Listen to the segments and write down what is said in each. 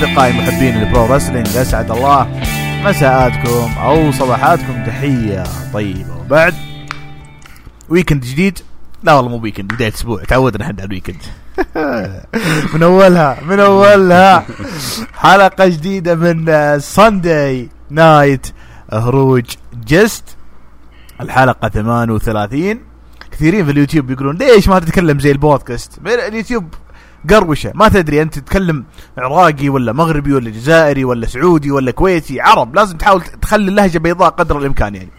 أصدقائي محبين ال pro wrestling أسعد الله مساءاتكم أو صباحاتكم. تحية طيبة. وبعد weekend جديد؟ لا والله مو weekend بداية أسبوع. تعودنا إحنا على ال weekend من أولها من أولها. حلقة جديدة من Sunday Night هروج جست الحلقة 38 كثيرين في اليوتيوب يقولون ليش ما تتكلم زي البودكاست؟ اليوتيوب قروشة. ما تدري أنت تتكلم عراقي ولا مغربي ولا جزائري ولا سعودي ولا كويتي عرب. لازم تحاول تخلي اللهجة بيضاء قدر الإمكان يعني.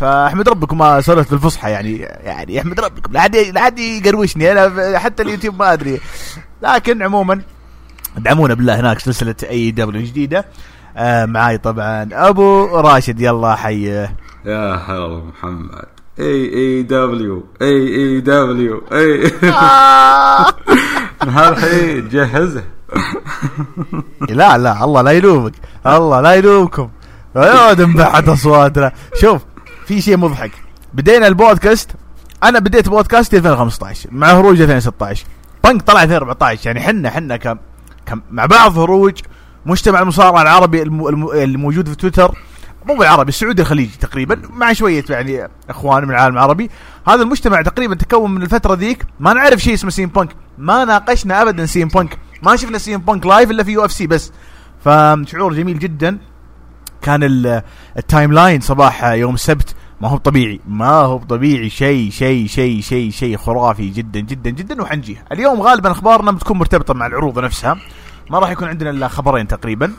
فأحمد ربكم ما سولفت بالفصحى يعني يعني أحمد ربكم. لا حد لا حد يقروشني. أنا حتى اليوتيوب ما أدري. لكن عموما ادعمونا بالله هناك سلسلة AEW جديدة. آه معاي طبعا أبو راشد. يلا حيه يا هلا محمد. اي اي دبليو اي اي دبليو اي هالحين جهزه لا لا الله لا يلومك الله لا يلومكم. يا انبعت أصواتنا. شوف في شيء مضحك. بدينا البودكاست أنا بديت بودكاست 2015 مع هروج 2016 بنك طلع 2014 يعني حنا حنا كم كم مع بعض هروج مجتمع المصارعة العربي الم- الم- الموجود في تويتر. مو بالعربي السعودي الخليجي تقريبا مع شوية يعني أخوان من العالم العربي. هذا المجتمع تقريبا تكون من الفترة ذيك ما نعرف شيء اسمه CM Punk. ما ناقشنا ابدا CM Punk. ما شفنا CM Punk live إلا في UFC بس. فشعور جميل جدا. كان ال- ال timeline صباح يوم السبت ما هو طبيعي ما هو طبيعي. شيء شيء شيء شيء شيء خرافي جدا جدا جدا وحنجيه اليوم غالبا أخبارنا بتكون مرتبطة مع العروض نفسها. ما راح يكون عندنا إلا خبرين تقريبا.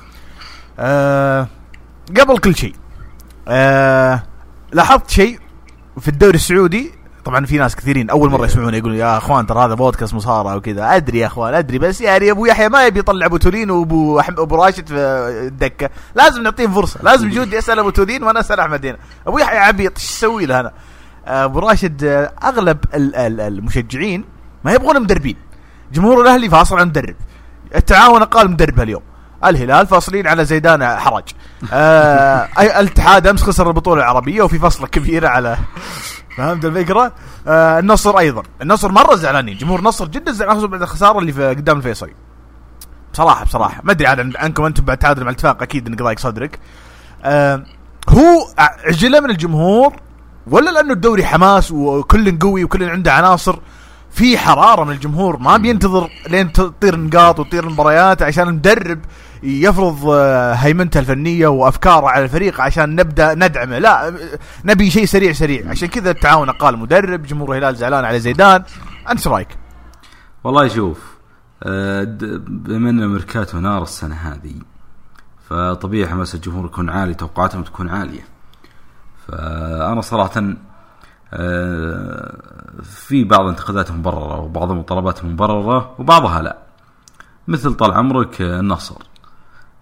آه قبل كل شيء آه لاحظت شيء في الدوري السعودي؟ طبعا في ناس كثيرين أول مرة يسمعون يقولون يا أخوان ترى هذا بودكاست مصارعة وكذا. أدري يا أخوان أدري بس يعني أبو يحيى ما يبي يطلع أبو تولين وأبو أبو راشد في الدكة. لازم نعطيهم فرصة لازم جودي يسال أبو تولين وأنا أسأل أحمد هنا. أبو يحيى عبيط إيش أسوي له أنا آه، أبو راشد آه، أغلب ال- ال- المشجعين ما يبغون مدربين. جمهور الأهلي فاصل عن مدرب. التعاون قال مدرب اليوم. الهلال فاصلين على زيدان حرج. آه الاتحاد أمس خسر البطولة العربية وفي فصله كبيره على فهمت الفكرة؟ آه النصر أيضا. النصر مرة زعلانين. جمهور النصر جدا زعلان بعد الخسارة اللي في قدام الفيصلي بصراحة بصراحة. ما أدري عاد عن- عنكم أنتم بعد تعادل مع الاتفاق أكيد إنك ضايق صدرك. آه هو عجلة من الجمهور ولا لأنه الدوري حماس وكل قوي وكل عنده عناصر في حرارة من الجمهور. ما بينتظر لين تطير نقاط وتطير المباريات عشان المدرب يفرض آه، هيمنته الفنية وأفكاره على الفريق عشان نبدأ ندعمه. لا نبي شيء سريع سريع. عشان كذا التعاون قال مدرب جمهور الهلال زعلان على زيدان. أنت رأيك؟ والله شوف آه، بما ان ميركاتو نار السنة هذه فطبيعي حماس الجمهور يكون عالي توقعاتهم تكون عالية. فأنا صراحة آه، في بعض انتقادات مبررة وبعض المطالبات مبررة وبعضها لا. مثل طال عمرك النصر.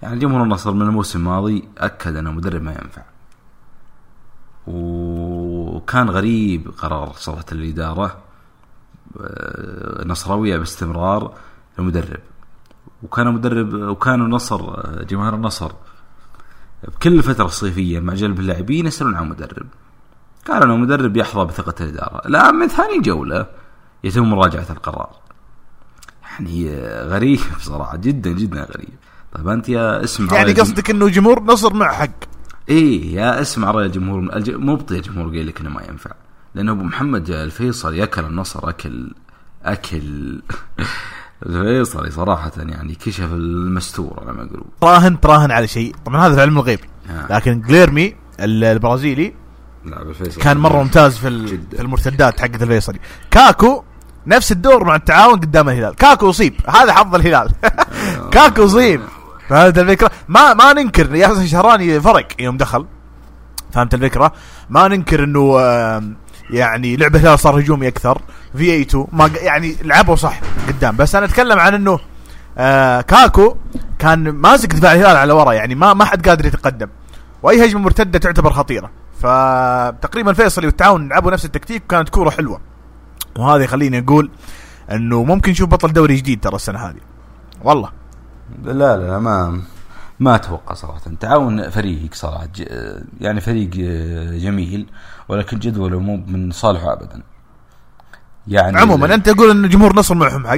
يعني جمهور النصر من الموسم الماضي أكد أنه مدرب ما ينفع. وكان غريب قرار صراحة الإدارة آه، نصراوية باستمرار المدرب. وكان مدرب وكان النصر جماهير النصر بكل الفترة الصيفية مع جلب اللاعبين يسألون عن مدرب. قالوا أنه مدرب يحظى بثقة الإدارة. الآن من ثاني جولة يتم مراجعة القرار. يعني آه، غريب صراحة جدا جدا غريب. طيب أنت يا اسم يعني على قصدك إنه جمهور نصر مع حق. إيه يا اسمع رأي الجمهور الج- مبطي الجمهور قال لك إنه ما ينفع. لأنه أبو محمد الفيصل ياكل النصر أكل أكل. الفيصلي صراحة يعني كشف المستور على ما يقولون. تراهن تراهن على شيء. طبعا هذا في علم الغيب آه. لكن جليرمي ال- البرازيلي لا بالفيصل كان مرة ممتاز في. في المرتدات حقت الفيصلي. كاكو نفس الدور مع التعاون قدام الهلال. كاكو أصيب. هذا حظ الهلال. كاكو أصيب. فهمت الفكرة؟ ما ما ننكر ياسر شهراني فرق يوم دخل. فهمت الفكرة؟ ما ننكر إنه يعني لعب الهلال صار هجومي أكثر. في اي 2 ما يعني لعبوا صح قدام. بس أنا أتكلم عن إنه آه كاكو كان ماسك دفاع الهلال على ورا يعني ما ما حد قادر يتقدم. وأي هجمة مرتدة تعتبر خطيرة. فتقريبا الفيصلي والتعاون لعبوا نفس التكتيك وكانت كورة حلوة. وهذا يخليني أقول إنه ممكن نشوف بطل دوري جديد ترى السنة هذه. والله. لا لا ما ما أتوقع صراحة. تعاون فريق صراحة ج- يعني فريق آه، جميل ولكن جدوله مو من صالحه ابدا. يعني عموما أنت تقول إن جمهور نصر معهم حق.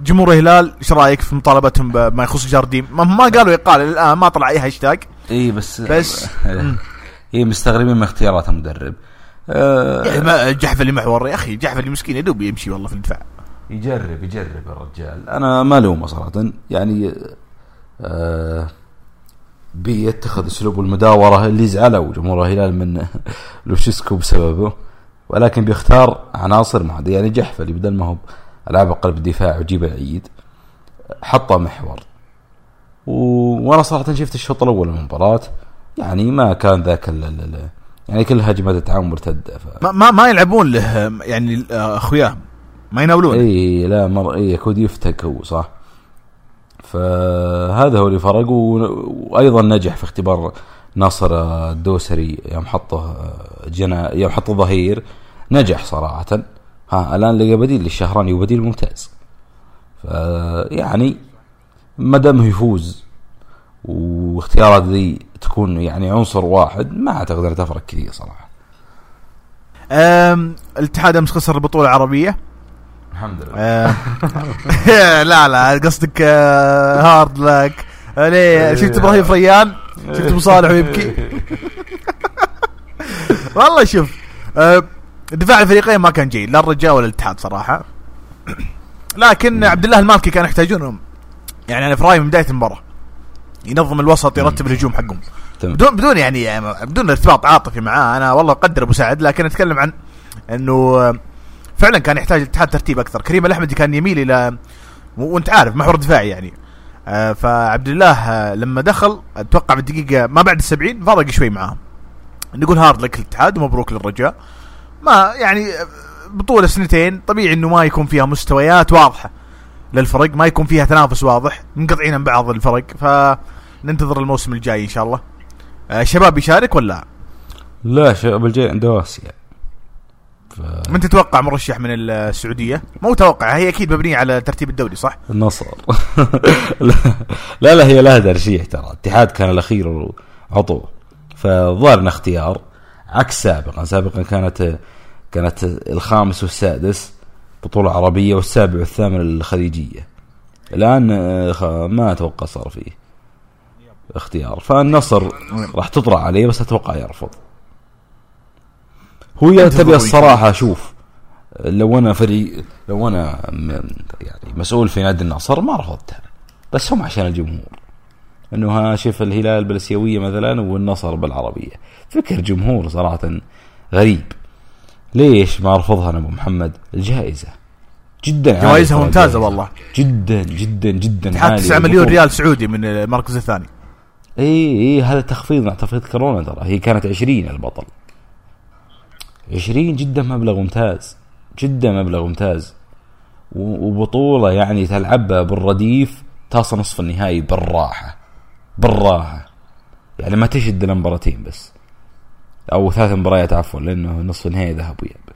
جمهور الهلال إيش رأيك في مطالبتهم بما يخص جارديم ما, ما قالوا إقالة الان ما طلع أي هاشتاج. إي بس بس- مم. إي مستغربين من اختيارات المدرب آه، ما جحفلي محور يا أخي جحفلي مسكين يدوب يمشي والله في الدفاع. يجرب يجرب الرجال أنا ما الومه صراحة. يعني آه بيتخذ أسلوب المداورة اللي زعلوا جمهور الهلال من لوشيسكو بسببه ولكن بيختار عناصر ما يعني جحفلي بدل ما هو ألعاب قلب الدفاع ويجيب العيد حطه محور. و... وأنا صراحة شفت الشوط الأول من المباراة يعني ما كان ذاك ال... يعني كل هجمات التعاون مرتدة ف... ما ما, ما يلعبون له يعني آه، اخوياه ما يناولون. إي لا مر إي يفتك هو صح. فهذا هو اللي فرق و... وأيضا نجح في اختبار ناصر الدوسري يوم حطه جنا يوم حطه ظهير نجح صراحة. ها الآن لقى بديل للشهراني وبديل ممتاز. فيعني ما دام يفوز واختيارات ذي تكون يعني عنصر واحد ما أعتقد إنها تفرق كثير صراحة. آم، الاتحاد أمس خسر البطولة العربية. الحمد لله. آم، لا لا قصدك آه، هارد لك آه، ليه شفت إبراهيم فريان؟ شفت أبو صالح ويبكي؟ والله شوف آه، دفاع الفريقين ما كان جيد لا الرجاء ولا الاتحاد صراحة. لكن عبد الله المالكي كانوا يحتاجونهم يعني أنا في رايي من بداية المباراة. ينظم الوسط يرتب الهجوم حقهم. بدون بدون يعني, بدون ارتباط عاطفي معاه. أنا والله أقدر أبو سعد لكن أتكلم عن إنه آه، فعلا كان يحتاج الاتحاد ترتيب أكثر. كريم الأحمدي كان يميل إلى وأنت عارف محور دفاعي يعني. آه، فعبد الله آه، لما دخل أتوقع بالدقيقة ما بعد السبعين فرق شوي معاهم. نقول هارد لك الاتحاد ومبروك للرجاء. ما يعني آه، بطولة سنتين طبيعي إنه ما يكون فيها مستويات واضحة للفرق ما يكون فيها تنافس واضح منقطعين عن بعض الفرق فننتظر الموسم الجاي إن شاء الله. آه، الشباب يشارك ولا؟ لا شباب الجاي عنده اسيا ف... من تتوقع مرشح من السعودية؟ مو توقع هي أكيد مبنية على ترتيب الدوري صح؟ النصر. لا لا هي لها ترشيح ترى. الاتحاد كان الأخير وعطوه فظهر إنه اختيار. عكس سابقا. سابقا كانت كانت الخامس والسادس بطولة عربية والسابع والثامن الخليجية. الآن آه، ما أتوقع صار فيه اختيار. فالنصر راح تطرح عليه بس أتوقع يرفض. هو يا تبي الصراحة شوف لو أنا فريق لو أنا يعني مسؤول في نادي النصر ما رفضتها بس هم عشان الجمهور. إنه ها شوف الهلال بالاسيويه مثلا والنصر بالعربية. فكر جمهور صراحة غريب. ليش ما رفضها أنا أبو محمد؟ الجائزة. جدا جوائزها ممتازة. والله. جدا جدا جدا عالية 9 مليون. ريال سعودي من المركز الثاني. اي اي هذا تخفيض مع تخفيض كورونا ترى. هي كانت 20 البطل. 20 جدا مبلغ ممتاز جدا مبلغ ممتاز. وبطولة يعني تلعبها بالرديف تصل نصف النهائي بالراحة بالراحة. يعني ما تشد مباراتين بس. أو ثلاث مباريات عفوا لأنه نصف النهائي ذهب وياب.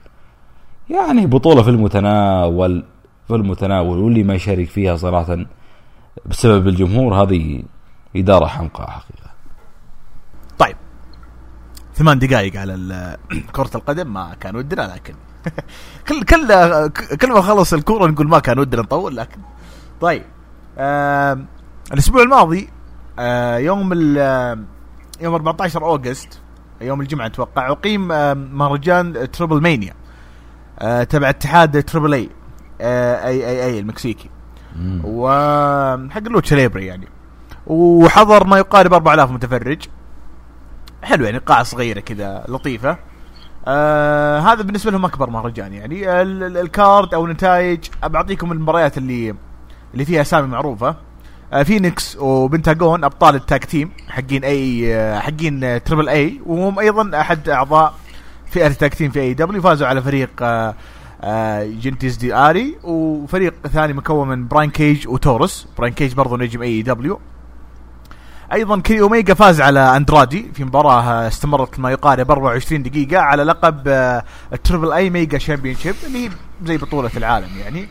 يعني بطولة في المتناول في المتناول واللي ما يشارك فيها صراحة بسبب الجمهور هذه إدارة حمقاء حقيقة. ثمان دقائق على كرة القدم ما كان ودنا لكن كل كل كل ما خلص الكورة نقول ما كان ودنا نطول لكن طيب. آم، الأسبوع الماضي آه، يوم ال يوم 14 أوغست يوم الجمعة أتوقع أقيم آم، مهرجان تربل مانيا آه، تبع اتحاد تربل اي اي اي اي المكسيكي. وحق lucha libre يعني. وحضر ما يقارب 4000 متفرج. حلو يعني قاعة صغيرة كذا لطيفة. آه هذا بالنسبة لهم أكبر مهرجان يعني. ال- ال- ال card أو نتائج بعطيكم المباريات اللي اللي فيها أسامي معروفة. آه فينيكس وبنتاغون أبطال ال tag team حقين AEW آه حقين Triple A وهم أيضا أحد أعضاء فئة ال tag team في AEW فازوا على فريق آه آه Jinetes del Aire وفريق ثاني مكون من براين كيج وتورس. براين كيج برضو نجم AEW أيضا كيني أوميجا فاز على اندرادي في مباراة آه، استمرت ما يقارب 24 دقيقة على لقب آه، ال Triple A Mega Championship اللي هي زي بطولة العالم يعني.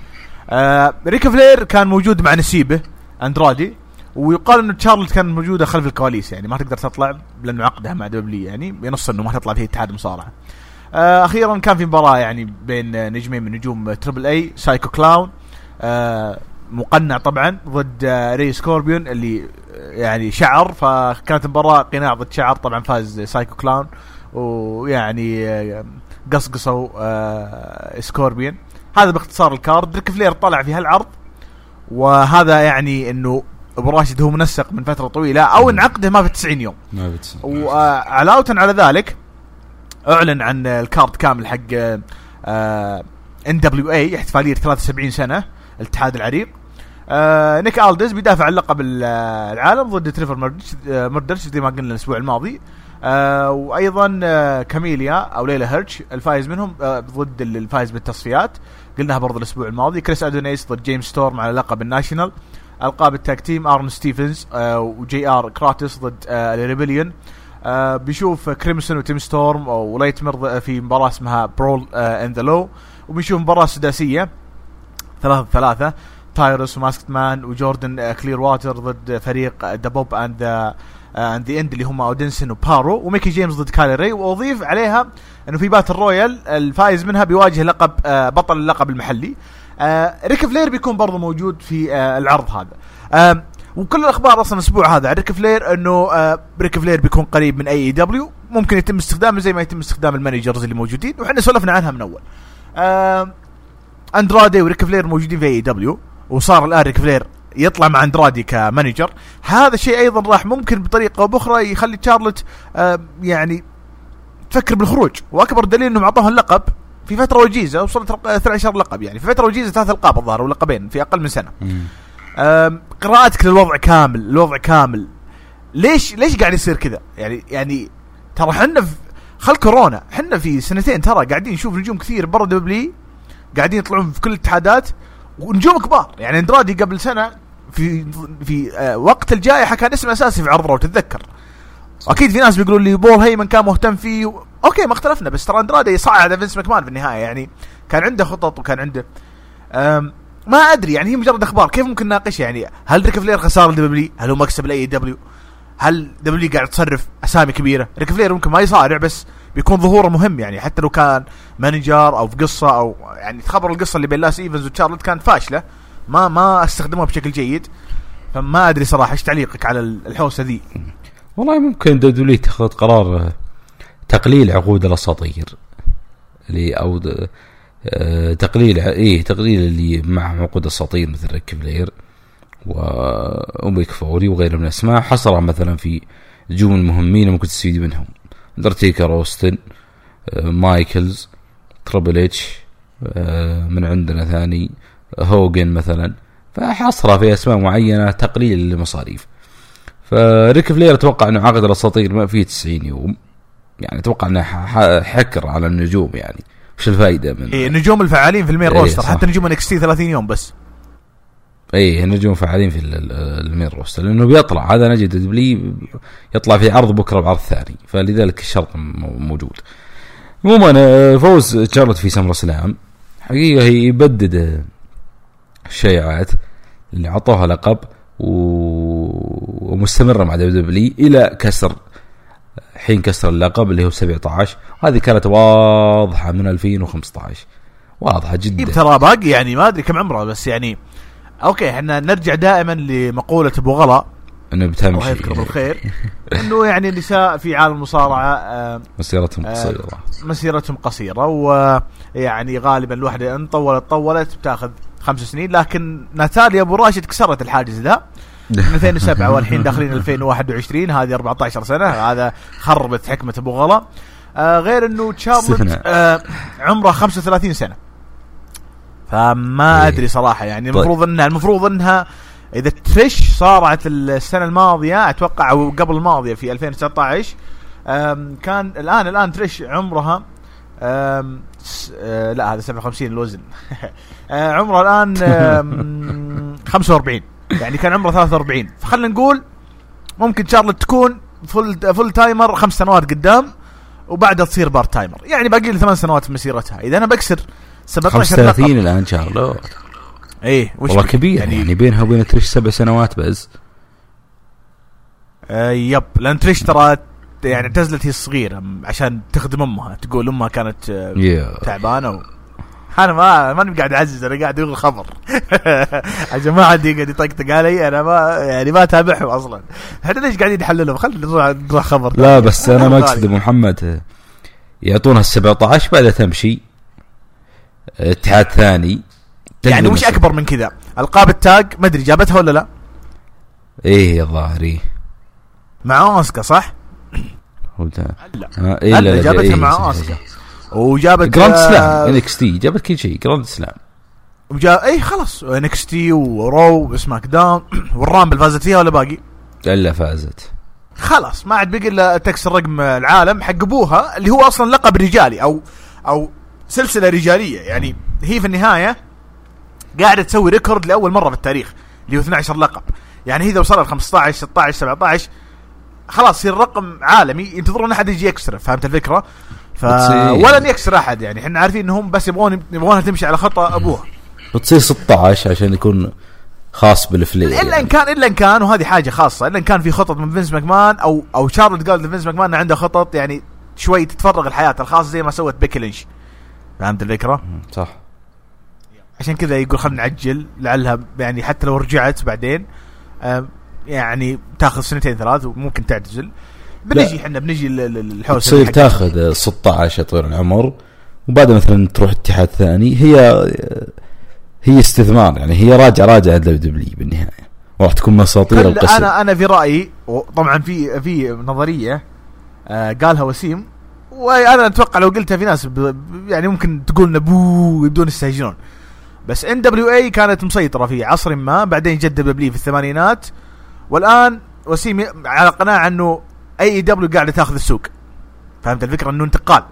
آه ريك فلير كان موجود مع نسيبه اندرادي ويقال إنه شارلوت كان موجوده خلف الكواليس يعني ما تقدر تطلع لأنه عقدها مع WWE يعني بنص إنه ما تطلع في اتحاد مصارعة. آه أخيرا كان في مباراة يعني بين آه، نجمين من نجوم Triple A سايكو كلاون آه مقنع طبعا ضد آه، ري إسكوربيون اللي آه، يعني شعر فكانت مباراة قناع ضد شعر طبعا فاز سايكو كلاون ويعني آه، قصقصوا آه، سكوربيون. هذا باختصار ال card. ريك فلير طلع في هالعرض وهذا يعني إنه أبو راشد هو منسق من فترة طويلة أو إن عقده ما في 90 يوم. ما بتصير وعلاوة على ذلك أعلن عن ال card كامل حق NWA احتفالية 73 سنة الاتحاد العريق. آه نيك الديس بيدافع عن لقب ال- العالم ضد تريفر مردك- آه، مردرش زي ما قلنا الأسبوع الماضي. آه وأيضا آه كاميليا أو ليلى هيرتش الفايز منهم آه ضد ال- الفايز بالتصفيات. قلناها برضو الأسبوع الماضي. كريس أدونيس ضد جيمس ستورم على لقب ال national ألقاب ال tag team أرون ستيفنز آه وجي آر كراتس ضد آه ال Rebellion آه بيشوف كريمسون وتيم ستورم وليتمر في مباراة اسمها برول إن ذا لو. وبنشوف مباراة سداسية ثلاثة ثلاثة. تايرس وماسكت مان وجوردن كلير واتر ضد فريق ذا بوب اند اند ذا اند اللي هم اودنسن وبارو وميكي جيمس ضد كايلي ري وأضيف عليها إنه في باتل رويال الفايز منها بيواجه لقب آه، بطل اللقب المحلي. ريك فلير بيكون برضه موجود في آه، العرض هذا. آم، وكل الأخبار أصلا الأسبوع هذا عن ريك فلير إنه ريك فلير بيكون قريب من AEW ممكن يتم استخدامه زي ما يتم استخدام ال managers اللي موجودين. وحنا سولفنا عنها من أول. اندرادي وريك فلير موجودين في AEW وصار الآن ريك فلير يطلع مع أندرادي ك manager هذا الشيء أيضا راح ممكن بطريقة أو بأخرى يخلي تشارلوت يعني تفكر بالخروج. وأكبر دليل إنهم اعطوها اللقب في فترة وجيزة وصلت رق- 12 لقب يعني. في فترة وجيزة ثلاث ألقاب الظاهر ولقبين في أقل من سنة. قراءتك للوضع كامل الوضع كامل. ليش ليش قاعد يصير كذا؟ يعني يعني ترى إحنا خل كورونا إحنا في سنتين ترى قاعدين نشوف نجوم كثير برا WWE قاعدين يطلعون في كل الاتحادات. ونجوم كبار. يعني اندرادي قبل سنة في في آه وقت الجائحة كان اسمه أساسي في عرض Raw تتذكر. أكيد في ناس بيقولوا لي بول هيمن كان مهتم فيه. أوكي ما اختلفنا بس ترى اندرادي صعد فينس ماكمان في النهاية. يعني كان عنده خطط وكان عنده ما أدري يعني هي مجرد أخبار. كيف ممكن نناقشها يعني هل ريك فلير خساره ل WWE هل هو مكسب ل AEW هل WWE قاعد تصرف أسامي كبيرة؟ ريك فلير ممكن ما يصارع بس بيكون ظهوره مهم يعني. حتى لو كان manager أو في قصة أو يعني تخبر القصة اللي بين ليسي ايفنز وتشارلوت كانت فاشلة. ما ما استخدموها بشكل جيد. فما أدري صراحة إيش تعليقك على الحوسة ذي. والله ممكن WWE تاخذ قرار آه، تقليل عقود الأساطير. اللي أو آه، تقليل إيه تقليل اللي معهم عقود اساطير مثل ريك فلير وميك فولي وغيرهم من الأسماء. حصرها مثلا في نجوم المهمين ممكن تستفيد منهم. اندرتيكر اوستن مايكلز تربل اتش من عندنا ثاني هوجن مثلا. فحصرها في أسماء معينة تقليل المصاريف فريك فلير أتوقع إنه عقد الأساطير ما فيه 90 يوم. يعني أتوقع إنه حكر على النجوم يعني. وش الفائده من إيه النجوم الفعالين في ال main إيه، roster. حتى نجوم NXT 30 يوم بس. اي النجوم فعالين في ال- ال- ال main roster. لأنه بيطلع هذا نجد WWE يطلع في عرض بكرة بعرض ثاني فلذلك الشرط موجود. عموما آه، فوز تشارلوت في SummerSlam. حقيقة يبدد آه، الشائعات اللي عطوها لقب. ومستمرة مع WWE إلى كسر حين كسر اللقب اللي هو 17 هذه كانت واضحة من 2015 واضحة إيه جدا ترى باقي يعني ما أدري كم عمره بس يعني أوكي إحنا نرجع دائما لمقولة أبو غلا. انه الله بتمشي يذكره بالخير. إنه يعني النساء في عالم المصارعة آه، مسيرتهم آه، قصيرة. مسيرتهم قصيرة ويعني غالبا الوحدة إن طولت طولت بتأخذ خمس سنين لكن ناتاليا أبو راشد كسرت الحاجز ذا. من 2007 والحين داخلين 2021 هذه 14 سنة هذا خربت حكمة أبو غلا. آه غير إنه تشارلوت. آه عمره 35 سنة. فما إيه. أدري صراحة يعني طيب. المفروض انها المفروض إنها إذا تريش صارعت السنة الماضية أتوقع أو قبل الماضية في 2019 آم، كان الان الآن تريش عمرها آه، لا هذا 57 الوزن آه، عمرها الآن آم، 45 يعني كان عمره 43 فخلينا نقول ممكن شارلوت تكون full full timer خمس سنوات قدام وبعدها تصير part timer يعني باقي لي ثمان سنوات في مسيرتها إذا أنا بكسر 17 لقب. 35 الآن شارلوت إيه وش والله؟ كبير يعني, يعني بينها وبين تريش سبع سنوات بس. آه yep لأن تريش ترى يعني اعتزلت هي الصغيرة عشان تخدم أمها تقول أمها كانت آه تعبانة و... أنا ما ماني قاعد أعزز أنا قاعد أقول خبر. عشان ما حد يقعد يطقطق علي أنا ما يعني ما أتابعهم أصلا. إحنا ليش قاعدين نحللهم خلينا نروح نروح خبر لا بس أنا ما أقصد محمد يعطونها ال 17 بعدها تمشي. اتحاد ثاني. يعني وش أكبر من كذا. ألقاب التاج ما أدري جابتها ولا لا؟ إيه الظاهر إيه مع أوسكا صح؟ لا آه إيه لا لا جابتها إيه مع أوسكا. وجابت grand slam NXT جابت كل شيء grand slam. وجا اي خلاص. NXT و Raw و SmackDown. وال Rumble فازت فيها ولا باقي؟ إلا فازت. خلاص ما عاد بقي إلا تكسر رقم العالم حق أبوها اللي هو أصلا لقب رجالي أو أو سلسلة رجالية. يعني هي في النهاية قاعدة تسوي record لأول مرة في التاريخ اللي هو 12 لقب. يعني هي إذا وصلت 15 16 17 خلاص يصير رقم عالمي ينتظرون أحد يجي يكسره. فهمت الفكرة؟ ف. ولن يكسر أحد. يعني إحنا عارفين إنهم بس يبغون يبغونها تمشي على خطى أبوها. بتصير 16 عشان يكون خاص بالفلير إلا إن يعني. كان إلا إن كان وهذه حاجة خاصة. إلا إن كان في خطط من فينس ماكمان أو أو شارلوت قال لفينس ماكمان عنده خطط يعني شوي تتفرغ الحياة الخاصة زي ما سوت بيكي لينش. فهمت الفكرة؟ صح. عشان كذا يقول خلينا نعجل لعلها يعني حتى لو رجعت بعدين آم، يعني تاخذ سنتين ثلاث وممكن تعتزل بنجي إحنا بنجي للحوسه تصير تاخذ 16 يا طويل العمر وبعد مثلا تروح اتحاد ثاني هي هي استثمار يعني هي راجعه راجعه WWE بالنهاية. وراح تكون من أساطير القسم أنا أنا في رأيي وطبعا في في نظرية آه قالها وسيم وأنا أتوقع لو قلتها في ناس يعني ممكن تقول نبو يبدون يستهجنون. بس NWA كانت مسيطرة في عصر ما بعدين جد دبليو في الثمانينات. والآن وسيم على قناعة إنه AEW قاعدة تاخذ السوق. فهمت الفكرة؟ إنه انتقال.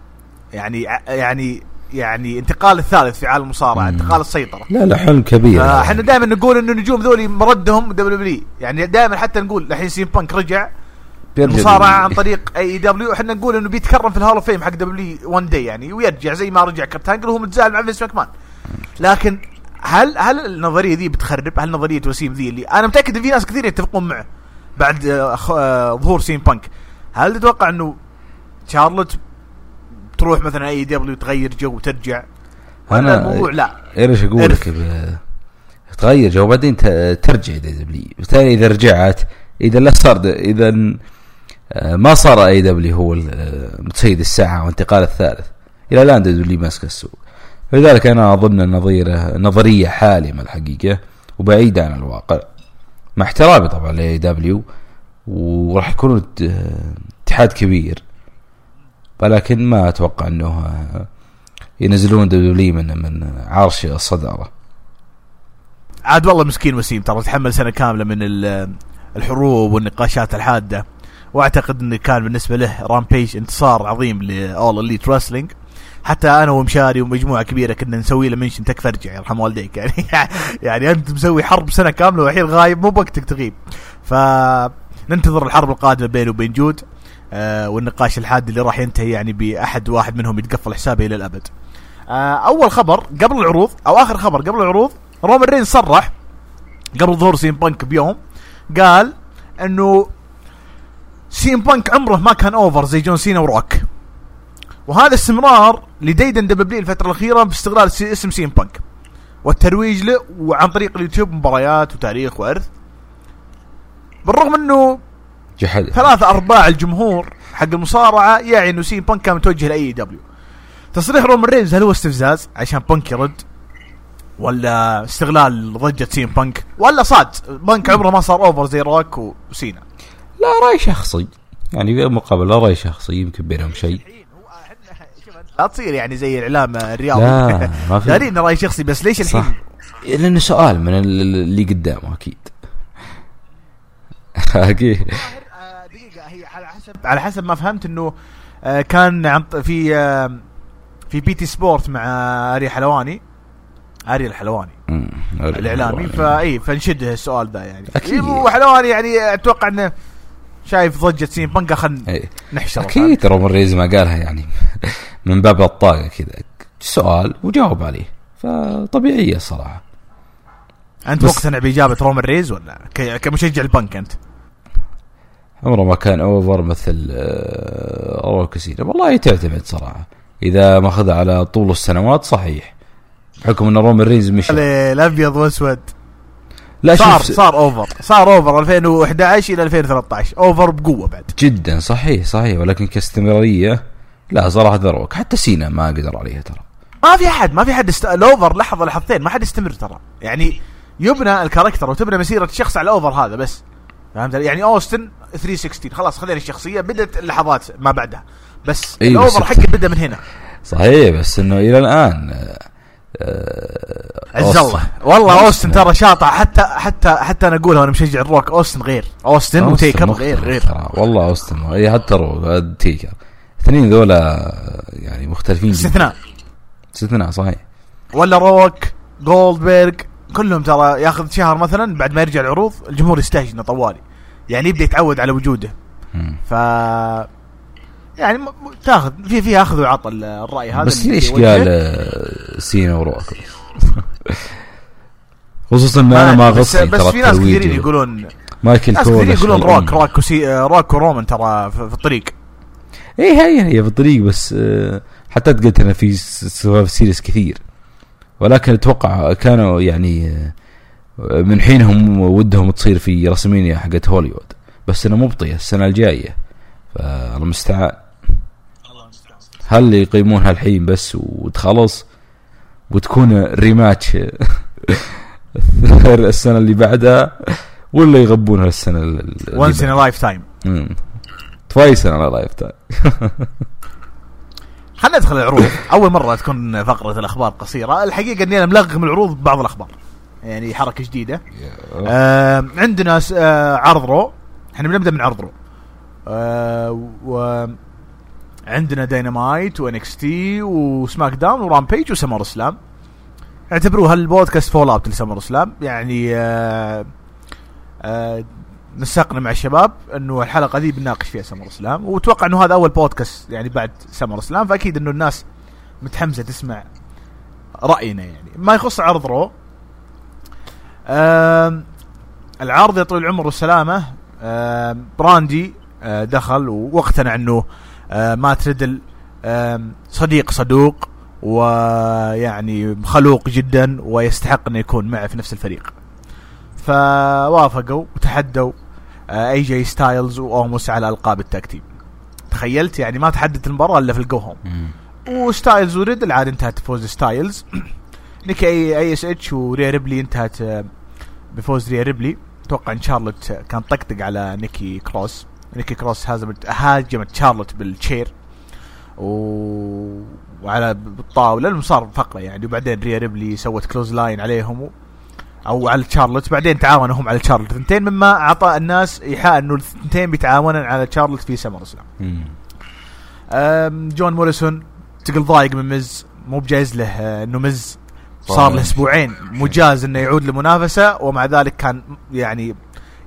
يعني يعني يعني انتقال الثالث في عالم المصارعة. انتقال السيطرة. لا لا حلم كبير. إحنا دائما نقول إنه النجوم ذولي مردهم WWE يعني دائما حتى نقول الحين سي ام بانك رجع مصارعة. عن طريق AEW إحنا نقول إنه بيتكرم في ال Hall of Fame حق دبليو 1 داي يعني ويرجع زي ما رجع كيرت انجل وهو متزاعل مع فينس ماكمان لكن هل هل النظرية ذي بتخرب؟ هل نظرية وسيم ذي اللي أنا متأكد إن في ناس كثير يتفقون معه بعد آه، آه، ظهور سي ام بانك هل تتوقع إنه شارلوت تروح مثلا AEW تغير جو وترجع؟ ولا أنا- الموضوع لا إيش أقول. لك تغير جو بعدين ت- ترجع WWE بالتالي إذا رجعت إذا لا صار إذا ما صار AEW هو آه، متسيد الساعة وانتقال الثالث. إلى الآن WWE ماسك السوق. فلذلك أنا أظن النظرية نظرية حالمة الحقيقة وبعيدة عن الواقع. مع احترامي طبعا ل AEW وراح يكونوا ات- آه، اتحاد كبير. ولكن ما أتوقع أنه آه، ينزلون WWE من من عرش الصدارة. عاد والله مسكين وسيم ترى تحمل سنة كاملة من ال- الحروب والنقاشات الحادة. واعتقد انه كان بالنسبة له Rampage انتصار عظيم ل All Elite Wrestling حتى أنا ومشاري ومجموعة كبيرة كنا نسوي له mention تكفى ارجع يرحم والديك. يعني يعني أنت مسوي حرب سنة كاملة والحين غايب مو بوقتك تغيب. فننتظر الحرب القادمة بينه وبين جود آه والنقاش الحاد اللي راح ينتهي يعني بأحد واحد منهم يتقفل حسابه إلى الأبد. آه أول خبر قبل العروض أو آخر خبر قبل العروض رومان رينز صرح قبل ظهور سي ام بانك بيوم قال إنه سي ام بانك عمره ما كان over زي جون سينا وروك. وهذا استمرار لديدن WWE الفترة الأخيرة باستغلال سي- اسم سي ام بانك. والترويج له وعن طريق اليوتيوب مباريات وتاريخ وأرث. بالرغم إنه جحد. ثلاثة أرباع الجمهور حق المصارعة يعي إنه سي ام بانك كان متوجه ل AEW. تصريح رومان رينز هل هو استفزاز عشان بانك يرد؟ ولا استغلال ضجة سي ام بانك؟ ولا صدق بانك عمره ما صار over زي روك وسينا. لا رأي شخصي. يعني في مقابله رأي شخصي يمكن بينهم شيء. لا تصير يعني زي الإعلام الرياضي. لا ما في. دارين رأي شخصي بس ليش صح. الحين لأنه سؤال من ال- اللي قدامه أكيد. أكيد. دقيقة هي على حسب على حسب ما فهمت إنه آه، كان عن في آه، في BT Sport مع أري حلواني. أري الحلواني. الإعلامي. فاي فنشده السؤال ذا يعني. إيه، وحلواني يعني أتوقع إنه شايف ضجة سي ام بانك خلنا إيه. نحشر أكيد رومان رينز ما قالها يعني. من باب الطاقة كذا. سؤال وجاوب عليه. فطبيعيه الصراحة. أنت مقتنع بإجابة رومان رينز ولا كمشجع لبانك أنت؟ عمره ما كان over مثل آه، روك سينا والله تعتمد صراحة. إذا ماخذها على طول السنوات صحيح. بحكم إن رومان رينز مشى الأبيض واسود لا صار شوف صار over صار over 2011 إلى 2013 over بقوة بعد. جدا صحيح صحيح. ولكن كاستمرارية لا صراحة ذا روك حتى سينا ما قدر عليها ترى. ما في أحد ما في حد است... ال over لحظة لحظتين ما حد يستمر ترى. يعني يبنى ال character وتبنى مسيرة الشخص على ال over هذا بس. فهمت؟ يعني أوستن 316 خلاص خذينا الشخصية بدأت اللحظات ما بعدها. بس إيه، ال over حقه بدأ من هنا. صحيح بس إنه إلى الآن عز أوستن. الله والله أوستن. ترى شاطع حتى حتى حتى أنا أقولها وأنا مشجع الروك أوستن غير. أوستن وتيكر غير غير. والله أوستن اي حتى روك تيكر. الاثنين ذولا يعني مختلفين. استثناء. استثناء صحيح. ولا روك جولدبرغ كلهم ترى ياخذ شهر مثلا بعد ما يرجع العروض الجمهور يستهجنه طوالي. يعني يبدأ يتعود على وجوده. ف يعني تاخذ في في أخذ وعطى ال- الرأي هذا بس ليش. قال آه، سينا وروك خصوصا إن أنا ما أدري، بس, بس في ناس كثيرين يقولون مايكل ناس كثيرين يقولون روك. روك وسي روك ورومان ترى في الطريق. اي هي هي في الطريق بس آه، حتى قلت أنا في series كثير. ولكن أتوقع كانوا يعني آه، من حينهم ودهم تصير في WrestleMania حقت هوليوود. بس إنه مبطية السنة الجاية. فالمستعان هل يقيمونها الحين بس وتخلص؟ وتكون rematch السنة اللي بعدها ولا يغبونها السنة اللي once in a lifetime twice in a lifetime خلينا ندخل العروض. أول مرة تكون فقرة الأخبار قصيرة. الحقيقة إني أنا ملغم العروض ببعض الأخبار. يعني حركة جديدة. آه عندنا آه عرض Raw. إحنا بنبدأ من عرض Raw. آه و عندنا داينامايت و NXT و SmackDown و Rampage و SummerSlam اعتبروها البودكاست fallout ل SummerSlam يعني آه آه نسقنا مع الشباب إنه الحلقة دي بنناقش فيها SummerSlam وأتوقع إنه هذا أول بودكاست يعني بعد SummerSlam فأكيد إنه الناس متحمسة تسمع رأينا يعني. ما يخص عرض Raw. العرض يا طويل العمر والسلامة. راندي آه، دخل واقتنع إنه مات ريدل آم، صديق صدوق ويعني خلوق جدا ويستحق إنه يكون معه في نفس الفريق. فوافقوا وتحدوا آه، اي جي ستايلز وأوموس على ألقاب ال tag تخيلت يعني ما تحددت المباراة إلا في ال go home. وستايلز وريدل عاد انتهت فوز ستايلز. نيكي أي أي إس إتش وريا ريبلي انتهت آه، بفوز ريا ريبلي. أتوقع إن شارلوت كان طقطق على نيكي كروس. نيكي كروس هاجمت هاجمت شارلوت بال chair و... وعلى بالطاولة لأنه صار فقرة يعني. وبعدين ريا ريبلي سوت clothesline عليهم و... أو على تشارلوت بعدين تعاونوا هم على تشارلوت الثنتين مما أعطى الناس إيحاء إنه الثنتين بيتعاونن على تشارلوت في سمر. أم، جون موريسون تقل ضايق من مز مو بجايز له آه، إنه مز صار. له أسبوعين مجاز إنه يعود لمنافسة. ومع ذلك كان يعني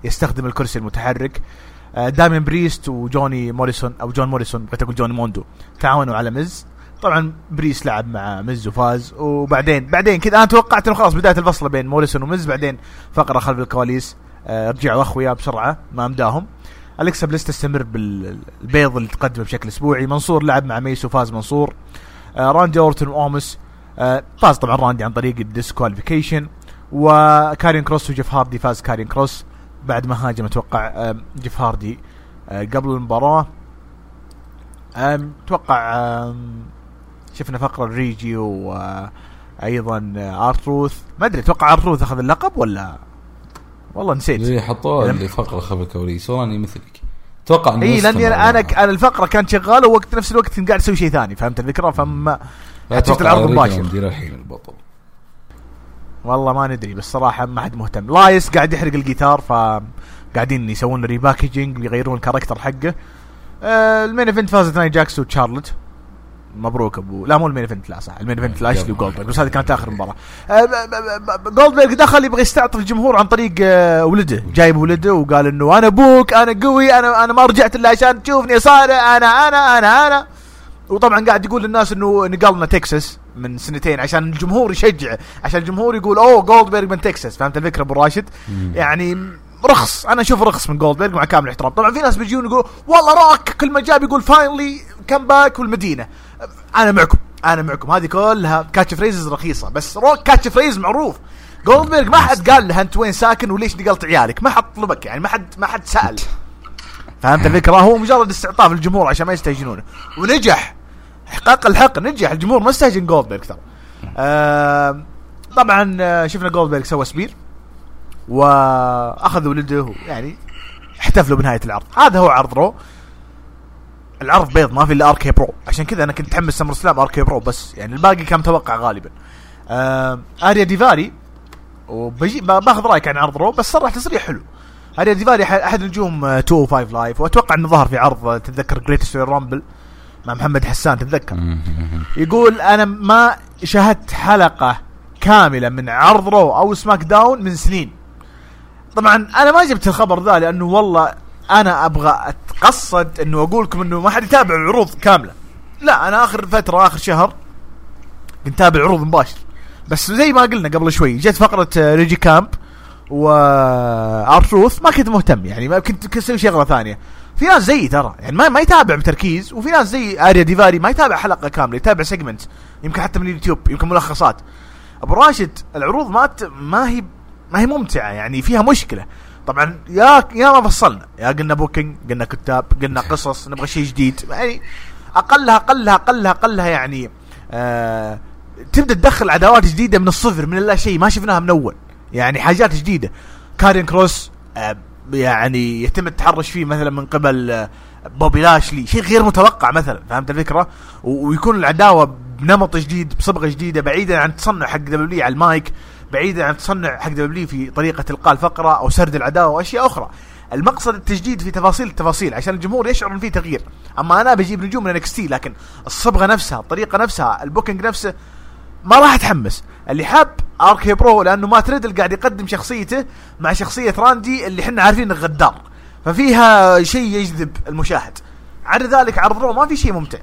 يستخدم الكرسي المتحرك. دامين بريست وجوني موريسون أو جون موريسون بغيت أقول جوني موندو تعاونوا على مز طبعا بريس لعب مع مز وفاز وبعدين بعدين كذا أنا توقعت إنه خلاص بداية الفصل بين موريسون ومز بعدين فقرة خلف الكواليس آه، رجعوا أخويا بسرعة ما أمداهم. الكسا بليس تستمر بالبيض اللي تقدمه بشكل أسبوعي. منصور لعب مع ميس وفاز منصور. آه راندي أورتون وأومس. آه فاز طبعا راندي عن طريق ال disqualification وكارين كروس وجيف هاردي فاز كارين كروس. بعد ما هاجم أتوقع آه جيف هاردي آه قبل المباراة. أتوقع شفنا فقرة ريجي وأيضا أرتروث. ما أدري أتوقع أرتروث أخذ اللقب ولا؟ والله نسيت. زي حطوها اللي فقرة خلف الكواليس وراني مثلك. أتوقع إنه إي لأني. أنا أنا الفقرة كانت شغالة ووقت نفس الوقت كنت قاعد أسوي شيء ثاني فهمت الفكرة؟ فما شفت العرض مباشر. ما ندري الحين البطل. والله ما ندري بس صراحة ما حد مهتم. إلايس قاعد يحرق الجيتار ف قاعدين يسوون repackaging بيغيرون ال character حقه. آه ال main event فازت ناي جاكس وتشارلت مبروك أبو. لا مو ال main event لا صح. ال main event لاشلي وجولدبرغ بس هذه كانت آخر مباراة. آه، جولدبرغ دخل يبغى يستعطف الجمهور عن طريق آه، ولده. جايب ولده وقال إنه أنا أبوك أنا قوي أنا أنا ما رجعت إلا عشان تشوفني صار أنا أنا أنا أنا. وطبعا قاعد يقول للناس إنه نقلنا تكساس من سنتين عشان الجمهور يشجع عشان الجمهور يقول أوه جولدبرغ من تكساس. فهمت الفكرة أبو راشد؟ يعني رخص. أنا أشوف رخص من جولدبرغ مع كامل الاحترام. طبعا في ناس بيجون يقول والله روك كل ما جاب يقول finally come back والمدينة. أنا معكم أنا معكم. هذه كلها catchphrases رخيصة. بس روك catchphrase معروف. جولدبرغ ما حد قال له أنت وين ساكن وليش نقلت عيالك؟ ما حد طلبك. يعني ما حد ما حد سأل. فهمت الفكرة؟ هو مجرد استعطاف الجمهور عشان ما يستهجنونه. ونجح. احقاق الحق نجح. الجمهور ما استهجن جولدبرغ ترى. طبعا آه، شفنا جولدبرغ سوى spear واخذ ولده يعني احتفلوا بنهاية العرض. هذا هو عرض رو. العرض بيض ما في إلا اركي برو عشان كذا أنا كنت متحمس سمر سلام اركي برو بس يعني الباقي كان متوقع غالبا. آريا ديفاري وبجي با- باخذ رأيك عن عرض رو بس صرح تصريح حلو. ديفاري أح- أحد نجوم آه، 205 لايف وأتوقع إنه ظهر في عرض آه، تتذكر جريتست رامبل مع محمد حسان تتذكر؟ يقول أنا ما شاهدت حلقة كاملة من عرض رو أو سماك داون من سنين. طبعا أنا ما جبت الخبر ذا لأنه والله أنا أبغى أتقصد إنه أقول لكم إنه ما حد يتابع العروض كاملة. لا أنا آخر فترة آخر شهر كنت أتابع العروض مباشر. بس زي ما قلنا قبل شوي جت فقرة آه، ريجي كامب. و ارتروث ما كنت مهتم يعني ما كنت كنت أسوي شغله ثانية. في ناس زيي ترى يعني ما, ما يتابع بتركيز وفي ناس زي آريا ديفاري ما يتابع حلقة كاملة يتابع segment يمكن حتى من اليوتيوب يمكن ملخصات. أبو راشد العروض ما. ما هي ما هي ممتعة يعني فيها مشكلة. طبعا يا يا ما فصلنا. يا قلنا booking قلنا كتاب قلنا قصص نبغى شيء جديد. يعني اقلها اقلها اقلها أقلها يعني آه تبدأ تدخل عداوات جديدة من الصفر من لا شيء ما شفناها من أول. يعني حاجات جديدة. كارين كروس آه يعني يتم التحرش فيه مثلا من قبل آه بوبي لاشلي شيء غير متوقع مثلا فهمت الفكرة؟ ويكون العداوة بنمط جديد بصبغة جديدة بعيدا عن التصنع حق دبليو على المايك بعيدا عن التصنع حق دبليو في طريقة إلقاء الفقرة أو سرد العداوة واشياء أخرى. المقصد التجديد في تفاصيل التفاصيل عشان الجمهور يشعر إن في تغيير. أما أنا بجيب نجوم من NXT لكن الصبغة نفسها الطريقة نفسها ال booking نفسه ما راح اتحمس اللي حاب اركي برو لأنه مات ريدل قاعد يقدم شخصيته مع شخصية راندي اللي إحنا عارفين إنه غدار. ففيها شيء يجذب المشاهد. عدا ذلك عرض رو ما في شيء ممتع.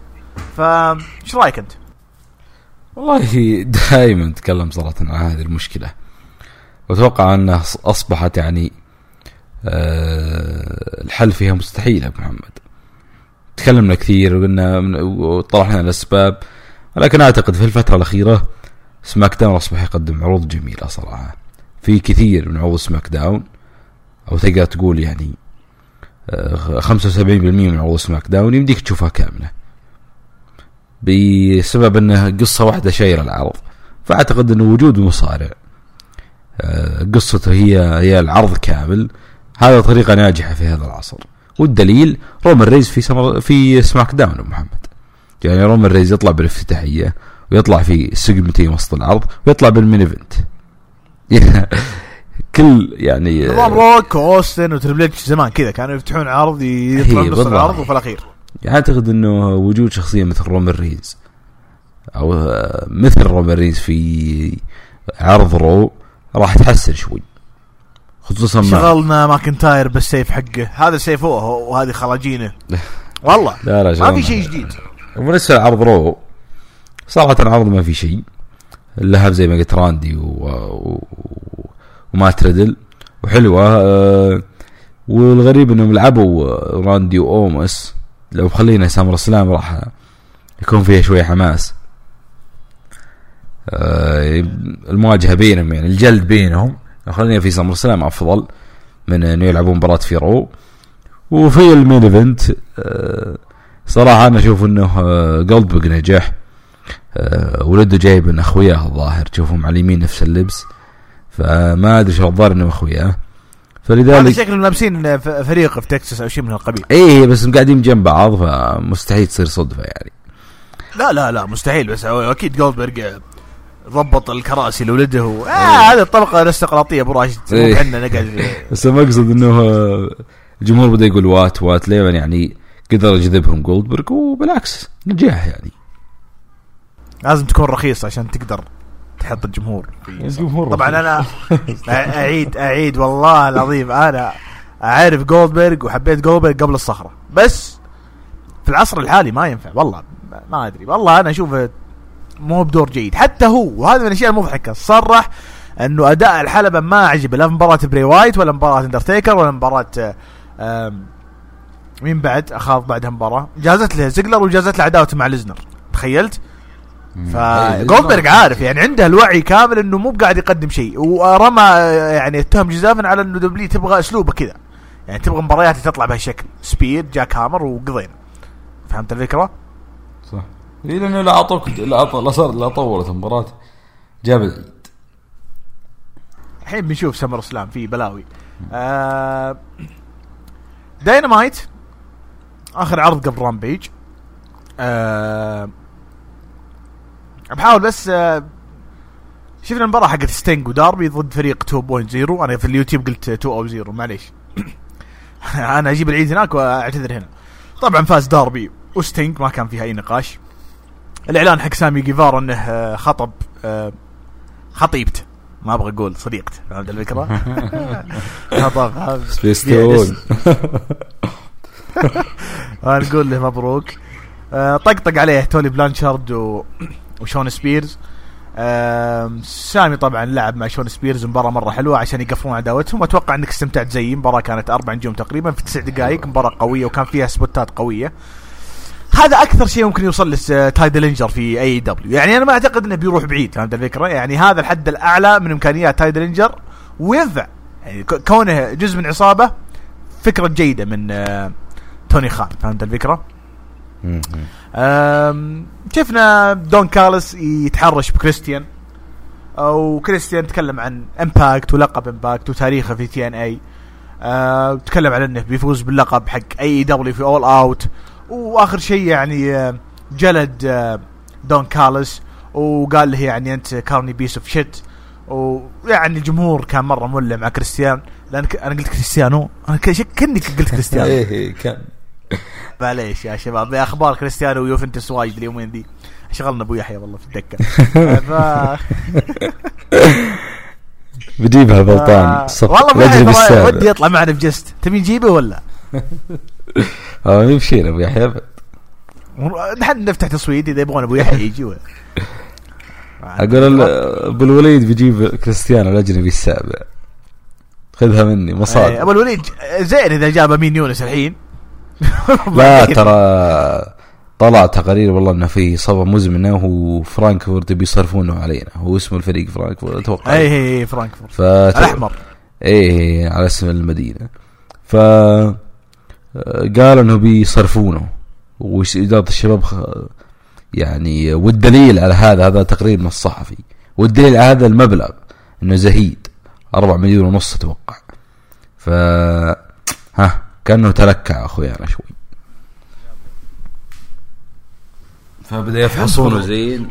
فايش رأيك أنت؟ والله دائما نتكلم صراحة عن هذه المشكلة. وأتوقع انها أصبحت يعني آه، الحل فيها مستحيل أبو محمد. تكلمنا كثير وقلنا وطرحنا الأسباب. ولكن أعتقد في الفترة الأخيرة سماك داون أصبح يقدم عروض جميلة صراحة. في كثير من عروض سماك داون أو تقدر تقول يعني آه، 75% من عروض سماك داون يمديك تشوفها كاملة. بسبب أنها قصة واحدة شايلة العرض. فأعتقد انه وجود مصارع آه، قصته هي هي العرض كامل هذا طريقة ناجحة في هذا العصر. والدليل رومان رينز في سمر في سماك داون محمد. يعني رومان رينز يطلع بالافتتاحية ويطلع في سيجمنتين وسط العرض ويطلع بال main event. كل يعني نظام روك وأوستن وتريبل اتش زمان كذا كانوا يفتحون عرض يطلعون نص. العرض وفي الأخير. يعني أعتقد إنه وجود شخصية مثل رومان رينز أو آه، مثل رومان رينز في عرض رو راح تحسن شوي. خصوصا مع شغلنا ماكنتاير بالسيف حقه. هذا سيف هو هو- وهذه خراجينه. والله لا لا ما. في شيء جديد. وبالنسبه لعرض رو. صراحة العرض ما في شيء. اللهب زي ما قلت راندي و... و... ومات ريدل وحلوة. آه، والغريب إنهم لعبوا راندي وأومس. لو خلينا SummerSlam راح يكون فيها شوية حماس. آه، المواجهة بينهم يعني الجلد بينهم. خلينا في SummerSlam أفضل من إنه يلعبون مباراة في رو. وفي ال main event آه، صراحة أنا أشوف إنه جولدبرغ نجح آه، ولده جايب من أخوياه الظاهر. تشوفهم على اليمين نفس اللبس. فما أدري شو الظاهر انهم أخوياه. هذا فلذلك شكلهم لابسين فريق في تكساس أو شيء من القبيل. إيه بس قاعدين جنب بعض فمستحيل تصير صدفة يعني. لا لا لا مستحيل بس هو أكيد جولدبرغ ضبط الكراسي لولده. آه هذه الطبقة الارستقراطيه أبو راشد. إيه. نقعد بس المقصد إنه آه، الجمهور بدا يقول what what. ليه يعني قدر يجذبهم جولدبرغ وبالعكس نجاح يعني. لازم تكون رخيص عشان تقدر تحط الجمهور. الجمهور طبعا أنا أعيد أعيد والله العظيم أنا أعرف جولدبرغ وحبيت جولدبرغ قبل الصخرة. بس في العصر الحالي ما ينفع والله ما- أدري. والله أنا أشوفه مو بدور جيد. حتى هو وهذا من الأشياء المضحكة. صرح إنه أداء الحلبة ما عجبه. لا في مباراة براي وايت ولا مباراة اندرتيكر ولا مباراة مين بعد؟ أخاف بعدها مباراة. جازت له زيجلر وجازت له عداوته مع ليزنر. تخيلت؟ فجولدبرغ عارف يعني عنده الوعي كامل إنه مو قاعد يقدم شيء. ورمى يعني اتهم جزافن على إنه دبليو تبغى أسلوبه كذا. يعني تبغى مباريات تطلع بهالشكل spear jackhammer وقضينا فهمت الفكرة؟ صح. اي لأنه لا اعطوك لا صار لا طولت المباراة. جاب العيد الحين بنشوف SummerSlam في بلاوي. آه داينامايت. آخر عرض قبل رامبيج آه بحاول بس آه شفنا المباراة حقت ستينج وداربي ضد فريق 2.0 أنا في اليوتيوب قلت 2.0 معليش. أنا أجيب العيد هناك وأعتذر هنا. طبعا فاز داربي وستينج ما كان فيها أي نقاش. الإعلان حق سامي جيفارا إنه آه، خطب آه، خطيبته ما أبغى أقول صديقته فهمت الفكرة؟ خطب سبيس تون نقول له مبروك. آه، طقطق عليه توني بلانشارد و... وشون سبيرز. سامي طبعا لعب مع شون سبيرز مباراة مرة حلوة عشان يقفلون عداوتهم. واتوقع إنك استمتعت زيي مباراة كانت أربع نجوم تقريبا في تسع دقائق. مباراة قوية وكان فيها سبوتات قوية. هذا أكثر شيء ممكن يوصل لتاي ديلينجر في AEW يعني أنا ما أعتقد إنه بيروح بعيد فهمت الفكرة؟ يعني هذا الحد الأعلى من إمكانيات تاي ديلينجر وينفع يعني كونه جزء من عصابة فكرة جيدة من آه، توني خان فهمت الفكرة؟ شفنا دون كاليس يتحرش بكريستيان أو كريستيان تكلم عن امباكت ولقب امباكت وتاريخه في TNA أه تكلم عن إنه بيفوز باللقب حق AEW في All Out وآخر شيء يعني جلد دون كاليس وقال له يعني أنت carny piece of shit ويعني الجمهور كان مرة مولع مع كريستيان لأن أنا قلت كريستيانو؟ أنا كني قلت كريستيانو. إيه, إيه، كان معليش يا شباب. أخبار كريستيانو ويوفنتوس وايد اليومين ذي. شغلنا أبو يحيى والله في الدكة. ف... بجيبها بلطان والله ودي يطلع معنا بجست. تبي نجيبه ولا؟ آه يمشينا أبو يحيى؟ نحن نفتح تصويت إذا يبغون أبو يحيى يجي أقول أبو الوليد بيجيب كريستيانو الأجنبي السابع. خذها مني مصاد أبو الوليد زين إذا جاب امين يونس الحين. لا ترى طلع تقارير والله إنه في صفة مزمنه وفرانكفورت بيصرفونه علينا. هو اسم الفريق فرانكفورت أتوقع. اي اي فرانكفورت. فت... الأحمر. اي على اسم المدينة. ف قال إنه بيصرفونه. واداره الشباب يعني والدليل على هذا هذا تقرير من الصحفي والدليل على هذا المبلغ إنه زهيد. 4 مليون ونص أتوقع. ف ها. كأنه تلكع اخويانا شوي فبدأ يفحصونه. زين.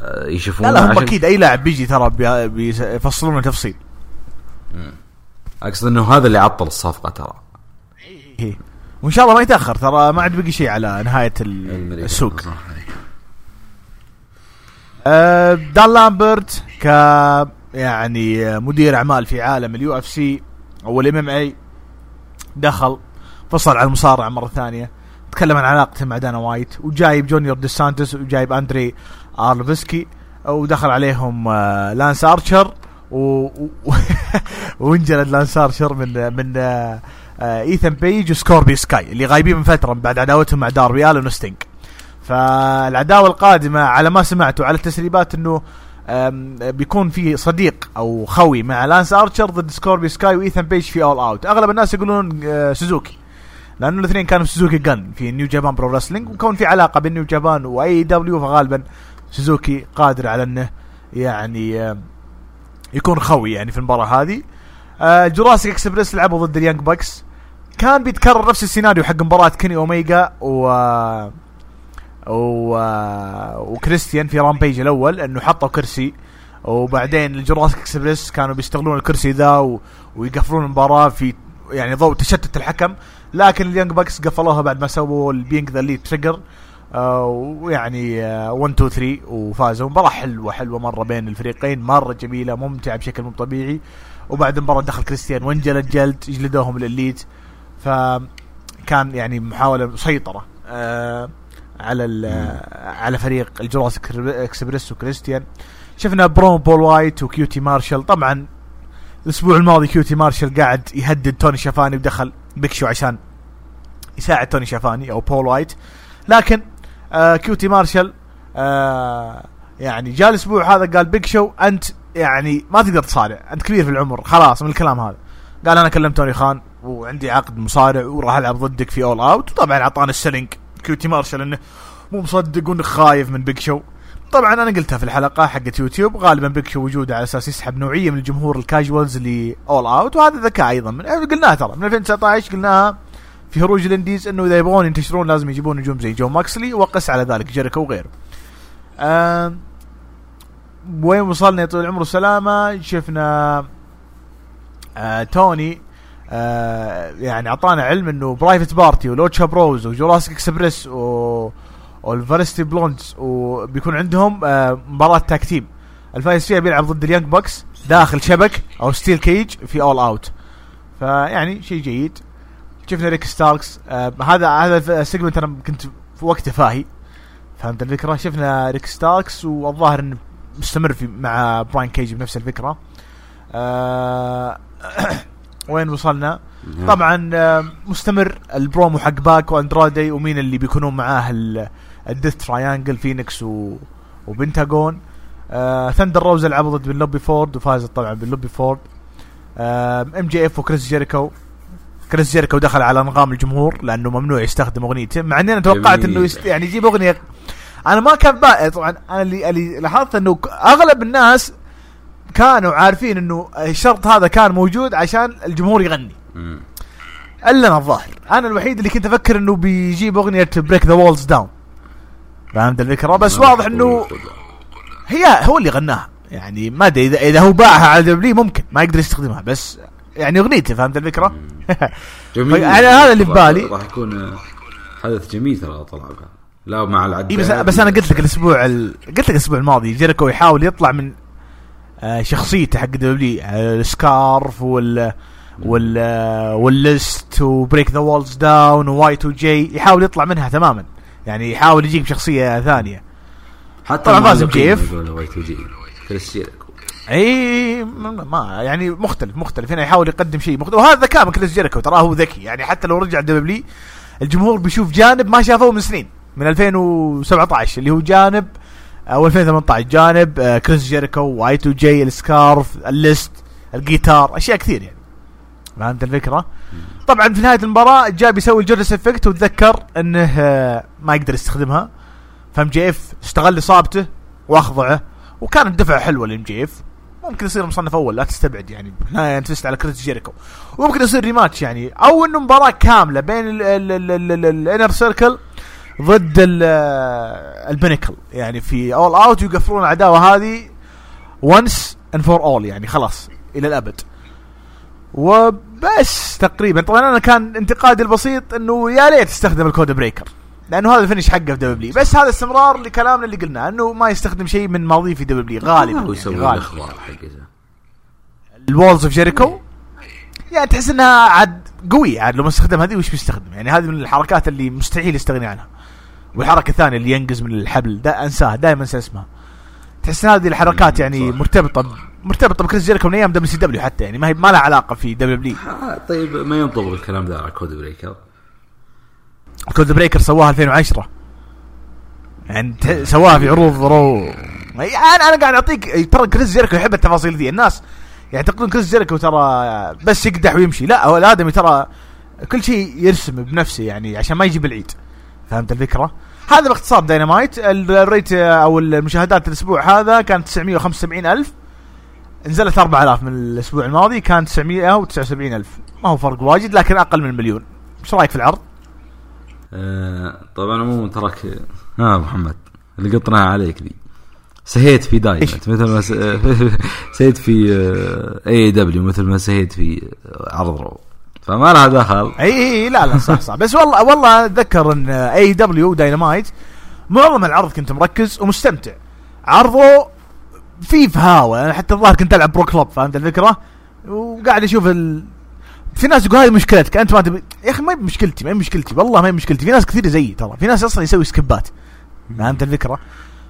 آه، يشوفون لا لا هم أكيد أي لاعب بيجي ترى بيفصلونه تفصيل. أقصد إنه هذا اللي عطل الصفقة ترى. إيه. وإن شاء الله ما يتأخر ترى ما عاد بقي شيء على نهاية السوق. آه دان لامبرت ك يعني مدير أعمال في عالم ال UFC أو ال MMA دخل فصل على المصارعة مرة ثانية. تكلم عن علاقته مع دانا وايت وجايب جونيور دي سانتوس وجايب أندري أرلوفسكي ودخل عليهم آه، لانس آرشر و... وانجلد لانس آرشر من من آه، ايثن بيج وسكوربيو سكاي اللي غايبين من فترة بعد عداوتهم مع داربي وستينج فالعداوة القادمة على ما سمعت وعلى التسريبات إنه بيكون في صديق أو خوي مع لانس ارشر ضد سكوربيو سكاي وايثن بيج في All Out أغلب الناس يقولون آه، سوزوكي. لأنه الاثنين كانوا في سوزوكي جون في New Japan Pro Wrestling وكون في علاقة بين New Japan و AEW فغالبا سوزوكي قادر على إنه يعني يكون خوي يعني في المباراة هذه. آه، Jurassic Express لعبوا ضد ال Young Bucks كان بيتكرر نفس السيناريو حق مباراة كيني اوميجا و و وكريستيان في Rampage الأول إنه حطوا كرسي. وبعدين ال Jurassic Express كانوا بيستغلون الكرسي ذا و... ويقفلون المباراة في يعني ضوء تشتت الحكم. لكن ال Young Bucks قفلوها بعد ما سووا ال Being the Elite Trigger. ويعني 1 2 3 وفازوا. مباراة حلوة حلوة مرة بين الفريقين. مرة جميلة ممتعة بشكل مو طبيعي. وبعد المباراة دخل كريستيان وانجلد جلد جلدوهم ال Elite فكان يعني محاولة سيطرة آه على على فريق ال Jurassic Express وكريستيان شفنا برون بول وايت وكيوتي مارشال. طبعا الأسبوع الماضي كيوتي مارشال قاعد يهدد توني شافاني ودخل Big Show عشان يساعد توني شافاني أو بول وايت. لكن آه كيوتي مارشال آه يعني جاء الأسبوع هذا قال Big Show أنت يعني ما تقدر تصارع أنت كبير في العمر خلاص من الكلام هذا. قال أنا كلمت توني خان وعندي عقد مصارع وراح ألعب ضدك في All Out وطبعا أعطانا ال selling كيوتي مارشال انه مو مصدق وإنه خايف من Big Show طبعا أنا قلتها في الحلقة حقت يوتيوب غالبا Big Show وجوده على أساس يسحب نوعية من الجمهور ال casuals اللي All Out وهذا ذكاء أيضا. من قلناها ترى من 2019 قلناها في هروج ال indies إنه إذا يبغون ينتشرون لازم يجيبون نجوم زي جون موكسلي وقس على ذلك جيريكو وغيره. آه وين وصلنا يا طويل العمر؟ والسلامه شفنا آه توني آه يعني أعطانا علم إنه Private Party و Lucha Bros و Jurassic Express و وال Varsity Blonds وبيكون عندهم آه مباراة tag team الفايز فيها بيلعب ضد ال Young Bucks داخل شبك أو steel cage في All Out فيعني شيء جيد. شفنا ريكي ستاركس. آه هذا هذا ال segment أنا كنت في وقته ساهي. فهمت الفكرة؟ شفنا ريكي ستاركس والظاهر إنه مستمر في مع براين كيج بنفس الفكرة. وين وصلنا. نعم. طبعا آه، مستمر البرومو حق باك واندرادي ومين اللي بيكونون معاه ال Death Triangle فينيكس و... وبنتاجون آه ثندر روزا لعبوا ضد بينلوبي فورد وفازت طبعا بينلوبي فورد. آه MJF وكريس جيريكو. كريس جيريكو دخل على انغام الجمهور لأنه ممنوع يستخدم اغنيته مع إني أنا توقعت. إنه يست... يعني يجيب أغنية. أنا ما كان بقى طبعا. أنا اللي اللي لاحظت إنه أغلب الناس كانوا عارفين إنه الشرط هذا كان موجود عشان الجمهور يغني. إلا أنا الظاهر. أنا الوحيد اللي كنت أفكر إنه بيجيب أغنية Break the Walls Down فهمت الفكرة؟ بس واضح إنه هي هو اللي غناها. يعني ما أدري اذا إذا هو باعها على W ممكن. ما يقدر يستخدمها. بس يعني اغنيته فهمت الفكرة؟ جميل. يعني هذا اللي في راح- بالي. راح يكون آه، حدث جميل ترى طلع. لا مع العداد بس بس أنا قلت لك الأسبوع ال... قلت لك الأسبوع الماضي جيريكو يحاول يطلع من شخصيته حق W آه ال scarf وال وال آه وال list و Break the Walls Down و Y2J يحاول يطلع منها تماما. يعني يحاول يجيك بشخصية ثانية. حتى طبعاً فاز بجيف. واي إي ما يعني مختلف مختلف. هنا يحاول يقدم شيء مختلف. وهذا ذكاء من كريس جيريكو تراه هو ذكي. يعني حتى لو رجع W الجمهور بيشوف جانب ما شافوه من سنين من 2017 اللي هو جانب أو 2018 جانب آه، كريس جيريكو Y2J ال scarf ال list الجيتار أشياء كثير يعني. فهمت الفكرة؟ طبعا في نهاية المباراة جاء بيسوي ال Judas Effect وتذكر إنه آه، ما يقدر يستخدمها. ف MJF استغل إصابته وأخضعه وكانت دفعة حلوة ل MJF. ممكن يصير مصنف أول لا تستبعد يعني. بالنهايه انت فزت على كريس جيريكو. وممكن يصير rematch يعني. أو إنه مباراة كاملة بين ال Inner Circle ضد ال Pinnacle يعني في All Out يقفلون العداوة هذه once and for all يعني خلاص إلى الأبد. وبس تقريبا. طبعا أنا كان انتقادي البسيط إنه يا ريت يستخدم ال Codebreaker لأنه هذا ال finish حقه في W بس هذا استمرار لكلامنا اللي قلناه إنه ما يستخدم شيء من ماضيه في W غالبا هو يعني يسوي غالبا. الأخبار حقته. ال Walls of Jericho يعني تحس إنها عاد قوية عاد لو ما استخدم هذه وش بيستخدم؟ يعني هذه من الحركات اللي مستحيل يستغني عنها. والحركة الثانية اللي ينقز من الحبل. دا أنساها دائما أنسى اسمها. تحس هذه الحركات يعني صح. مرتبطة ب- مرتبطة بكريس جيريكو من أيام WCW حتى يعني ما هي ما لها علاقة في دبليو آه، طيب ما ينطبق الكلام ذا على Codebreaker؟ Codebreaker سواها 2010 يعني سواها في عروض Raw يعني أنا أنا قاعد اعطيك ترى كريس جيريكو يحب التفاصيل دي الناس يعتقدون كريس جيريكو ترى بس يقدح ويمشي. لا هو الآدمي ترى كل شيء يرسم بنفسه يعني عشان ما يجيب العيد. فهمت الفكرة؟ هذا باختصار داينامايت ال- ال rate أو المشاهدات الأسبوع هذا كانت 975 ألف. نزلت 4000 من الأسبوع الماضي كان 979 ألف. ما هو فرق واجد لكن أقل من مليون. إيش رأيك في العرض؟ آه طبعا عموما تراك ها محمد اللي قطناها عليك دي سهيت في دايمت مثل ما س... سهيت في AEW مثل ما سهيت في آه، عرض Raw. فما لها دخل. إي لا لا صح صح. بس والله والله أتذكر إن AEW Dynamite معظم العرض كنت مركز ومستمتع. عرضه في فهاوة. أنا حتى الظاهر كنت ألعب Pro Club فهمت الفكرة؟ وقاعد أشوف ال... في ناس يقول هذه مشكلتك أنت ما تبي. يا أخي ما هي مشكلتي ما هي مشكلتي والله ما هي مشكلتي في ناس كثير زيي ترى. في ناس أصلا يسوي skip ات. فهمت الفكرة؟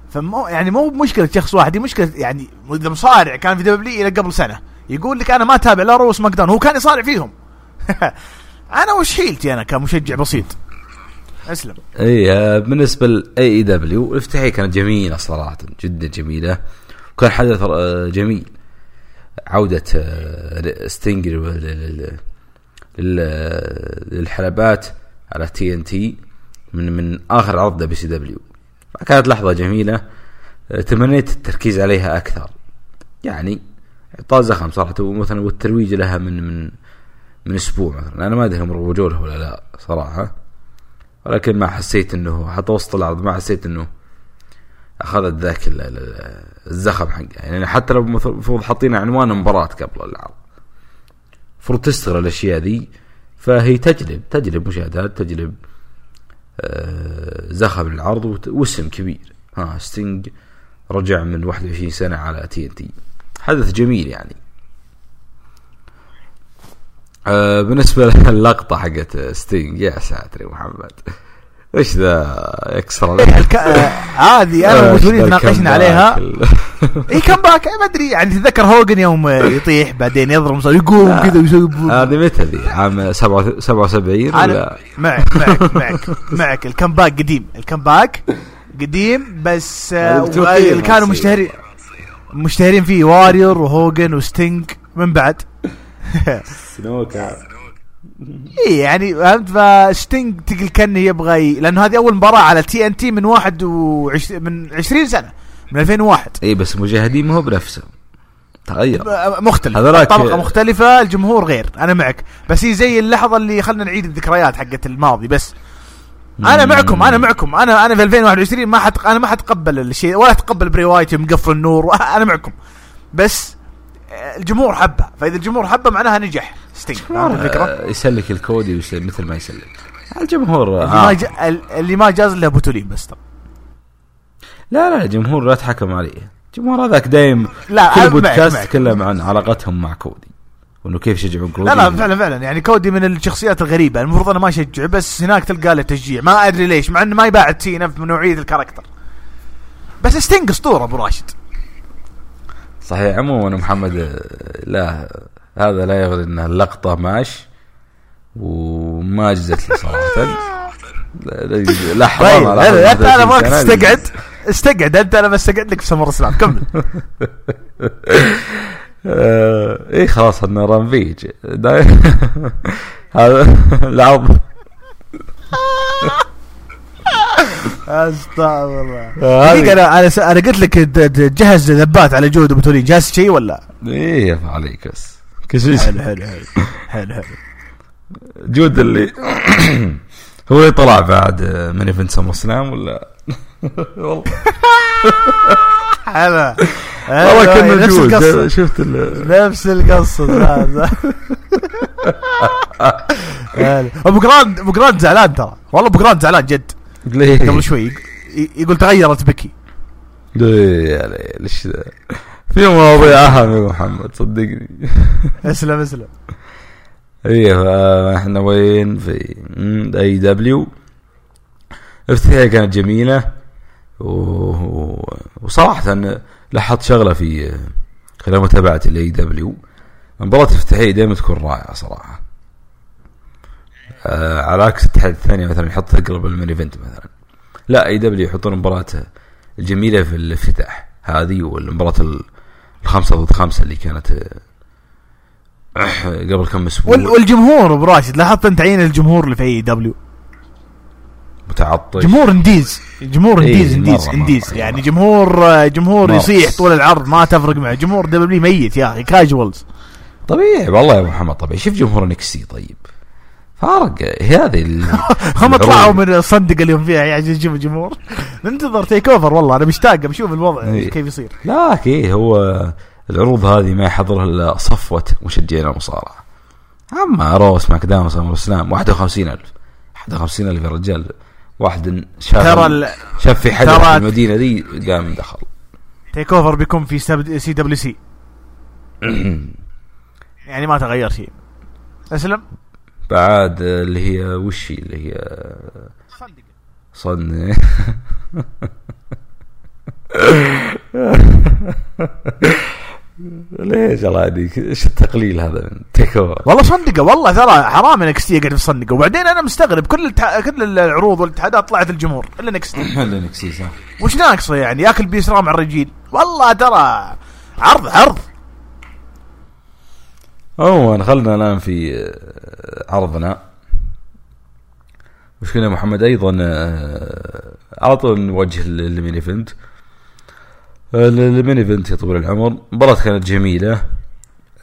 فمو يعني مو مشكلة شخص واحد دي مشكلة يعني إذا مصارع كان في W إلى قبل سنة. يقول لك أنا ما أتابع لا Raw و SmackDown هو كان يصارع فيهم. أنا وش حيلتي أنا كمشجع بسيط. أسلم. إي آه، بالنسبة لأي AEW الافتتاحية كانت جميلة صراحة جدا جميلة. وكان حدث آه، جميل. عودة آه، Sting لل- لل- لل- للحلبات على TNT من من اخر عرض WCW. كانت لحظة جميلة تمنيت التركيز عليها أكثر. يعني إعطاء زخم صراحة مثلا والترويج لها من من من أسبوع مثلا. أنا ما أدري هم روجوا لها ولا لا صراحة. ولكن ما حسيت إنه حتى وسط العرض ما حسيت إنه أخذت ذاك ال- ال- الزخم حقه. يعني حتى لو المفروض حاطين عنوان مباراة قبل العرض. المفروض تستغل الأشياء ذي. فهي تجلب تجلب مشاهدات تجلب آه، زخم العرض واسم كبير. ها Sting رجع من 21 سنة على TNT حدث جميل يعني. آه، بالنسبة للقطة حقت Sting يا ساتر يا محمد. إيش ذا يكسر الك- آه، هذه أنا ذا تناقشنا عليها. اي comeback ما أدري يعني تتذكر Hogan يوم يطيح بعدين يضرب يقوم كذا ويسوي هذه متى ذي؟ عام 77 أنا ولا؟ معك معك معك معك. ال comeback قديم ال comeback قديم بس آه، اللي كانوا. مشتهرين مشتهرين فيه Warrior و Hogan و Sting من بعد. Snuka اي يعني فهمت؟ ف Sting تقل كان يبغى ي... لأنه هذه أول مباراة على TNT من واحد وعش... من 20 سنة من 2001 اي بس المشاهدين ما هو بنفسهم. تغير. مختلف. هذولاك- طبقه مختلفة الجمهور غير أنا معك. بس هي زي اللحظة اللي خلنا نعيد الذكريات حقت الماضي بس. أنا معكم أنا معكم. أنا أنا في 2021 ما حت أنا ما حتقبل الشيء ولا اتقبل بري وايت مقفل النور. أنا معكم. بس الجمهور حبه فإذا الجمهور حبه معناها نجح. ستينج فاهم الفكرة؟ آه، يسلك الكودي مثل ما يسلك. الجمهور اللي آه. ما جا... اللي ما جاز له بوتولين بس ترى لا لا الجمهور لا تحكم عليه. الجمهور هذاك دايم لا، كل بودكاست معك. يتكلم عن علاقتهم مع كودي وإنه كيف يشجعون Cody. لا لا فعلا فعلا. يعني Cody من الشخصيات الغريبة. المفروض أنا ما اشجع بس هناك تلقى له تشجيع. ما أدري ليش مع إنه ما يباعد Cena في نوعية ال character. بس Sting أسطورة أبو راشد. صحيح عموما محمد لا هذا لا يغني ان اللقطه ماش وما جزت لي صراحة. لا- لا- لا حرام طيب أنت أنا من ابغاك 30 سنة. تستقعد استقعد أنت أنا بستقعد لك في SummerSlam كمل. آه، إيه خلاص انه رانفيج دا- هذا العرض أستغفر الله. هذه- دقيقة أنا أنا قلت لك جهز ذبات على جود بتولين جهز شيء ولا؟ إيه عليك بس كشيش حلو حلو حلو حلو حلو. جود اللي هو اللي طلع بعد من إيفنت سمر سلام ولا؟ والله. هذا والله نفس جود. شفت نفس القصة. أبو جراند أبو جراند زعلان ترى. والله أبو جراند زعلان جد. ليه قبل شوي. يقول تغيرت بكي. ليه يا ليه ليش ذا؟ في مواضيع أهم يا محمد صدقني. أسلم أسلم. إيه إحنا وين؟ في AEW الافتتاحية كانت جميلة. و... و- وصراحة لاحظت شغلة في خلال متابعة ال AEW مباراة الافتتاحية دائما تكون رائعة صراحة. آه على عكس الاتحاد الثانية مثلا يحط تقرب ال main event مثلا. لا AEW يحطون مباراة الجميلة في الافتتاح هذه والمباراة ال- الخمسة ضد خمسة اللي كانت آه، قبل كم أسبوع. وال- والجمهور ابو راشد لاحظت أنت عين الجمهور اللي في AEW متعطش. جمهور indies. جمهور إيه، indies indies indies. يعني. جمهور جمهور. يصيح طول العرض ما تفرق معه. جمهور W ميت يا أخي. casuals طبيعي والله يا أبو محمد طبيعي. شوف جمهور NXT طيب. فارق هذه ال- هم طلعوا. من الصندق اليوم فيها يعني يجيبوا جمهور. ننتظر TakeOver والله أنا مشتاق بشوف الوضع إيه. كيف يصير. لا أكيد هو العروض هذه ما يحضرها إلا صفوة مشجعين المصارعة. أما روس ماك داون سمر اسلام 51000 51000 يا رجال. واحد شاف ترى ال- شاف في ترى- في المدينة دي قام دخل. تيك اوفر بيكون في سي دبليو سي يعني ما تغير شيء. أسلم؟ بعد اللي هي وشي اللي هي صن. ليش الله يهديك؟ إيش التقليل هذا من TakeOver والله صندقة والله ترى حرام إنك تي قاعد في صندقة. وبعدين أنا مستغرب كل التح... كل العروض والاتحادات طلعت الجمهور إلا NXT. لينكسي صح. وش ناقصه يعني؟ ياكل بيسرى مع الرجيل. والله ترى عرض عرض. عموما خلنا الآن في آه، عرضنا. مشكلة محمد أيضا آه، على طول نوجه ال main event. آه، ال main event يا طويل العمر. المباراة كانت جميلة.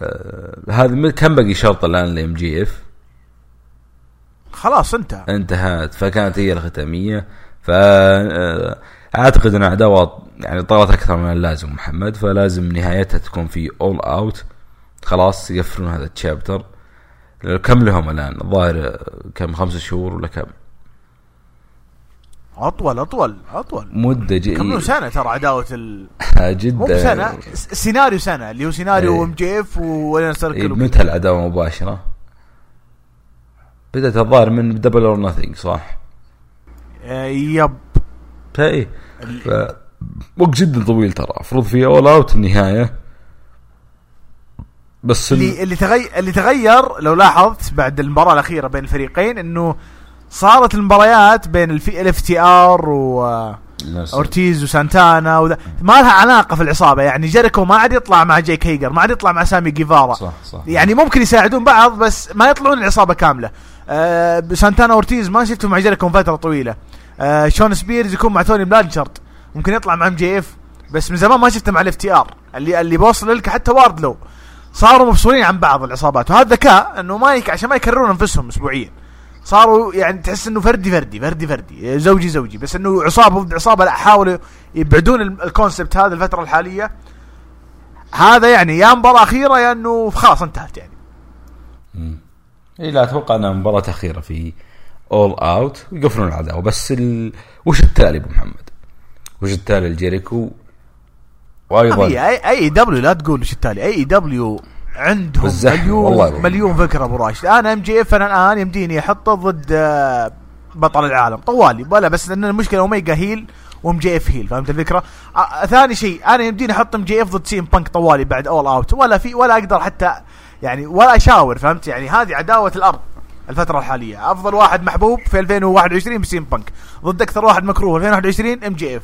آه، هذا كم باقي شرط الآن ل MJF خلاص انتهى انتهت. فكانت هي الختامية. فاعتقد أن عداوة يعني طالت أكثر من اللازم محمد. فلازم نهايتها تكون في All Out خلاص يقفلون هذا ال chapter كم لهم الآن؟ الظاهر كم؟ خمس شهور ولا كم؟ أطول أطول أطول. مدة جي كم سنة ترى عداوة ال... جدا. مو بسنة س- سيناريو سنة. اللي هو سيناريو إيه. M JF و Inner Circle متى العداوة مباشرة؟ بدأت الظاهر من Double or Nothing صح؟ آه، yep. اي ف... وقت جدا طويل ترى. المفروض في All Out النهاية. بس ال... اللي اللي تغير اللي تغير لو لاحظت بعد المباراة الأخيرة بين الفريقين إنه صارت المباريات بين الفي ال FTR واورتيز وسانتانا وذا ما لها علاقة في العصابة. يعني جيريكو ما عاد يطلع مع جايك هيجر ما عاد يطلع مع سامي جيفارا. صح صح. يعني ممكن يساعدون بعض بس ما يطلعون العصابة كاملة. آه سانتانا أورتيز ما شفته مع جيريكو فترة طويلة. آه شون سبيرز يكون مع توني بلانشارد. ممكن يطلع مع MJF بس من زمان ما شفته مع ال FTR اللي اللي بوصل لك حتى واردلو. صاروا مفصولين عن بعض العصابات. وهذا ذكاء إنه ما يك عشان ما يكررون أنفسهم اسبوعيا. صاروا يعني تحس إنه فردي فردي فردي فردي زوجي زوجي بس إنه عصابة ضد عصابة لا حاولوا يبعدون ال- ال concept هذا الفترة الحالية. هذا يعني يا مباراة أخيرة يا إنه خلاص انتهت يعني. اي لا أتوقع إنها مباراة أخيرة في All Out ويقفلون العداوة بس ال... وش التالي أبو محمد؟ وش التالي؟ لجيريكو؟ وأيضا AEW لا تقول وش التالي. AEW عندهم مليون والله. مليون فكرة أبو راشد. أنا MJF أنا الآن يمديني أحطه ضد آه، بطل العالم. طوالي ولا بس لأن المشكلة أوميجا heel و MJF heel فهمت الفكرة؟ آه ثاني شيء أنا يمديني أحط MJF ضد CM Punk طوالي بعد All Out ولا في ولا أقدر حتى يعني ولا أشاور فهمت؟ يعني هذه عداوة الأرض الفترة الحالية. أفضل واحد محبوب في 2021 ب CM Punk. ضد أكثر واحد مكروه 2021 MJF.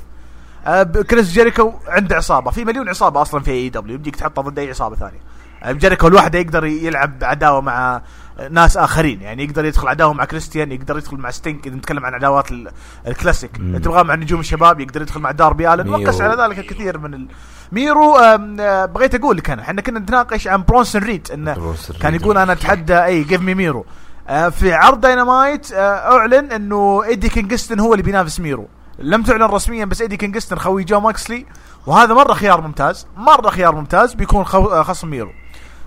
كريس جيريكو عنده عصابة. في مليون عصابة أصلا في AEW يمديك تحطها ضد أي عصابة ثانية. آه، جيريكو لوحده يقدر يلعب عداوة مع آه، ناس آخرين. يعني يقدر يدخل عداوة مع كريستيان يقدر يدخل مع ستينج. إذا نتكلم عن عداوات ال- الكلاسيك. تبغاه مع نجوم الشباب يقدر يدخل مع داربي آلن. وقس على ذلك الكثير من ال... ميرو آه، بغيت أقول لك أنا إحنا كنا نتناقش عن برونسون ريد. إنه كان. يقول أنا أتحدى إي جيف مي ميرو. آه، في عرض داينامايت آه، أعلن إنه إيدي كينغستون هو اللي بينافس ميرو. لم تعلن رسميا بس إيدي كينغستون خوي جون موكسلي. وهذا مرة خيار ممتاز مرة خيار ممتاز بيكون خو... آه، خصم ميرو.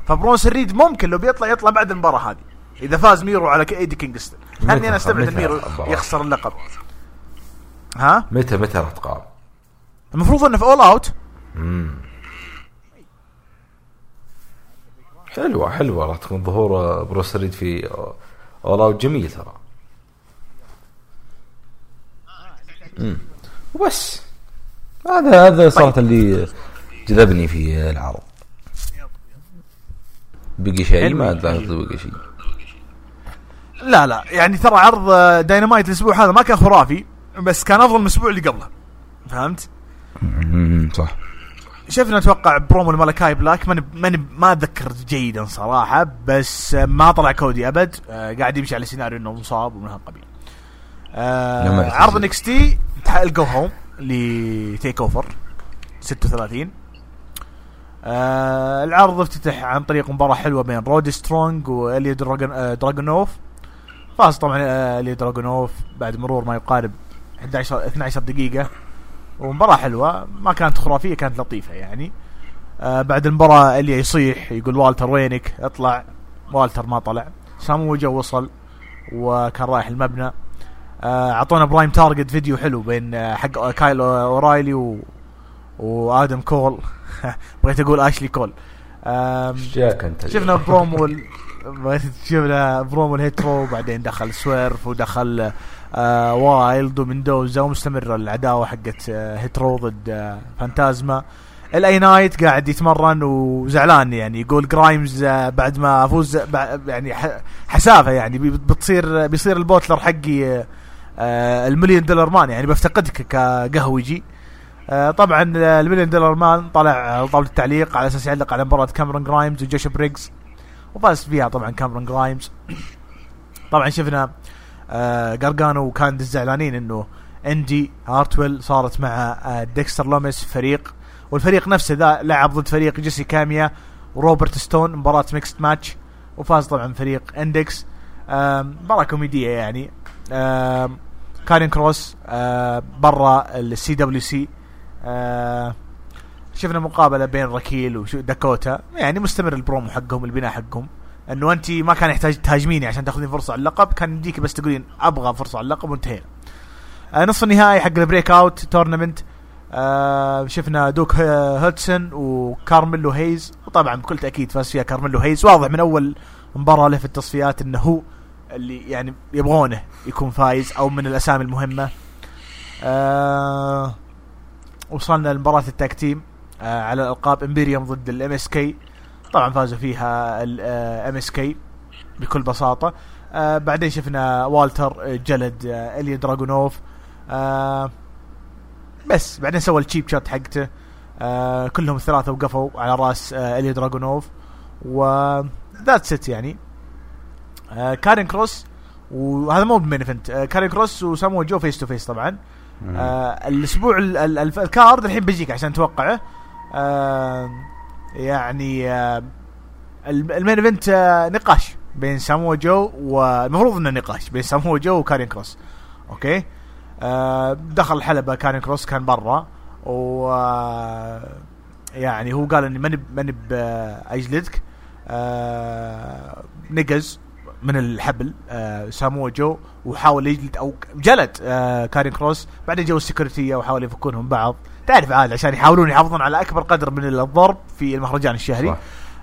فبرونسون ريد ممكن لو بيطلع يطلع بعد المباراة هذه. إذا فاز ميرو على إيدي كينغستون. لاني أنا أستبعد ميرو؟ يخسر اللقب. ها؟ متى متى راح تقام؟ المفروض إنه في All Out حلوة حلوة. راح تكون ظهور برونسون ريد في All Out جميل ترى مم. وبس. هذا هذا صارت اللي جذبني في العرض. بقي شيء. ما أعتقد بقي شيء. لا لا. يعني ترى عرض داينامايت الأسبوع هذا ما كان خرافي بس كان أفضل من الأسبوع اللي قبله. فهمت؟ صح. شفنا أتوقع برومو الملكاي بلاك. ماني ماني ما أتذكر جيدا صراحة بس ما طلع كودي أبد. آه قاعد يمشي على سيناريو إنه مصاب ومن هالقبيل آه عرض NXT ال go home ل TakeOver 36 آه العرض افتتح عن طريق مباراة حلوة بين رودي سترونج واليا دراجون آه دراجونوف فاز طبعا آه اليا دراجونوف بعد مرور ما يقارب 11 12 دقيقة. ومباراة حلوة ما كانت خرافية كانت لطيفة يعني. آه بعد المباراة إليا يصيح يقول والتر وينك؟ اطلع. والتر ما طلع. سامو جو وصل وكان رايح المبنى. أعطونا Prime Target فيديو حلو بين آه، حق كايل أورايلي و... وآدم كول. بغيت أقول أشلي كول. شفنا برومو شفنا promo ال Hit Row بعدين دخل سويرف ودخل آه وايلد ومندوزا ومستمرة العداوة حقت آه Hit Row ضد آه فانتازما LA Knight قاعد يتمرن وزعلان يعني. يقول جرايمز آه، بعد ما أفوز يعني حسافة يعني. بتصير بيصير ال butler حقي آه، آه، ال Million Dollar Man يعني بفتقدك كقهوجي. آه، طبعا آه، ال Million Dollar Man طلع طاوله التعليق على أساس يعلق على مباراة كاميرون جرايمز وجوش بريكس وفاز فيها طبعا كاميرون جرايمز طبعا شفنا آه جارجانو وكاندس زعلانين إنه إندي هارتويل صارت مع آه ديكستر لوميس فريق. والفريق نفسه ذا لعب ضد فريق جيسي كاميا وروبرت ستون مباراة mixed match وفاز طبعا فريق InDex. مباراة كوميدية يعني. كارين كروس آه برا ال CWC شفنا مقابلة بين راكيل وداكوتا يعني مستمر البرومو حقهم البناء حقهم. إنه أنت ما كان يحتاج تهاجميني عشان تاخذين فرصة على اللقب كان يمديك بس تقولين أبغى فرصة على اللقب وانتهينا. آه نصف النهائي حق ال breakout tournament. آه شفنا دوك هودسون وكارميلو هيز وطبعا بكل تأكيد فاز فيها كارميلو هيز واضح من أول مباراة له في التصفيات إنه هو اللي يعني يبغونه يكون فايز أو من الأسامي المهمة. آه وصلنا لمباراة ال tag team آه على الألقاب Imperium ضد ال MSK طبعا فازوا فيها ال MSK بكل بساطة. آه بعدين شفنا والتر آه، جلد آه إليا دراجونوف آه بس بعدين سوى ال cheap shot حقته. آه كلهم الثلاثة وقفوا على رأس آه إليا دراجونوف و that's it يعني. آه كارين كروس وهذا مو ب main event. آه كارين كروس وسامو جو face to face طبعا. آه الأسبوع ال- ال- الف- ال card الحين بيجيك عشان توقعه. آه يعني آه الم- ال main event آه نقاش بين سامو جو والمفروض إنه نقاش بين سامو جو وكارين كروس. أوكي؟ آه دخل الحلبه كارين كروس كان برا و آه، يعني هو قال إني ماني ماني اجلدك آه نقز. من الحبل آه سامو جو وحاول يجلد أو جلد آه كارين كروس. بعدين جو ال security وحاول يفكونهم بعض. تعرف عاد عشان يحاولون يحافظون على أكبر قدر من الضرب في المهرجان الشهري. صح.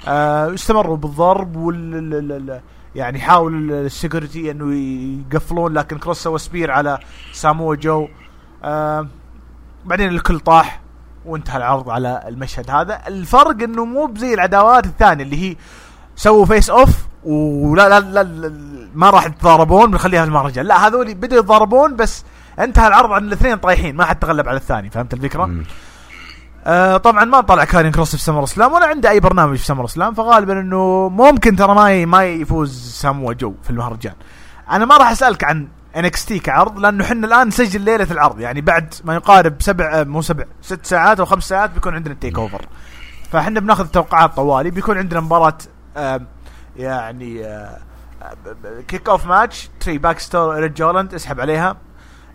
آه استمروا بالضرب وال ال- ال- ال- يعني حاول ال security إنه يقفلون لكن كروس سوى spear على سامو جو آه بعدين الكل طاح وانتهى العرض على المشهد هذا. الفرق إنه مو بزي العداوات الثانية اللي هي سووا face off ولا لا لا, لا ما راح يتضاربون بنخليها في المهرجان لا هذول بدوا يتضاربون بس انتهى العرض عن الاثنين طايحين ما حد تغلب على الثاني فهمت الفكرة؟ مم. آه طبعا ما طلع كارين كروس في SummerSlam ولا عنده أي برنامج في SummerSlam فغالبا إنه ممكن ترى ما ما يفوز سامو جو في المهرجان أنا ما راح أسألك عن NXT كعرض لأنه إحنا الآن نسجل ليلة العرض يعني بعد ما يقارب سبع آه، مو سبع ست ساعات أو خمس ساعات بيكون عندنا ال TakeOver فإحنا بناخذ توقعات طوالي بيكون عندنا مباراة آه يعني آه kick off match Trey Baxter و Ridge Holland اسحب عليها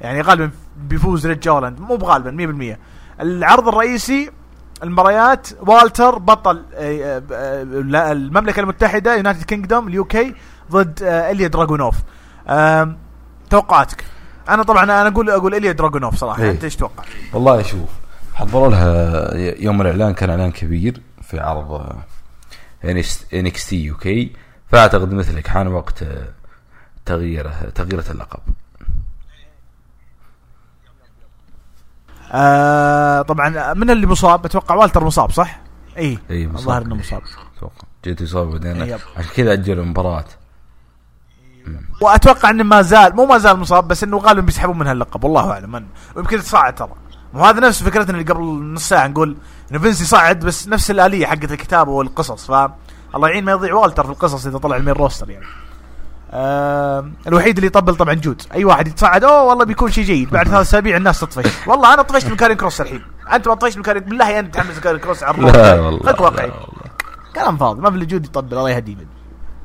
يعني غالبا بيفوز Ridge Holland مو بغالبا 100% العرض الرئيسي المباريات والتر بطل آه، آه، لا، المملكة المتحدة United Kingdom ال UK ضد آه، إليا دراجونوف توقعاتك أنا طبعا أنا أقول أقول إليا دراجونوف صراحة إيه. أنت إيش تتوقع؟ والله شوف حضروا لها يوم الإعلان كان إعلان كبير في عرض NXT UK فأعتقد مثلك حان وقت آه، تغييره تغييرة اللقب. آه طبعا من اللي مصاب؟ أتوقع والتر مصاب صح؟ إي إي مصاب. الظاهر إنه مصاب. أتوقع. جيت اصابه بعدين. yep. عشان كذا اجلوا المباراة. وأتوقع إنه ما زال مو ما زال مصاب بس إنه غالبا بيسحبون من هاللقب والله أعلم. من ويمكن يتصاعد ترى. وهذا نفس فكرتنا اللي قبل نص ساعة نقول إنه فينس يصعد بس نفس الآلية حقت الكتابة والقصص ف الله يعين ما يضيع والتر في القصص إذا طلع ال main roster يعني. آه الوحيد اللي يطبل طبعا جود. أي واحد يتصعد أوه والله بيكون شيء جيد. بعد ثلاث أسابيع الناس تطفش. والله أنا طفشت من كارين كروس الحين. أنت ما طفشت من كارين بالله أنت تحمس كارين كروس على. لا والله خليك واقعي. كلام فاضي ما في جود يطبل الله يهديه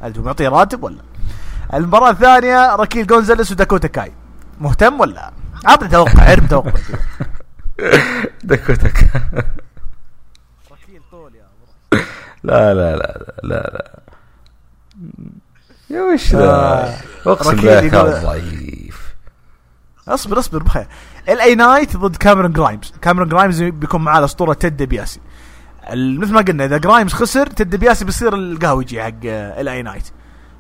انت معطيه راتب ولا؟ المباراة الثانية راكيل جونزاليس وداكوتا كاي. مهتم ولا؟ عطني توقع ارمي توقع. دكوتك راكيل طول يا لا لا لا لا لا. يا وش آه. ذا أقسم ركيل بالله ضعيف. اصبر اصبر بخير. LA Knight ضد كاميرون جرايمز كاميرون جرايمز بيكون معاه الاسطورة Ted DiBiase مثل ما قلنا إذا جرايمز خسر Ted DiBiase بيصير القهوجي حق LA Knight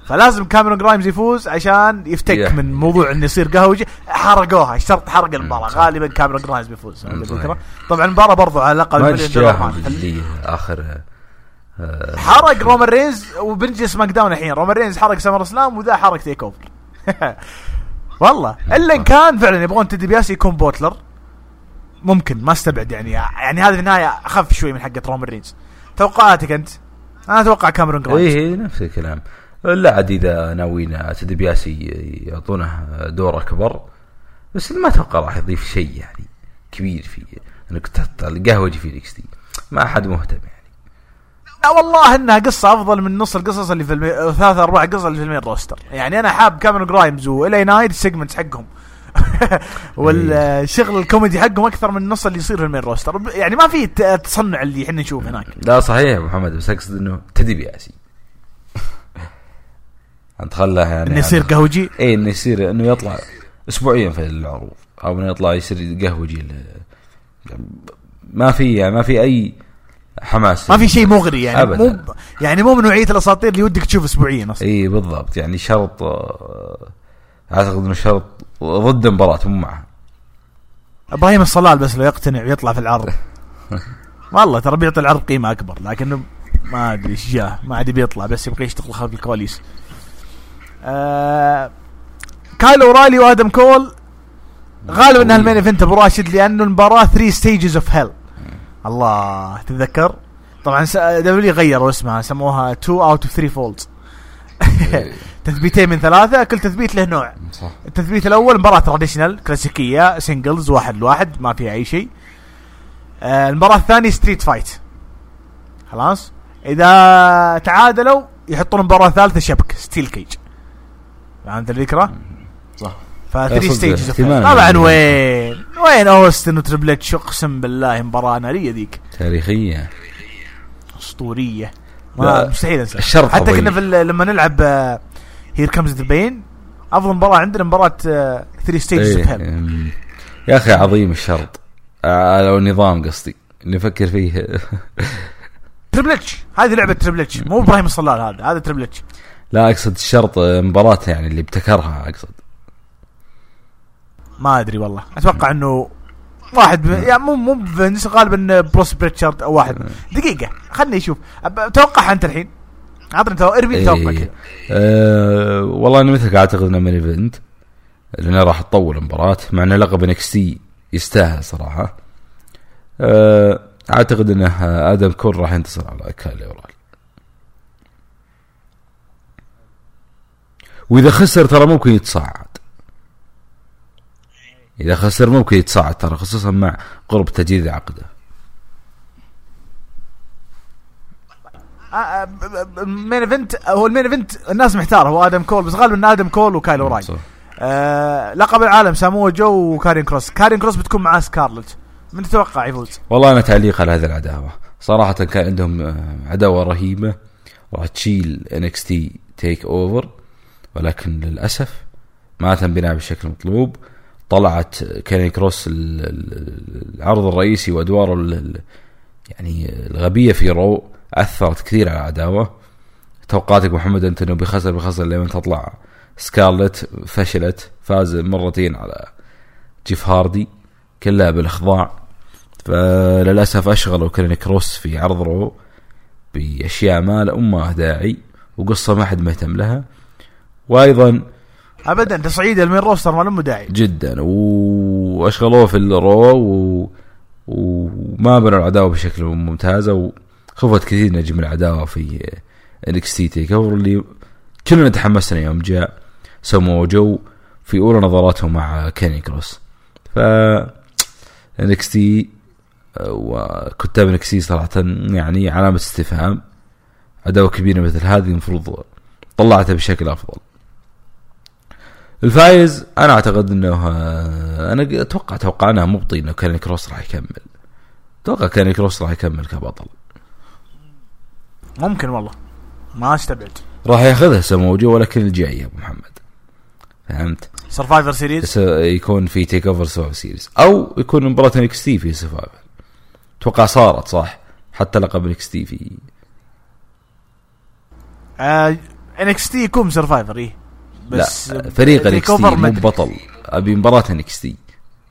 فلازم كاميرون جرايمز يفوز عشان يفتك Yeah. من موضوع إنه يصير قهوجي حرقوها الشرط حرق المباراة. غالبا كاميرون جرايمز بيفوز. طبعا المباراه برضو على ماتش. اللي آخر آه، حرق رومان رينز وبنجي SmackDown الحين. رومان رينز حرق SummerSlam وذا حرق TakeOver. والله. إلا إن كان فعلا يبغون Ted DiBiase يكون butler ممكن. ما استبعد يعني. يعني هذه في النهاية أخف شوي من حقة رومان رينز. توقعاتك أنت؟ أنا أتوقع كاميرون جرايمز. إيه نفس الكلام. لا عاد إذا ناويين Ted DiBiase يعطونه دور أكبر بس ما أتوقع راح يضيف شيء يعني كبير في انك تحط القهوجي في ال NXT ما أحد مهتم يعني. لا والله إنها قصة أفضل من نص القصص اللي في المي... ثلاث أرباع قصص اللي في ال main roster. يعني أنا حاب كاميرون جرايمز و LA Knight ال segments حقهم. والشغل الكوميدي حقهم أكثر من النص اللي يصير في ال main roster. يعني ما في الت- التصنع اللي إحنا نشوفه هناك. لا صحيح يا أبو محمد بس أقصد إنه تدي خلاه يعني إنه يصير قهوجي؟ اي إنه يصير إنه يطلع اسبوعيا في العروض أو إنه يطلع يصير قهوجي ما في يعني ما في أي حماس. ما في شيء مغري يعني أبداً. مو يعني مو من نوعية الأساطير اللي ودك تشوف اسبوعيا أصلا. اي بالضبط. يعني شرط آه، أعتقد إنه شرط ضد المباراة مو معها إبراهيم الصلال بس لو يقتنع ويطلع في العرض. والله ترى بيعطي العرض قيمة أكبر لكنه ما أدري إيش جاه ما عاد بيطلع بس يبغى يشتغل خلف الكواليس. آه كايل أورايلي وآدم كول غالبا إنها ال main event أبو راشد لأنه المباراة 3 stages of hell الله تتذكر؟ طبعا W غيروا اسمها سموها 2 out of 3 falls تثبيتين من ثلاثة كل تثبيت له نوع. صح. التثبيت الأول مباراة traditional كلاسيكية singles واحد لواحد ما فيها أي شيء. آه المباراة الثانية street fight خلاص؟ إذا تعادلوا يحطون مباراه ثالثه شبك steel cage فهمت الفكرة؟ صح. ف three stages طبعا يعني. وين؟ وين أوستن وتريبل إتش؟ أقسم بالله مباراة نارية ذيك. تاريخية. أسطورية. ما مستحيل انسى الشرط حتى. كنا في ال- لما نلعب Here Comes the Pain أفضل مباراة عندنا مباراة 3 stages of إيه، hell أم، يا أخي عظيم الشرط. آه، أو النظام قصدي. نفكر فيه. تريبل اتش هذه لعبة تريبل اتش مو إبراهيم الصلال هذا هذا تريبل اتش لا أقصد الشرط مباراة يعني اللي ابتكرها أقصد. ما أدري والله. أتوقع إنه واحد ب... يعني مو مو فينس غالبا بروس بريتشارد أو واحد. دقيقة خلني أشوف. توقعها أنت الحين؟ عطني تو... ارمي لي توقع إيه. كذا أه والله أنا مثلك أعتقد إنه main event لأنه راح تطول المباراة مع ان لقب NXT يستاهل صراحة. أه أعتقد إنه آدم كول راح ينتصر على كايل أورايلي. وإذا خسر ترى ممكن يتصاعد. إذا خسر ممكن يتصاعد ترى خصوصا مع قرب تجديد عقده. آه، ال main event هو ال main event الناس محتارة هو آدم كول بس غالبا آدم كول وكايل أورايلي صح. آه لقب العالم سامو جو وكارين كروس. كارين كروس بتكون معاه سكارلت. من تتوقع يفوز؟ والله أنا تعليق على هذه العداوة. صراحة كان عندهم آه، عداوة رهيبة. راح تشيل انكس تي تيك اوفر ولكن للأسف ما تم بناء بالشكل المطلوب طلعت كيني كروس ال- ال- العرض الرئيسي وأدواره يعني الغبية في رو أثرت كثير على العداوه توقعاتك محمد أنت إنه بيخسر بيخسر لما تطلع. سكارلت فشلت فاز مرتين على جيف هاردي كلها بالإخضاع. فللأسف أشغلوا كلين كروس في عرض رو بأشياء ما لها أم داعي وقصة ما حد مهتم لها. وأيضا ابدا تصعيد المين roster ما له داعي جدا. وأشغلوه في ال Raw و... وما بنوا العداوة بشكل ممتازه وخفت كثير نجم العداوة في NXT Take. Over اللي كلنا تحمسنا يوم جاء سمو جو في أولى نظراتهم مع كارين كروس. ف NXT وكتاب NXT صراحة يعني علامة استفهام. عداوة كبيرة مثل هذه المفروض طلعتها بشكل أفضل. الفايز أنا أعتقد إنه آه، أنا أتوقع توقعنا مبطي انه كارين كروس راح يكمل. أتوقع كارين كروس راح يكمل كبطل. ممكن والله. ما أستبعد. راح ياخذها سموجو ولكن الجاي يا أبو محمد. فهمت؟ Survivor Series يكون في TakeOver Survivor Series أو يكون مباراة NXT في Survivor أتوقع صارت صح؟ حتى لقب NXT في آه NXT يكون Survivor إيه. بس لا فريق NXT مو. بطل. أبي مباراة NXT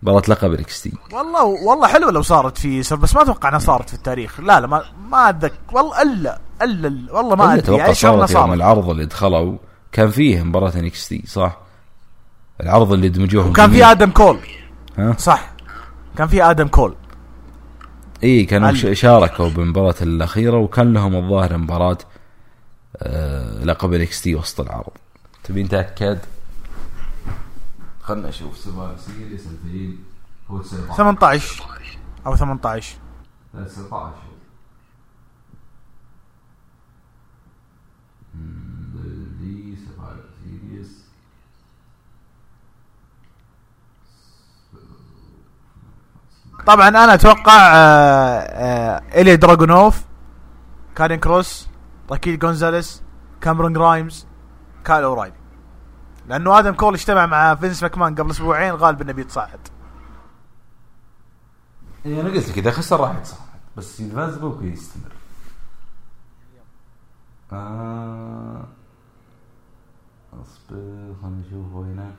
مباراة لقب NXT والله والله حلو لو صارت في Sur بس ما أتوقع إنها صارت في التاريخ. لا لا ما ما اتذكر والله إلا إلا والله ما أدري. أتوقع يعني صارت يوم العرض اللي دخلوا كان فيه مباراة NXT صح؟ العرض اللي دمجوهم وكان في. آدم كول. ها؟ صح. كان في آدم كول. إي كانوا شاركوا بالمباراة الأخيرة وكان لهم الظاهر مباراة آه لقب ال NXT وسط العرض. تبي نتأكد؟ خلنا نشوف. Series 2000 هو 18 أو 18 لا 19 دي Series طبعا أنا أتوقع آه آه الي دراجونوف كارين كروس راكيل جونزاليس كاميرون جرايمز كايل أورايلي لأنه آدم كول اجتمع مع فينس ماكمان قبل أسبوعين غالب إنه بيتصاعد. اي أنا قلت لك إذا خسر راح يتصاعد بس اذا فاز ممكن يستمر. آه أصبر خلينا نشوفه هنا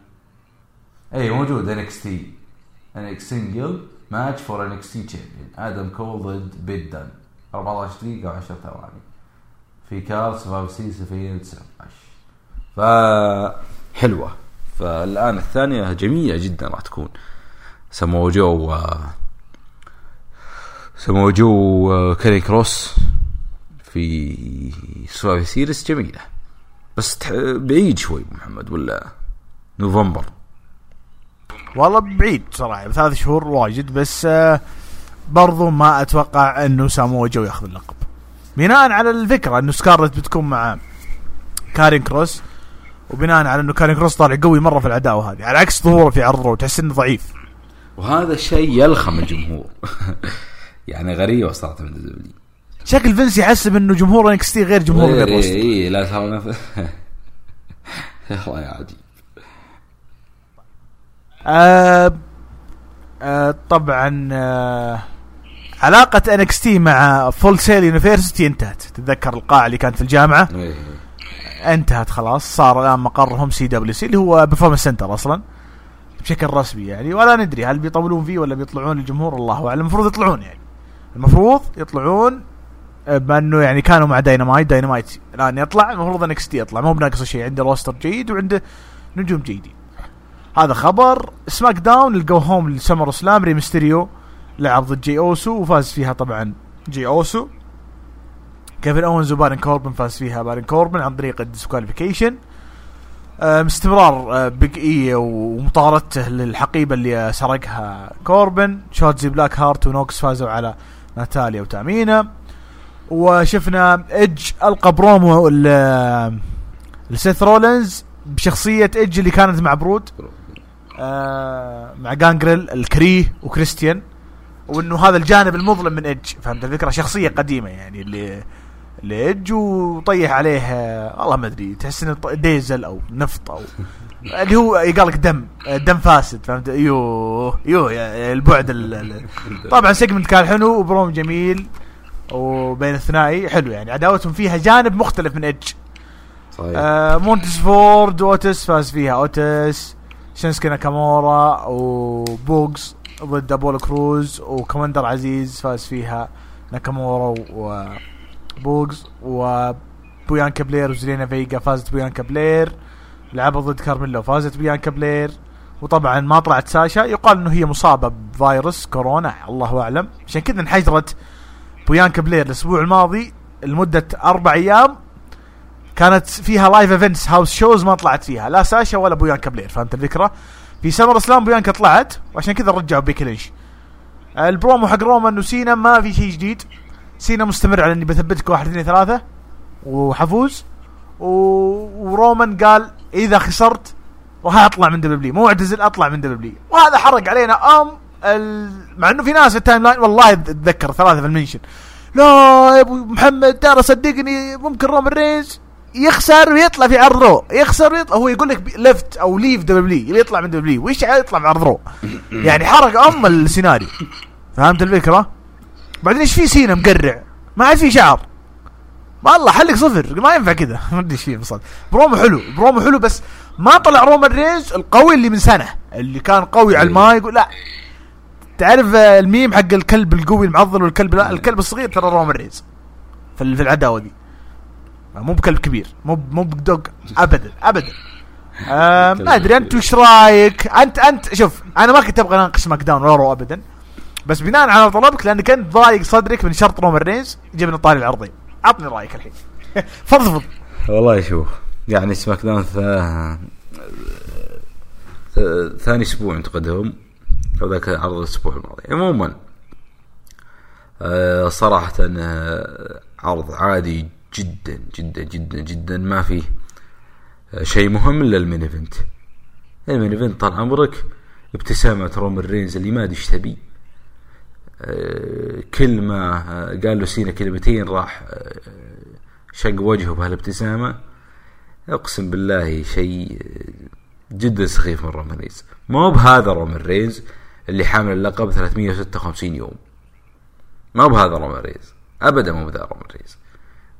اي موجود ان إكس تي ان إكس سنجل ماتش فور ان إكس تي تشامبيون آدم كول ضد بيت دان 14 دقيقة و10 ثواني. في كارس Survivor Series في 19 فحلوة. فالآن الثانية جميلة جدا راح تكون. سموه جو سموه جو كاري كروس في سوافي سيريس جميلة. بس بعيد شوي محمد ولا نوفمبر؟ والله بعيد صراحة ثلاث شهور واجد بس برضو ما أتوقع إنه سامو جو ياخذ اللقب. بناء على الفكرة إنه سكارلت بتكون مع كارين كروس. وبناء على إنه كارين كروس طالع قوي مرة في العداوه هذه على عكس ظهوره في عرض تحس إنه ضعيف. وهذا الشيء يلخم الجمهور. يعني غريبة صارت من ال WWE شكل فينس يحسب إنه جمهور NXT غير جمهور AEW غير AEW لا ترى والله يا عجيب. آه آه طبعا آه علاقة NXT مع Full Sail University انتهت. تتذكر القاعة اللي كانت في الجامعة؟ إيه. انتهت خلاص صار الآن مقرهم CWC اللي هو Performance Center أصلا بشكل رسمي يعني ولا ندري هل بيطولون فيه ولا بيطلعون الجمهور الله أعلم المفروض يطلعون يعني. المفروض يطلعون آه، بانه يعني كانوا مع Dynamite Dynamite الآن يطلع المفروض NXT يطلع. مو بناقص شيء عنده roster جيد وعنده نجوم جيدين. هذا خبر. SmackDown ال go home ل SummerSlam ريمستيريو لعب ضد جي اوسو وفاز فيها طبعا جي اوسو كيفن اونز وبارون كوربن فاز فيها. بارون كوربن عن طريق ال disqualification. استمرار آه، Big E ومطاردته للحقيبة اللي سرقها كوربن. شوتزي بلاك هارت ونوكس فازوا على ناتاليا وتامينا وشفنا ايدج ألقى برومو لسيث رولينز بشخصية ايدج اللي كانت مع Brood. آه مع جانجرل الكريه وكريستيان. وإنه هذا الجانب المظلم من ايدج فهمت؟ الفكرة شخصية قديمة يعني اللي ايدج وطيح عليه آه، والله ما أدري تحس إنه ديزل أو نفط أو اللي هو يقال لك دم دم فاسد فهمت؟ يوه يوه يا- البعد ال- ال- طبعا segment كان حلو وبروم جميل وبين الثنائي حلو يعني عداوتهم فيها جانب مختلف من ايدج صحيح. آه مونتيز فورد أوتس فاز فيها أوتس شينسكي ناكامورا وبوغز ضد أبولو كروز وكوماندر عزيز فاز فيها ناكامورا وبوغز وبيانكا بلير وزلينا فيجا فازت بيانكا بلير لعبوا ضد كارميلا وفازت بيانكا بلير وطبعا ما طلعت ساشا يقال إنه هي مصابة بفيروس كورونا الله أعلم عشان كذا انحجرت بيانكا بلير الأسبوع الماضي لمدة أربع أيام كانت فيها live events house shows ما طلعت فيها لا ساشا ولا بيانكا بلير فهمت الفكرة؟ في سمر إسلام بويانكا طلعت وعشان كذا رجعوا بيكي لينش. البرومو حق رومان وسينا ما في شيء جديد سينا مستمر على إني بثبتك واحد اثنين ثلاثة. وحفوز. و... ورومان قال إذا خسرت راح أطلع من WWE مو أعتزل أطلع من WWE وهذا حرق علينا. أم ال... مع إنه في ناس في ال timeline والله أتذكر ثلاثة في ال mention. لا يا أبو محمد ترى صدقني ممكن رومان رينز يخسر ويطلع في عرض Raw. يخسر ويطلع. هو يقول لك left أو leave WWE يطلع من WWE ويش يطلع في عرض Raw؟ يعني حرق أم السيناريو. فهمت الفكرة؟ بعدين إيش في سينا مقرع؟ ما عاد في شعر. والله حلق صفر. ما ينفع كذا ما أدري إيش فيه برومو حلو برومو حلو بس ما طلع رومان رينز القوي اللي من سنة. اللي كان قوي على المايك لا. تعرف الميم حق الكلب القوي المعضل والكلب؟ لا الكلب الصغير ترى رومان رينز في ال- في العداوة دي. مو بكلب كبير. مو مو ب dog ابدا ابدا. آه ما أدري انت وش رأيك؟ انت انت شوف أنا ما كنت أبغى أناقش SmackDown ولا Raw ابدا. بس بناء على طلبك لأن كنت ضايق صدرك من شرط رومان رينز جبنا طاري العرضين عطني رأيك الحين. فضفض. والله شوف يعني SmackDown ثا... ثاني أسبوع انتقدهم وذاك عرض الأسبوع الماضي. عموما آه، صراحة آه، عرض عادي جدا جدا جدا جدا. ما فيه آه، شيء مهم إلا ال main event. ال main event طال عمرك ابتسامة رومان رينز اللي ما أدري إيش تبي. آه، كل ما آه، قال له سينا كلمتين راح آه، شق وجهه بهالابتسامة. أقسم بالله شيء جدا سخيف من رومان رينز. ما هو بهذا رومان رينز اللي حامل اللقب 356 يوم. ما بهذا رومان رينز. ابدا مو بهذا رومان رينز.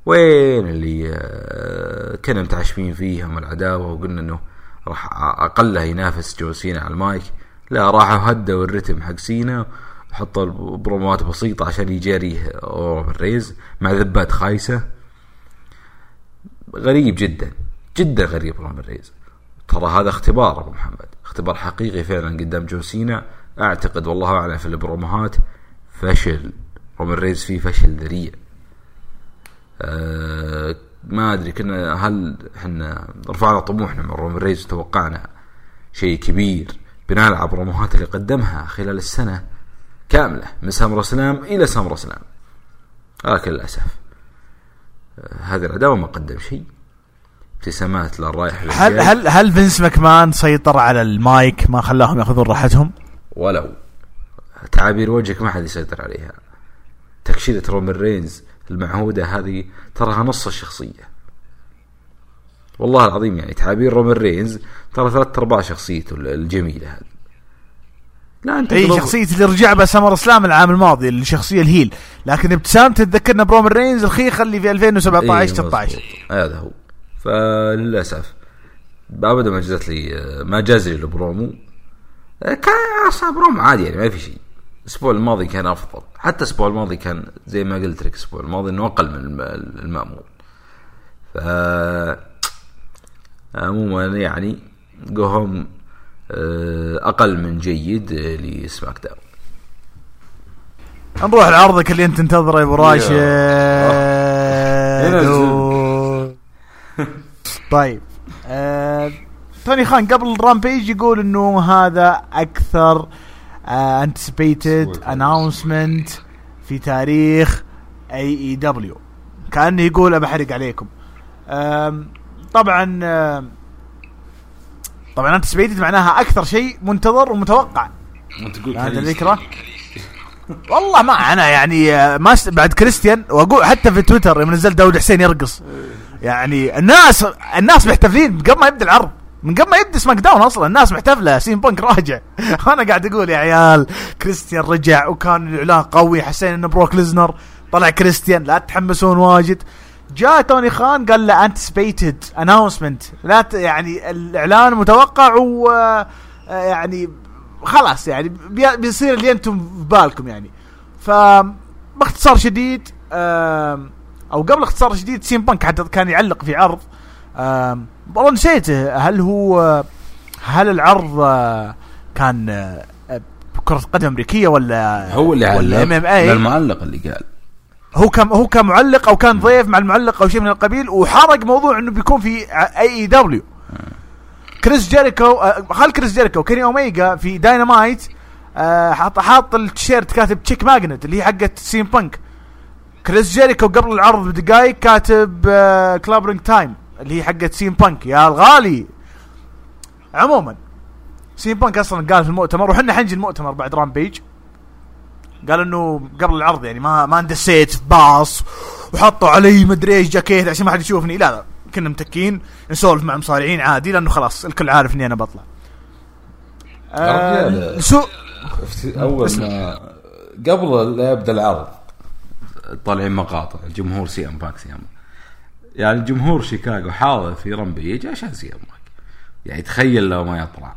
وين اللي آه، كنا متعشمين فيهم العداوة وقلنا إنه راح اقلها ينافس جون سينا على المايك. لا راحوا هدوا الرتم حق سينا وحطوا promoات بسيطة عشان يجاريه رومان رينز مع ذبات خايسة. غريب جدا جدا غريب رومان رينز ترى هذا اختبار أبو محمد اختبار حقيقي فعلا قدام جون سينا. أعتقد والله أعلم في ال promoهات فشل رومان رينز فيه فشل ذريع. أه ما أدري كنا هل إحنا رفعنا طموحنا من رومان رينز وتوقعنا شيء كبير؟ بناء على ال promoهات اللي قدمها خلال السنة كاملة من SummerSlam إلى SummerSlam لكن للاسف آه، هذه العداوه ما قدم شيء. ابتسامات للرايح هل. هل هل فينس ماكمان سيطر على المايك؟ ما خلاهم يأخذون راحتهم؟ ولو. تعابير وجهك ما حد يسيطر عليها. تكشيرة رومان رينز المعهودة هذه تراها نص الشخصية. والله العظيم يعني تعابير رومان رينز ترى ثلاث أرباع شخصيته الجميلة هذه. لا أنت إي شخصية اللي رجع بها SummerSlam العام الماضي الشخصية ال heel. لكن ابتسامته تذكرنا برومان رينز الخيخة اللي في 2017 إيه، 16 مظبوط. هذا هو. فللأسف أبدا ما جازت لي ما جاز لي البرومو. كان أصلا برومو عادي يعني ما في شيء. الأسبوع الماضي كان أفضل. حتى الأسبوع الماضي كان زي ما قلت لك الأسبوع الماضي إنه أقل من الم- المأمول. ف عموما يعني go home أقل من جيد آه، ل SmackDown نروح لعرضك اللي أنت تنتظره يا أبو راشد. طيب. آه، توني خان قبل ال Rampage يقول إنه هذا أكثر anticipated announcement في تاريخ AEW كأنه يقول بحرق عليكم. طبعا آم، طبعا anticipated معناها أكثر شيء منتظر ومتوقع. تقول هذا الفكرة؟ والله ما أنا يعني آه، ما بعد كريستيان وأقول حتى في تويتر يوم نزلت داود حسين يرقص. يعني الناس الناس محتفلين من قبل ما يبدأ العرض. من قبل ما يبدأ SmackDown أصلا الناس محتفلة CM Punk راجع. أنا قاعد أقول يا عيال كريستيان رجع وكان الاعلان قوي حسين إنه بروك ليزنر طلع كريستيان لا تتحمسون واجد. جاء توني خان قال له anticipated announcement لا ت- يعني الإعلان متوقع و آه، يعني خلاص يعني بي- بيصير اللي أنتم في بالكم يعني. ف باختصار شديد أو قبل اختصار شديد CM Punk حتى كان يعلق في عرض. والله نسيته هل هو هل العرض آه، كان آه، كرة قدم أمريكية ولا هو اللي ولا ام ام علق اي المعلق اللي قال. هو كان هو كان معلق أو كان ضيف مع المعلق أو شيء من القبيل وحرق موضوع إنه بيكون في AEW كريس جيريكو آه، خل كريس جيريكو كيني اوميجا في داينامايت آه، حاط حاط التيشيرت كاتب chick magnet اللي هي حقت CM Punk. كريس جيريكو قبل العرض بدقائق كاتب آه، clobbering time اللي هي حقت CM Punk. يا الغالي! عموما CM Punk أصلا قال في المؤتمر وحنا حنجي المؤتمر بعد Rampage قال إنه قبل العرض يعني ما ما اندسيت في باص وحطوا علي مدري إيش جاكيت عشان ما حد يشوفني. لا لا كنا متكين نسولف مع مصارعين عادي لأنه خلاص الكل عارف إني أنا بطلع. آه رجال. سو أول ما قبل لا يبدأ العرض طالعين مقاطع الجمهور CM Punk CM يعني جمهور شيكاغو حاضر في Rampage عشان CM Punk يعني تخيل لو ما يطلع.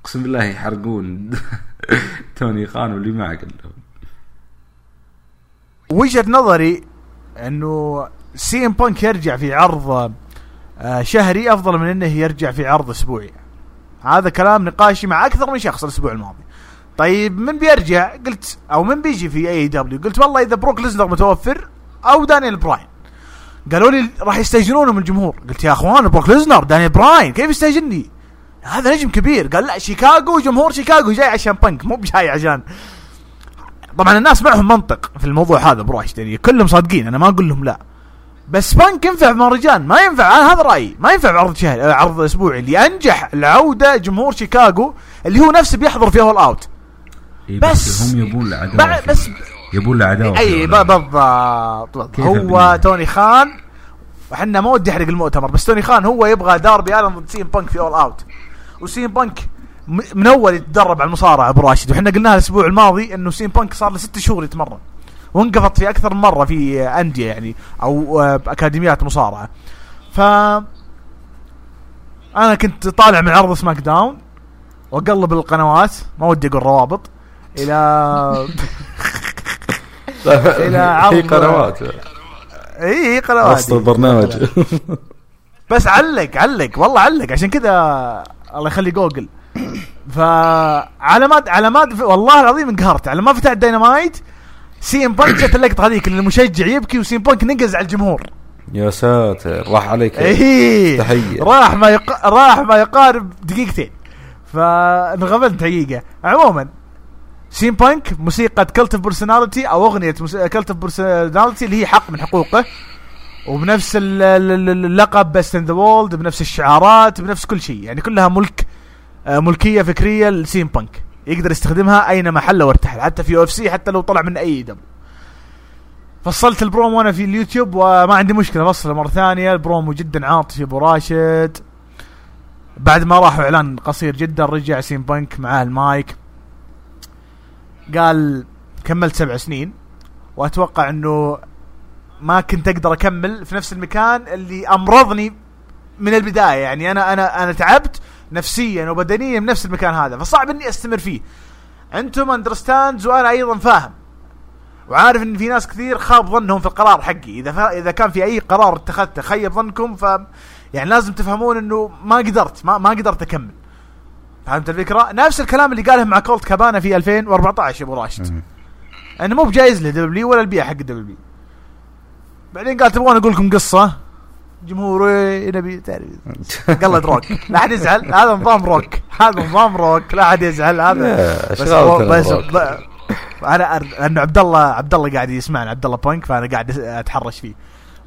أقسم بالله يحرقون توني خان واللي معه كلهم وجهة نظري إنه CM Punk يرجع في عرض آه، شهري أفضل من إنه يرجع في عرض أسبوعي. هذا كلام نقاشي مع أكثر من شخص الأسبوع الماضي. طيب من بيرجع؟ قلت أو من بيجي في AEW قلت والله إذا بروك ليزنر متوفر أو دانيال براين. قالوا لي راح يستهجنونه من الجمهور. قلت يا أخوان بروك ليزنر دانيال براين كيف يستهجن هذا نجم كبير. قال لا شيكاغو جمهور شيكاغو جاي عشان بنك مو بجاي عشان طبعا الناس معهم منطق في الموضوع هذا براش يعني كلهم صادقين أنا ما أقول لهم لا. بس بنك ينفع مهرجان ما ينفع أنا هذا رأيي. ما ينفع بعرض شهر عرض أسبوعي. اللي أنجح العودة جمهور شيكاغو اللي هو نفسه بيحضر في All Out إيه بس- هم يبون له عداوة بعد- فيه. بس يبون له عداوة أي بالضبط. هو؟ توني خان وحنا ما ودي أحرق المؤتمر بس توني خان هو يبغى داربي الن ضد CM Punk في All Out. و CM Punk من اول يتدرب على المصارعة أبو راشد. وحنا قلناها الأسبوع الماضي إنه CM Punk صار له ست شهور يتمرن. وانلقط في أكثر من مرة في أندية يعني أو آه، أكاديميات مصارعة. ف أنا كنت طالع من عرض SmackDown وأقلب القنوات ما ودي أقول روابط إلى إلى عرض- هي قنوات. إي قنوات. وسط البرنامج بس علق علق والله علق. عشان كذا الله يخلي جوجل. فعلامات علامات والله العظيم انقهرت. على ما فتح Dynamite CM Punk جت اللقطة هذيك اللي المشجع يبكي و CM Punk نقز على الجمهور. يا ساتر راح عليك. إيه. تحية. راح ما يق... راح ما يقارب دقيقتين. فانغبنت حقيقه عموما CM Punk موسيقى Cult of Personality أو أغنية Cult of Personality اللي هي حق من حقوقه. وبنفس ال- ال- ال- اللقب best in the world بنفس الشعارات بنفس كل شيء. يعني كلها ملك ملكية فكرية ل CM Punk. يقدر يستخدمها اينما حل وارتحل حتى في UFC حتى لو طلع من AEW فصلت البرومو أنا في اليوتيوب وما عندي مشكلة بفصله مرة ثانية. البرومو جدا عاطفي أبو راشد. بعد ما راحوا إعلان قصير جدا رجع CM Punk معاه المايك. قال كملت سبع سنين وأتوقع إنه ما كنت أقدر أكمل في نفس المكان اللي أمرضني من البداية. يعني أنا أنا أنا تعبت نفسيا وبدنيا من نفس المكان هذا فصعب إني أستمر فيه. أنتم اندرستاندز وأنا أيضا فاهم. وعارف إن في ناس كثير خاب ظنهم في القرار حقي. إذا فا إذا كان في أي قرار اتخذته خيب ظنكم ف يعني لازم تفهمون إنه ما قدرت ما ما قدرت أكمل. فهمت الفكرة؟ نفس الكلام اللي قاله مع كولت كابانا في 2014 يا أبو راشد. انه مو بجايز له WWE ولا البيع حق WWE بعدين قال تبغون أقول لكم قصة؟ جمهور إيه، نبي تعرف. قلد روك. لا أحد يزعل. هذا نظام روك. هذا نظام روك. لا أحد يزعل. هذا بس أنا لأنه عبد الله عبد الله قاعد يسمعنا عبد الله بانك فأنا قاعد أتحرش فيه.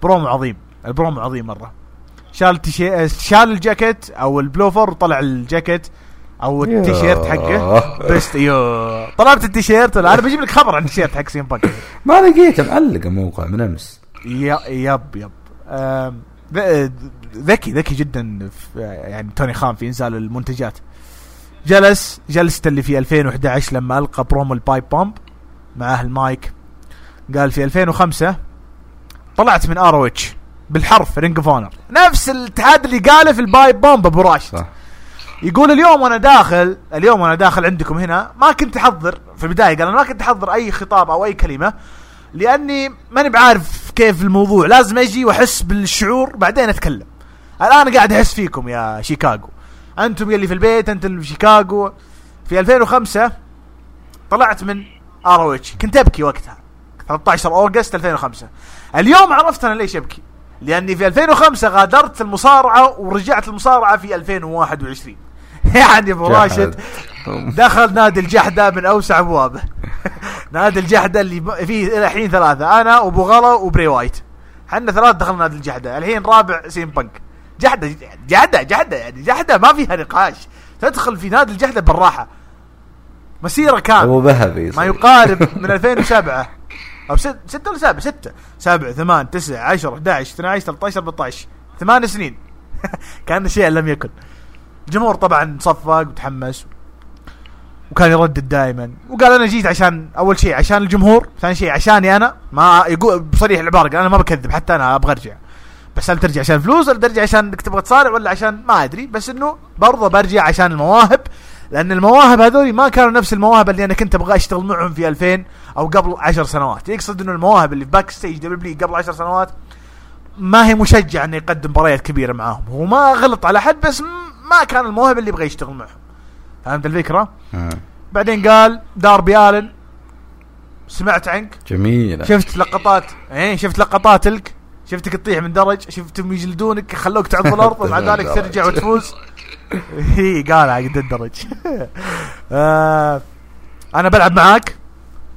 برومو عظيم. البرومو عظيم مرة. شال التيشي... شال الجاكيت أو البلوفر وطلع الجاكيت أو التيشيرت حقه. بس يوم طلبت التيشيرت أنا بجيب لك خبر عن التيشيرت حق سي إم بانك. ما لقيته معلق الموقع من أمس. yep yep. ذ- ذكي ذكي جدا في يعني توني خان في إنزال المنتجات. جلس جلسته اللي في 2011 لما ألقى promo ال pipe bomb معاه المايك قال في 2005 طلعت من ROH بالحرف Ring of Honor نفس الاتحاد اللي قاله في ال pipe bomb أبو راشد. صح. يقول اليوم وأنا داخل اليوم وأنا داخل عندكم هنا ما كنت أحضر في البداية قال أنا ما كنت أحضر أي خطاب أو أي كلمة. لأني ماني بعارف كيف الموضوع. لازم أجي وأحس بالشعور. بعدين أتكلم. الآن قاعد أحس فيكم يا شيكاغو. أنتم يلي في البيت أنتم اللي في شيكاغو. في 2005 طلعت من ROH كنت أبكي وقتها. 13 August 2005 اليوم عرفت أنا ليش أبكي. لأني في 2005 غادرت المصارعة ورجعت المصارعة في 2021 يعني أبو راشد دخل نادي الجحدة من أوسع أبوابه. نادي الجحدة اللي فيه الحين ثلاثة أنا وأبو غلا وبري وايت. حنا ثلاث دخلنا نادي الجحدة الحين رابع سي إم بانك. جحدة جحدة جحدة يعني جحدة ما فيها نقاش. تدخل في نادي الجحدة بالراحة. مسيرة كاملة. ما يقارب من 2007 أو 6 6 ولا 7 6 7 8 9 10 11 12 13 14 ثمان سنين. كان شيء لم يكن. الجمهور طبعا صفق وتحمس. وكان يردد دائما وقال أنا جيت عشان أول شيء عشان الجمهور ثاني شيء عشاني أنا. ما يقول بصريح العبارة قال أنا ما بكذب حتى أنا أبغى أرجع. بس هل ترجع عشان فلوس ولا ترجع عشان إنك تبغى تصارع ولا عشان ما أدري. بس إنه برضه برجع عشان المواهب لأن المواهب هذول ما كانوا نفس المواهب اللي أنا كنت أبغى أشتغل معهم في 2000 أو قبل 10 سنوات. يقصد إنه المواهب اللي في backstage WWE قبل 10 سنوات ما هي مشجعة إنه يقدم مباريات كبيرة معاهم. هو ما غلط على حد بس ما كان الموهبه اللي يبغى يشتغل معهم. فهمت الفكرة. آه. بعدين قال داربي آلن سمعت عنك؟ جميلة. شفت لقطات؟ إيه شفت لقطات لك؟ شفتك تطيح من درج شفتهم يجلدونك خلوك تعض الأرض ومع ذلك ترجع وتفوز. هي قالها قد الدرج. آه أنا بلعب معاك.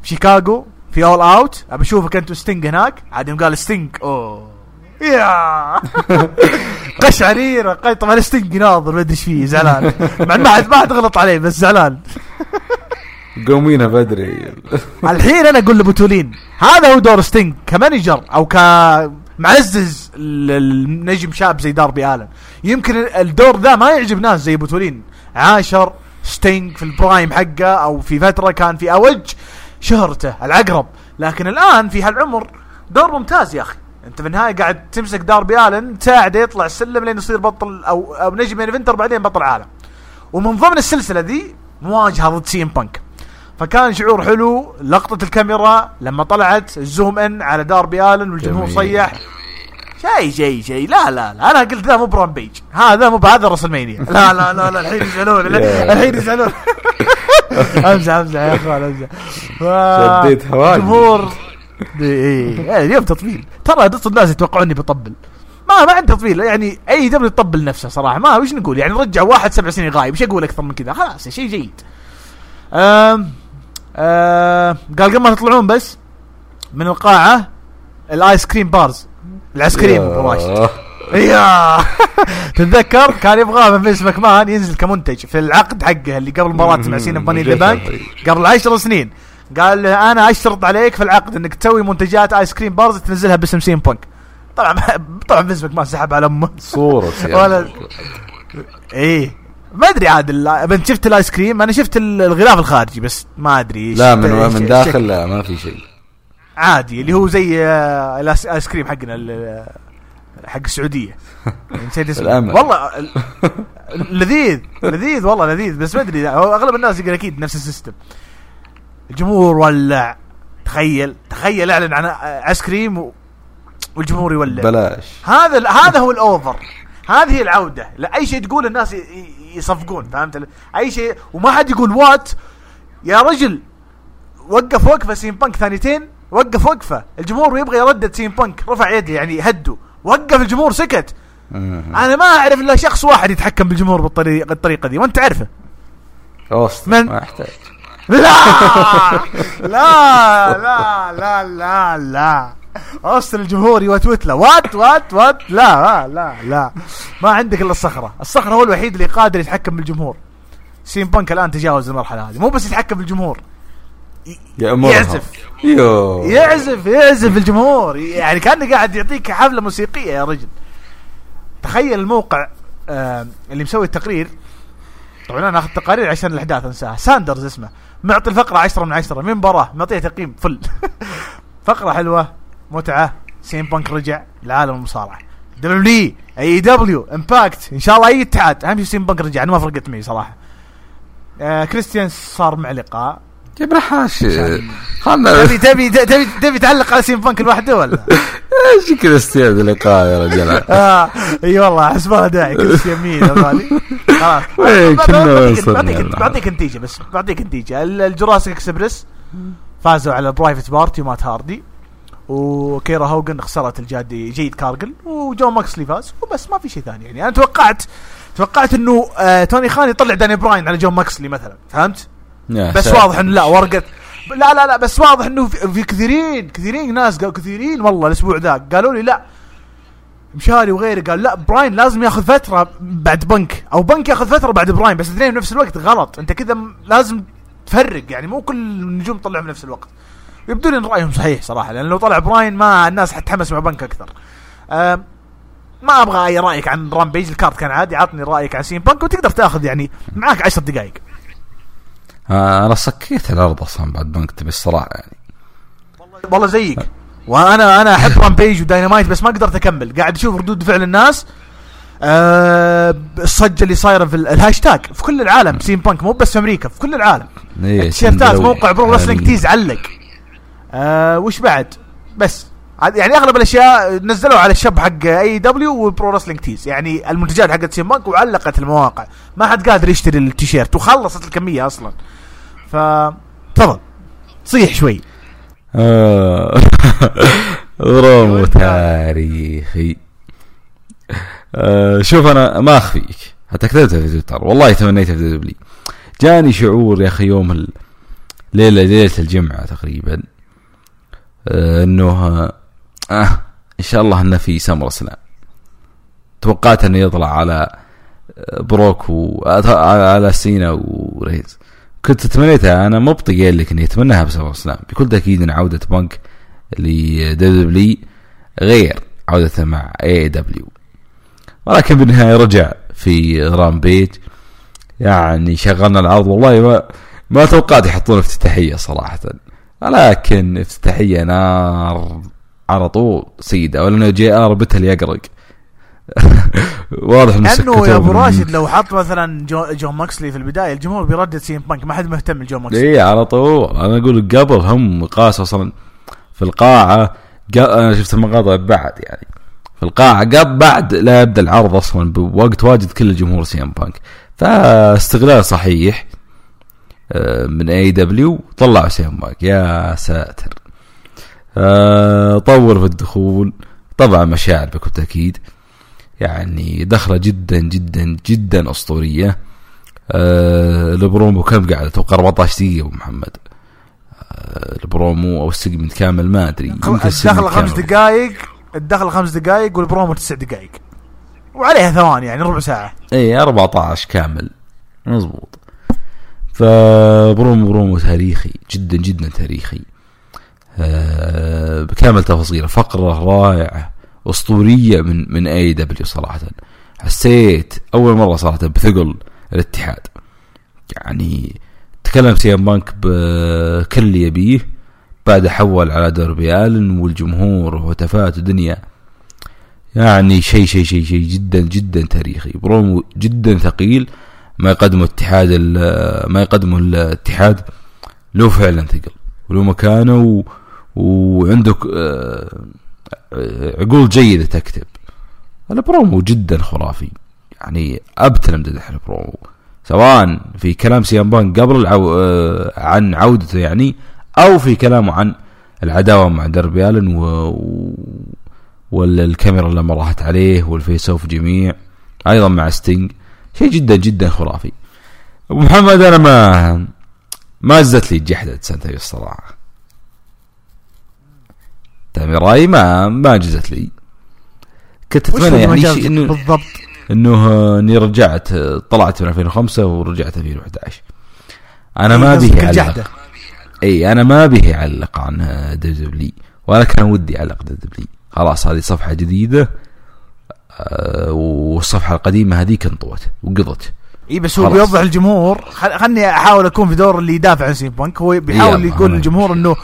شيكاغو في All Out ابى أشوفك أنت وستينج هناك. عاد يوم قال ستينج أوه. يا. قشعريرة قي- طبعا ستينج يناظر ما أدري إيش فيه زعلان. مع ما حد ما حد غلط عليه بس زعلان. قومينها بدري. الحين أنا أقول لأبو تولين هذا هو دور ستينج ك manager أو كمعزز ال- النجم شاب زي داربي آلن. يمكن الدور ذا ما يعجب ناس زي أبو تولين. عاشر ستينج في ال prime حقه أو في فترة كان في أوج شهرته العقرب. لكن الآن في هالعمر دور ممتاز يا أخي. انت في النهاية قاعد تمسك داربي آلن تساعده يطلع السلم لين يصير بطل أو أو نجم main eventer بعدين بطل عالم ومن ضمن السلسلة ذي مواجهة ضد سي إم بانك. فكان شعور حلو لقطة الكاميرا لما طلعت ال zoom in على داربي آلن والجمهور. صيح. شيء شيء شيء لا لا لا. أنا قلت ذا مو ب Rampage هذا مو بهذا راسلمانيا لا لا لا لا. الحين يزعلون. الحين يزعلون. امزح أمزح يا أخوان أمزح. شديت هواجس. جمهور إيه إيه، اليوم تطبيل. ترى نص الناس يتوقعوني بطبل. ما ما عندي تطبيل. يعني AEW يطبل نفسه صراحة. ما وش نقول. يعني رجع واحد سبع سنين غايب. إيش أقول أكثر من كذا؟ خلاص شيء جيد. أم أم قال قبل ما تطلعون بس من القاعة ال ice cream bars. ال ice cream أبو راشد يا. تتذكر؟ كان يبغاه من فينس ماكمان ينزل كمنتج في العقد حقه اللي قبل مباراة مع سينا Money in the Bank قبل عشر سنين. قال له أنا اشترط عليك في العقد إنك تسوي منتجات ice cream bars تنزلها باسم سي إم بانك. طبعا طبعا فينس ماكمان سحب على أمه. صورة ولا إيه. ما أدري عاد انت شفت ال ice cream؟ أنا شفت ال- الغلاف الخارجي بس ما أدري لا من من داخل لا ما في شيء. عادي اللي هو زي آه، ال ice cream حقنا ال- حق السعودية. نسيت اسمه. والله ال- لذيذ لذيذ والله لذيذ. بس ما أدري أغلب الناس يقول أكيد نفس ال system. الجمهور ولع. تخيل. تخيل أعلن عن ice cream و- والجمهور يولع. بلاش. هذا ال- هذا هو ال over. هذه هي العودة. لا أي شيء تقول الناس يصفقون فهمت؟ أي شيء. وما حد يقول what يا رجل وقف وقفة سي إم بانك ثانيتين. وقف وقفة. الجمهور يبغى يردد سي إم بانك. رفع يده يعني هدوا وقف الجمهور سكت. أنا ما أعرف إلا شخص واحد يتحكم بالجمهور بالطريقة الطريقة دي. وأنت تعرفه. أوستن- ما يحتاج. لا! لا لا لا لا لا. أوصل الجمهور يوتوت له what what what لا لا لا. لا ما عندك إلا الصخرة. الصخرة هو الوحيد اللي قادر يتحكم بالجمهور. سي إم بانك الآن تجاوز المرحلة هذه. مو بس يتحكم بالجمهور. يعزف. يو. يعزف يعزف الجمهور. يعني كأنه قاعد يعطيك حفلة موسيقية يا رجل. تخيل الموقع آه اللي مسوي التقرير. طبعا أنا اخذ تقارير عشان الأحداث أنساها. ساندرز اسمه. معطي الفقرة 10 من 10 من مباراه معطيه تقييم full. فقرة حلوة متعة سي إم بانك رجع لعالم المصارعة. WWE AEW Impact إن شاء الله أي اتحاد. أهم شيء سي إم بانك رجع أنا ما فرقت معي صراحة. آه كريستيان صار مع لقاء. جيب حاش خلنا تبي تبي تبي تبي تعلق على سي إم بانك لوحده ولا؟ إيش كريستيان اللقاء يا رجل آه إي والله أحس ما داعي كل شيء يمين خلاص. إيه، بعطيك- نتيجه بس بعطيك نتيجه ال- الجراسيك اكسبرس فازوا على برايفت بارتي ومات هاردي وكيرا هوجن خسرت الجادي جيد كارجل وجون ماكسلي فاز وبس ما في شيء ثاني يعني. أنا توقعت توقعت إنه آه توني خان يطلع داني براين على جون ماكسلي مثلا فهمت؟ بس. واضح إنه لا ورقه لا لا لا بس واضح إنه في, كثيرين كثيرين ناس قالوا كثيرين والله الأسبوع ذا. قالوا لي لا. مشاري وغيره قال لا براين لازم ياخذ فترة بعد بنك أو بنك ياخذ فترة بعد براين بس الاثنين بنفس الوقت غلط. أنت كذا لازم تفرق يعني مو كل النجوم تطلعهم بنفس الوقت. يبدو لي إن رأيهم صحيح صراحة لأن لو طلع براين ما الناس حتحمس مع بنك أكثر. ما أبغى أي رأيك عن Rampage ال card كان عادي عطني رأيك عن سي إم بانك وتقدر تاخذ يعني معاك 10 دقائق أنا صكيت الأرض أصلا بعد بنك تبي الصراحه يعني. والله زيك. وأنا أنا أحب Rampage و Dynamite بس ما قدرت أكمل. قاعد أشوف ردود فعل الناس آه الصجه اللي صايره في ال- الهاشتاج في كل العالم. سي إم بانك مو بس في أمريكا في كل العالم. إيه، التيشيرتات سندروي. موقع Pro Wrestling Tees علق. آه وش بعد؟ بس. يعني أغلب الأشياء نزلوا على ال shop حق AEW و Pro Wrestling Tees. يعني المنتجات حقت سي إم بانك وعلقت المواقع. ما حد قادر يشتري التيشيرت وخلصت الكمية أصلا. ف تفضل. صيح شوي. آه. برومو تاريخي. آه، شوف أنا ما أخفيك. حتى كتبتها في تويتر. والله تمنيت في دبلي جاني شعور يا أخي يوم ال- ليله الجمعة تقريبا. آه، إنه آه إن شاء الله إنه في سمر سلام توقعت إنه يطلع على بروك و على سينا وريز كنت تمنيتها أنا مو بطيق لك إني اتمناها بسبب سلام بكل تأكيد إن عودة بنك لدبليو غير عودته مع اي دبليو ولكن بالنهاية رجع في رامبيج يعني شغلنا العرض. والله ما ما توقعت يحطون افتتاحية صراحة. ولكن افتتاحية نار على طول سيدة. ولا جي آر بتل يقرق. واضح إنه لأنه يا أبو راشد لو حط مثلا جو جون موكسلي في البداية الجمهور بيردد سي إم بانك ما حد مهتم لجون موكسلي. اي على طول. أنا أقول قبل هم قاس أصلا في القاعة قا- أنا شفت المقاطع بعد يعني. في القاعة قبل بعد لا يبدأ العرض أصلا بوقت واجد كل الجمهور سي إم بانك. فاستغلال صحيح آه، من AEW طلعوا سي إم بانك. يا ساتر. آه، طور في الدخول. طبعا مشاعر بكل تأكيد. يعني دخلة جدا جدا جدا أسطورية. آه البرومو كم قاعد أتوقع 14 دقيقة أبو محمد. آه البرومو أو ال segment كامل ما أدري. يمكن الدخل خمس كامل. دقائق الدخل خمس دقائق والبرومو تسع دقائق وعليها ثواني يعني ربع ساعة. اي 14 كامل. مزبوط. ف promo promo تاريخي جدا جدا تاريخي. آه بكامل تفاصيله. فقرة رائعة. أسطورية من من AEW صراحة. حسيت أول مرة صراحة بثقل الاتحاد. يعني تكلم سي إم بانك بكل اللي يبيه بعد حول على دوربي آلن والجمهور وهتافات ودنيا يعني شيء شيء شيء شيء جدا جدا تاريخي. برومو جدا ثقيل ما يقدمه اتحاد ما يقدمه الاتحاد له فعلا ثقل. وله مكانه و... وعنده ك- آه، آه، عقول جيدة تكتب. البرومو جدا خرافي. يعني ابتل امدح البرومو. سواء في كلام سي إم بانك قبل العو... آه، عن عودته يعني أو في كلامه عن العداوة مع دربي الن. و... والكاميرا لما راحت عليه وال face off جميع. أيضا مع ستينج شيء جدا جدا خرافي. أبو محمد أنا ما ما زت لي جحدة سنتي الصراحة. تامي راي ما ما جزت لي. كنت أتمنى يعني انه بالضبط؟ إنه إني رجعت طلعت من 2005 ورجعت 2011 أنا ما إيه، به قصدك يعلق الجحدة. إي أنا ما به يعلق عن دبليو. ولا كان ودي أعلق دبليو. خلاص هذه صفحة جديدة آه، والصفحة القديمة هذيك انطوت وقضت. إي بس هو خلاص. بيوضح الجمهور. خل... خلني أحاول أكون في دور اللي يدافع عن سي إم بانك هو بيحاول يقول للجمهور إنه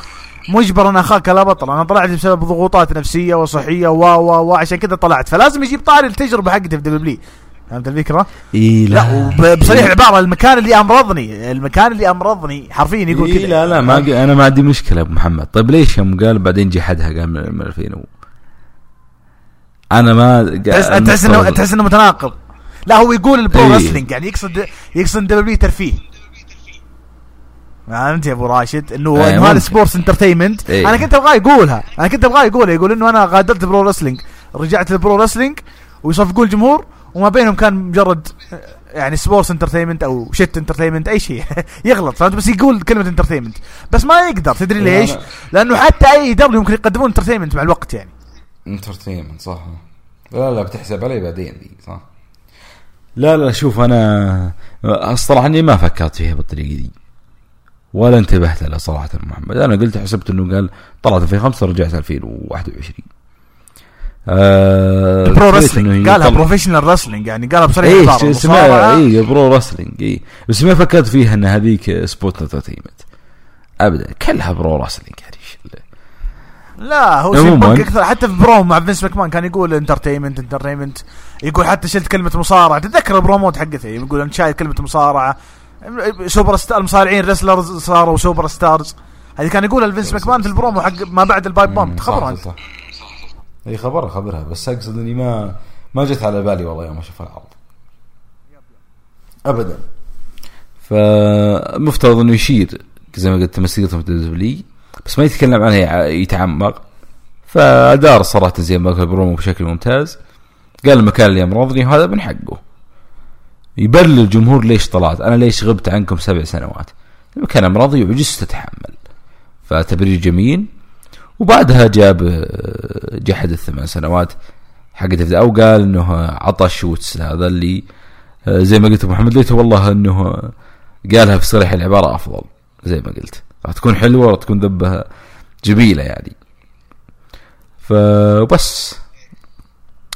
مجبر أن أخاك لا بطل. أنا طلعت بسبب ضغوطات نفسية وصحية و و و عشان كذا طلعت. فلازم يجيب طاري التجربة حقتي في WWE فهمت الفكرة؟ إي لا. وب- بصريح العباره المكان اللي أمرضني المكان اللي أمرضني حرفيا يقول إيه كذا. لا لا ما أنا ما عندي مشكلة أبو محمد. طيب ليش يوم قال بعدين جحدها قال من من 2000 و... أنا ما تحس انه. تحس إنه متناقض. لا هو يقول ال pro إيه. يعني يقصد يقصد WWE ترفيه. فهمت يا أبو راشد؟ إنه إيه، انه هذا ممكن. sports entertainment إيه. أنا كنت أبغاه يقولها. أنا كنت أبغاه يقولها يقول إنه أنا غادرت pro wrestling رجعت لل pro wrestling ويصفقون الجمهور وما بينهم كان مجرد يعني sports entertainment أو shit entertainment أي شيء. يغلط فهمت؟ بس يقول كلمة entertainment بس ما يقدر تدري لا، ليش؟ لا. لأنه حتى AEW ممكن يقدمون entertainment مع الوقت يعني. entertainment صح. لا لا بتحسب علي بعدين دي صح. لا لا شوف أنا الصراحه اني ما فكرت فيها بالطريقة دي. ولا انتبهت لها صراحة محمد. أنا قلت حسبت إنه قال طلعت 2005 رجعت 2021 آه pro wrestling قالها professional wrestling يعني قالها بصريح العبارة. اسمها؟ اي pro wrestling اي بس ما فكرت فيها إن هذيك sports entertainment ابدا. كلها pro wrestling يعني لا هو بانك أكثر. حتى في بروم مع فينس ماكمان كان يقول entertainment entertainment يقول حتى شلت كلمة مصارعة. تتذكر البروموت حقته؟ يقول انت شايل كلمة مصارعة. سوبر ستار المصارعين wrestlers صاروا superstars. هذه كان يقولها الفينس ماكمان في البرومو حق ما بعد ال pipe bomb صح تخبر انت إي خبرها خبرها. بس أقصد إني ما ما جت على بالي والله يوم أشوف العرض ابدا. فمفترض إنه يشير زي ما قلت مسيرته في لي بس ما يتكلم عنها يع- يتعمق. فادار صراحة زي ما قال البرومو بشكل ممتاز. قال المكان اللي امرضني وهذا من حقه. يبرر الجمهور ليش طلعت؟ أنا ليش غبت عنكم سبع سنوات؟ المكان امراضي وعجزت اتحمل فتبرير جميل. وبعدها جاب آه، جحد الثمان سنوات حقته أو قال إنه عطى shoots هذا اللي آه، زي ما قلت محمد ليته والله إنه قالها في صريح العبارة أفضل زي ما قلت. راح تكون حلوة راح تكون ذبها جميلة يعني. فبس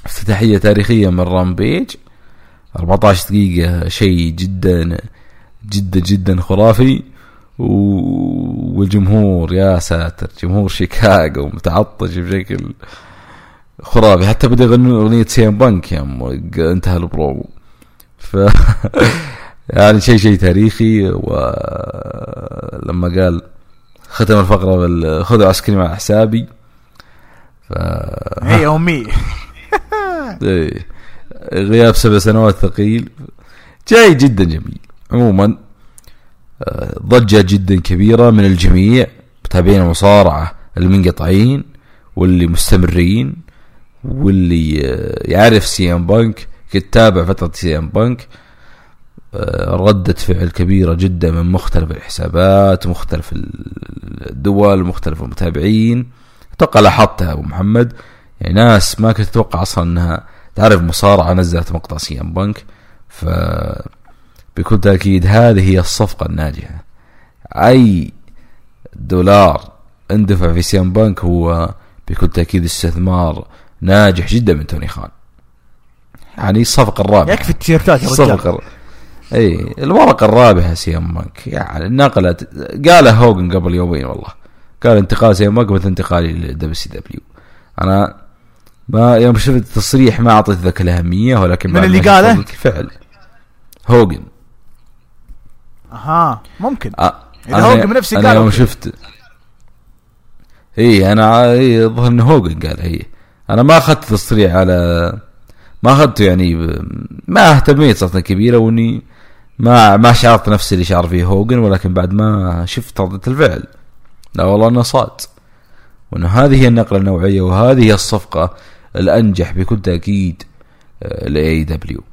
افتتاحية تاريخية من Rampage. 14 دقيقة شيء جدا جدا جدا خرافي. و- والجمهور يا ساتر جمهور شيكاغو متعطش بشكل خرافي. حتى بدأ يغنون أغنية سي إم بانك يا أم انتهى البرو ف يعني شيء شيء تاريخي. ولما قال ختم الفقرة بال خذوا آيس كريم على حسابي. ف هي أمي. إيه. غياب سبع سنوات ثقيل. شيء جدا جميل. عموما آه، ضجة جدا كبيرة من الجميع. متابعين المصارعة المنقطعين واللي مستمرين واللي آه، يعرف سي إم بانك كنت تابع فترة سي إم بانك. آه، ردة فعل كبيرة جدا من مختلف الحسابات مختلف الدول مختلف المتابعين. أتوقع لاحظتها أبو محمد. يعني ناس ما كنت أتوقع أصلا إنها تعرف مصارعة نزلت مقطع سي إم بانك ف بكل تأكيد هذه هي الصفقة الناجحة. أي دولار اندفع في سي إم بانك هو بكل تأكيد استثمار ناجح جدا من توني خان. يعني الصفقة الرابحه يكفي التيشيرتات يا رجال. الصفقة الر- إي الورقة الرابحه سي إم بانك. يعني نقلت قالها هوجن قبل يومين والله. قال انتقال سي إم بانك مثل انتقالي لل WCW أنا ما يوم شفت التصريح ما أعطيت ذاك الأهمية ولكن من اللي قاله؟ الفعل هوجن أها ممكن. أ- أنا هوجن بنفسه أنا قال يوم أوكي. شفت اي أنا اي الظاهر انه هوجن قال هي أنا ما أخذت تصريح على ما اخذته يعني ب... ما اهتميت صراحة كبيرة وإني ما ما شعرت نفس اللي شعر فيه هوجن ولكن بعد ما شفت ردة الفعل. لا والله إنه صاد. وإنه هذه هي النقلة النوعية وهذه هي الصفقة الأنجح بكل تأكيد ل AEW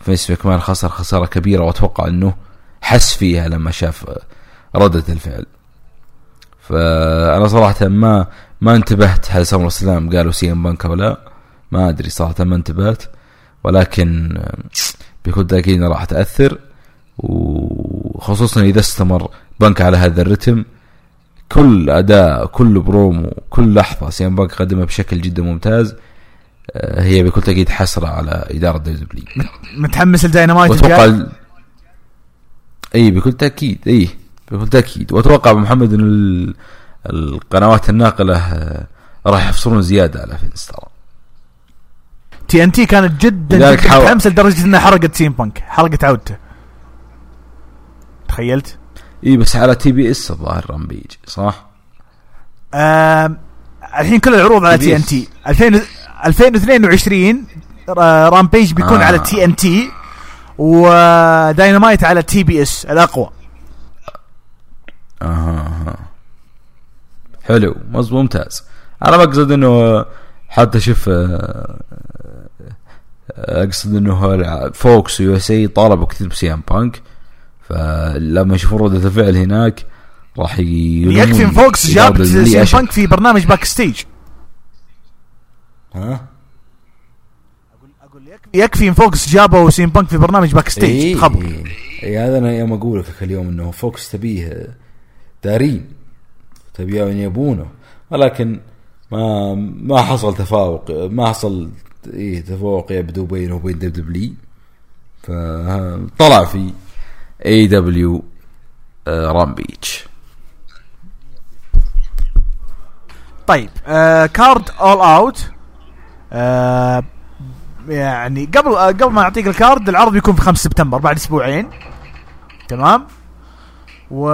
فينس ماكمان خسر خسارة كبيرة وأتوقع إنه حس فيها لما شاف آه، ردة الفعل. فأنا صراحة ما ما انتبهت هل SummerSlam قالوا سي إم بانك أو لا. ما أدري صراحة ما انتبهت. ولكن آه، بكل تأكيد إنها راح تأثر. وخصوصا إذا استمر بانك على هذا الرتم كل أداء كل برومو كل لحظة سي إم بانك قدمها بشكل جدا ممتاز. آه، هي بكل تأكيد حسرة على إدارة WWE متحمس الداينامايت وأتوقع إي بكل تأكيد إي بكل تأكيد وأتوقع أبو محمد إن ال- القنوات الناقلة آه، راح يحصلون زيادة على فينس ترى TNT كانت جدا حاول- متحمسة لدرجة إنها حرقت سي إم بانك حرقت عودته تخيلت؟ إي بس على TBS الظاهر Rampage صح؟ الحين كل العروض على TNT 2022 را- Rampage بيكون آه. على TNT و Dynamite على TBS الأقوى. أها حلو ممتاز. أنا بقصد إنه حتى شوف آه، آه، أقصد إنه فوكس ويو إس إي طالبوا كثير بسي إم بانك فلما يشوفون ردة الفعل هناك راح يكفي فوكس جاب سين أشد. بانك في برنامج باك ستيج ها؟ يكفي. إن فوكس جابوا سين بانك في برنامج باك ستيج خبر. اي هذا أنا يوم أقول لك اليوم إنه فوكس تبيه دارين. تبيه يبونه. ولكن ما ما حصل توافق. ما حصل إيه توافق يبدو بينه وبين WWE فطلع في AEW Rampage طيب آه card All Out آه يعني قبل آه قبل ما اعطيك ال card العرض بيكون في 5 سبتمبر بعد أسبوعين. تمام؟ و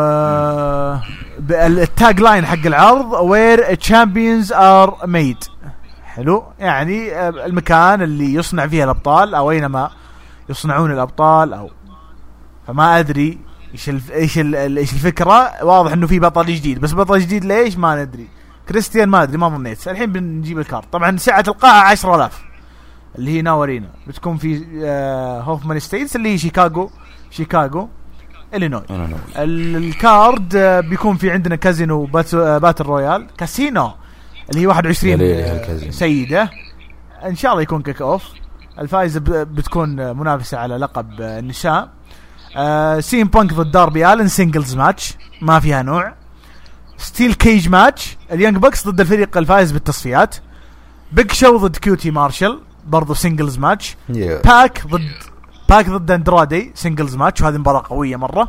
ال tagline حق العرض where champions are made حلو؟ يعني آه، المكان اللي يصنع فيه الأبطال أو أينما يصنعون الأبطال أو فما أدري إيش. إيش. إيش الفكرة. واضح إنه في بطل جديد. بس بطل جديد ليش؟ ما ندري. كريستيان ما أدري ما ظنيت. الحين بنجيب ال card. طبعا سعة القاعة 10000 اللي هي Now Arena. بتكون في آه هوفمان إستيتس اللي هي شيكاغو شيكاغو إلينوي. ال card آه بيكون في عندنا casino bat... آه battle royal. casino اللي هي 21 سيدة. إن شاء الله يكون kick-off الفائزه بتكون منافسة على لقب النساء. آه سي إم بانك ضد داربي آلن singles match ما فيها نوع. steel cage match ال Young Bucks ضد الفريق الفائز بالتصفيات. بيج شو ضد كيوتي مارشال برضو singles match yeah. باك ضد باك ضد اندرادي singles match وهذه مباراة قوية مرة.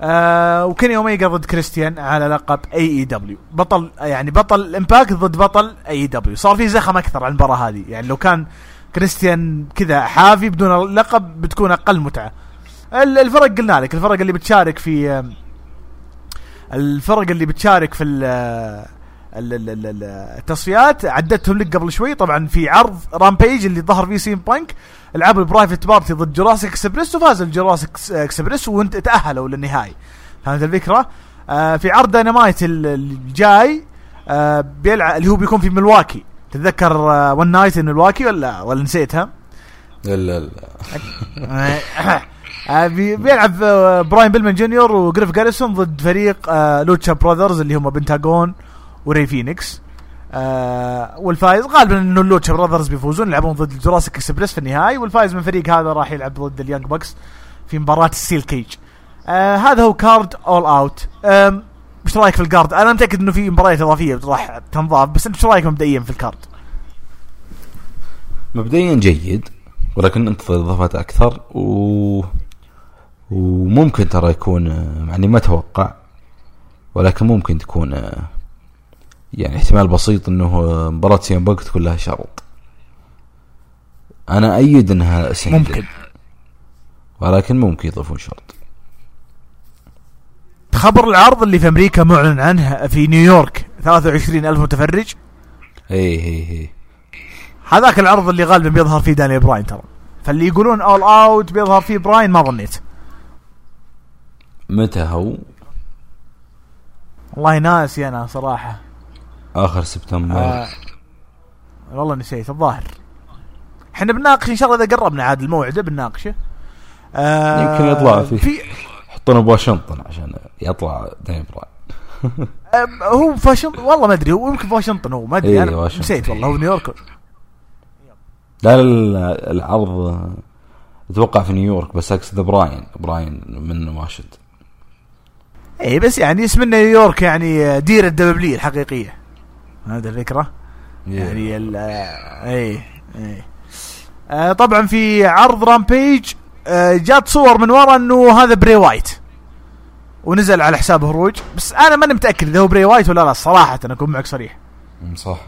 آه وكيني اوميغا ضد كريستيان على لقب AEW بطل يعني بطل Impact ضد بطل AEW صار في زخم أكثر على المباراة هذه. يعني لو كان كريستيان كذا حافي بدون لقب بتكون أقل متعة. الفرق قلنا لك. الفرق اللي بتشارك في الفرق اللي بتشارك في التصفيات عدتهم لك قبل شوي. طبعا في عرض Rampage اللي ظهر فيه سي ام بانك لعبوا ال Private Party ضد Jurassic Express وفاز ال Jurassic Express وانت تأهلوا للنهائي. فهمت الفكرة؟ آه في عرض داينامايت الجاي آه بيلعب اللي هو بيكون في ملواكي تتذكر آه one night in Milwaukee ولا ولا نسيتها؟ لا لا لا. آه، بيلعب آه، براين بيلمان جونيور وجريف جاريسون ضد فريق آه، Lucha Brothers اللي هم بنتاغون وري فينيكس والفايز غالبا انه ال Lucha Brothers بيفوزون يلعبون ضد Jurassic Express في النهائي والفايز من الفريق هذا راح يلعب ضد ال Young Bucks في مباراة ال steel cage هذا هو card All Out إيش رأيك في ال card؟ أنا متأكد إنه في مباريات إضافية راح تنضاف بس إنت إيش رأيك مبدئيا في ال card؟ مبدئيا جيد ولكن انتظر إضافات أكثر و وممكن ترى يكون يعني ما أتوقع ولكن ممكن تكون يعني احتمال بسيط إنه مباراة سي ام بانك تكون لها شرط. أنا أيد إنها single ممكن. ولكن ممكن يضيفون شرط. خبر العرض اللي في أمريكا معلن عنه في نيويورك 23 ألف متفرج. اي اي اي هذاك العرض اللي غالبا بيظهر فيه داني براين ترى. فاللي يقولون All Out بيظهر فيه براين ما ظنيت. متى هو؟ والله ناسي أنا صراحة. آخر سبتمبر. آه. والله نسيت الظاهر. إحنا بنناقش إن شاء الله إذا قربنا عاد الموعد بنناقشه. آه يمكن يطلع فيه في يحطونه بواشنطن عشان يطلع دانيال براين هو فاشنطن والله ما أدري هو يمكن فاشنطن هو ما أدري. إيه أنا نسيت والله هو نيويورك. لا لا العرض أتوقع في نيويورك بس اقصد براين. براين من واشنطن اي بس يعني اسم نيويورك يعني دير الدبابلية الحقيقية. هذا الفكرة. Yeah. يعني ال اي اي آه طبعا في عرض رامبيج آه جات صور من ورا إنه هذا بري وايت. ونزل على حساب هروج. بس أنا ماني متأكد إذا هو بري وايت ولا لا صراحة أنا أكون معك صريح. صح.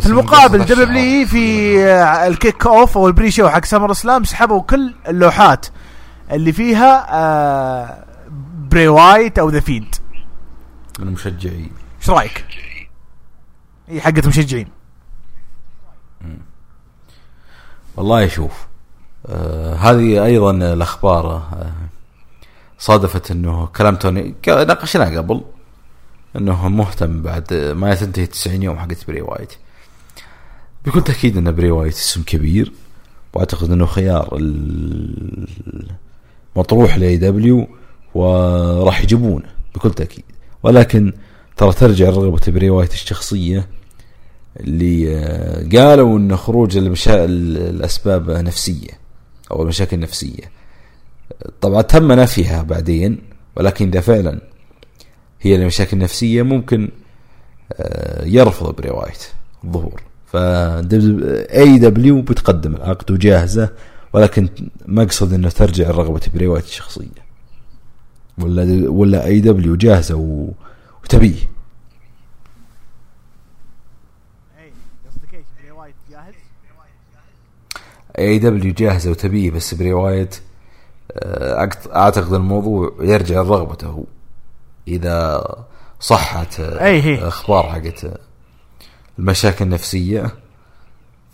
في المقابل WWE في آه، ال kickoff أو ال pre-show حق SummerSlam سحبوا كل اللوحات اللي فيها آه بري وايت أو The Fiend من المشجعين إيش رأيك؟ هي حقت مشجعين. والله شوف آه هذه أيضا الأخبار آه صادفت إنه كلام توني ناقشناه قبل إنه مهتم بعد ما تنتهي 90 يوم حقت بري وايت بكل تأكيد إن بري وايت اسم كبير وأعتقد إنه خيار المطروح ل AEW وراح يجيبونه بكل تأكيد. ولكن ترى ترجع رغبة بري وايت الشخصية اللي آه، قالوا إن خروج المشا... الأسباب نفسية أو المشاكل النفسية. طبعا تم نفيها بعدين ولكن إذا فعلا هي المشاكل النفسية ممكن آه، يرفض بري وايت الظهور. ف AEW بتقدم العقد وجاهزة ولكن مقصد إنه ترجع رغبة بري وايت الشخصية. ولا ولا AEW جاهزة وتبيه AEW جاهزة وتبيه بس بري وايت آه، أعتقد الموضوع يرجع لرغبته هو. إذا صحت آه، أخبار حقت آه، المشاكل النفسية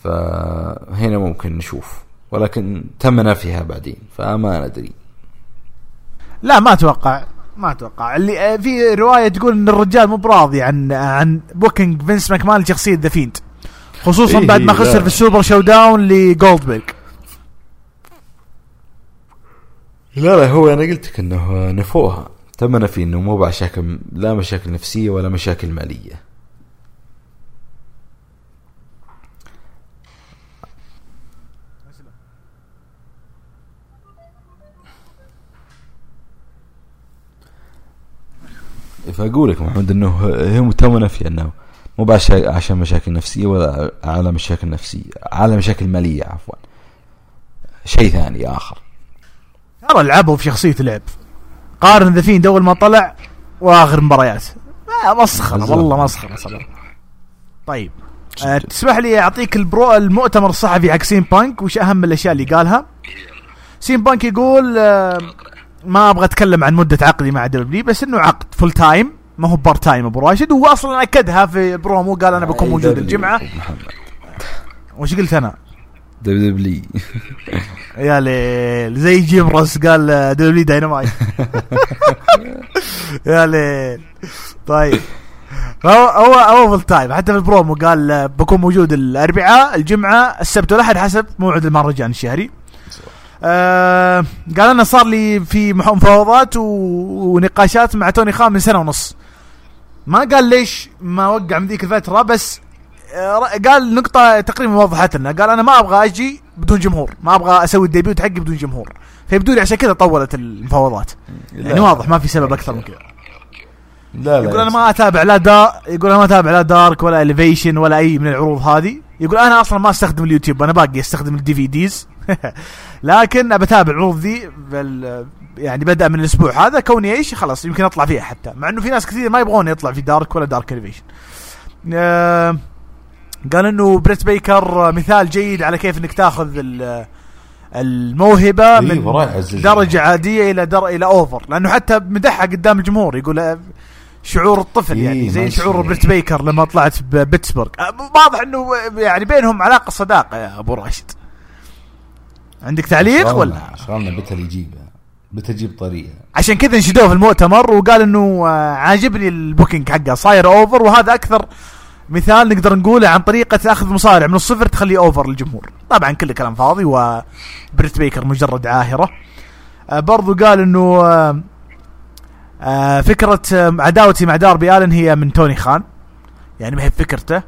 فهنا ممكن نشوف. ولكن تم نفيها بعدين فما ندري. لا ما أتوقع ما أتوقع. اللي آه، في رواية تقول إن الرجال مو براضي عن عن booking فينس ماكمان لشخصية The Fiend خصوصا إيه بعد ما لا. خسر في السوبر شو داون لجولدبرغ لا لا هو أنا قلت لك إنه نفوها. تم نفي إنه مو بمشاكل لا مشاكل نفسية ولا مشاكل مالية. فاقول لك محمد إنه هي تم نفي أنه مو عشان مشاكل نفسية ولا على مشاكل نفسية على مشاكل مالية عفوا. شيء ثاني آخر. ترى لعبوا في شخصية لعب. قارن The Fiend اول ما طلع وآخر مباريات. آه، مسخرة. والله مسخرة صراحة. طيب أه تسمح لي أعطيك البرو المؤتمر الصحفي حق سي ام بانك وش أهم الأشياء اللي قالها؟ سي ام بانك يقول آه ما أبغى أتكلم عن مدة عقدي مع WWE بس إنه عقد full time ما هو part time أبو راشد. وهو أصلا أكدها في برومو قال أنا بكون موجود الجمعة. وش قلت أنا؟ WWE. يا ليل زي جيم روس قال آه، WWE Dynamite. يا ليل طيب. هو هو هو full time حتى في البرومو قال آه، بكون موجود الأربعاء الجمعة السبت والأحد حسب موعد المهرجان الشهري. آه قال أنا صار لي في مفاوضات. ونقاشات مع توني خان من سنة ونص. ما قال ليش ما وقع من ذيك الفترة بس آه، قال نقطة تقريبا وضحت لنا. قال أنا ما أبغى أجي بدون جمهور ما أبغى أسوي ال debut حقي بدون جمهور. فيبدو لي عشان كذا طولت المفاوضات يعني واضح ما في سبب أكثر من كذا. لا لا يقول أنا ما أتابع لا دا يقول أنا ما أتابع لا Dark ولا Elevation ولا أي من العروض هذه. يقول أنا أصلا ما أستخدم اليوتيوب أنا باقي أستخدم ال DVDs لكن أبى أتابع العروض ذي بال يعني بدأ من الأسبوع هذا كوني إيش خلاص يمكن أطلع فيها حتى مع إنه في ناس كثير ما يبغون يطلع في Dark ولا Dark Elevation آه قال إنه بريت بيكر مثال جيد على كيف إنك تأخذ ال- الموهبة إيه، من. درجة عادية إلى در إلى over لأنه حتى مدحها قدام الجمهور يقول شعور الطفل إيه، يعني زي ماشي. شعور بريت بيكر لما طلعت ببيتسبرغ آه، واضح إنه يعني بينهم علاقة صداقة يا أبو راشد عندك تعليق ولا؟ شغلنا بتل يجيبها بتل يجيب طريقة. عشان كذا نشدوه في المؤتمر وقال إنه آه، عاجبني ال booking حقه صاير over وهذا أكثر مثال نقدر نقوله عن طريقة تأخذ مصارع من الصفر تخليه over للجمهور. طبعا كله كلام فاضي وبريت بيكر مجرد عاهرة. آه، برضو قال إنه آه، آه، عداوتي مع داربي آلن هي من توني خان يعني ما هي فكرته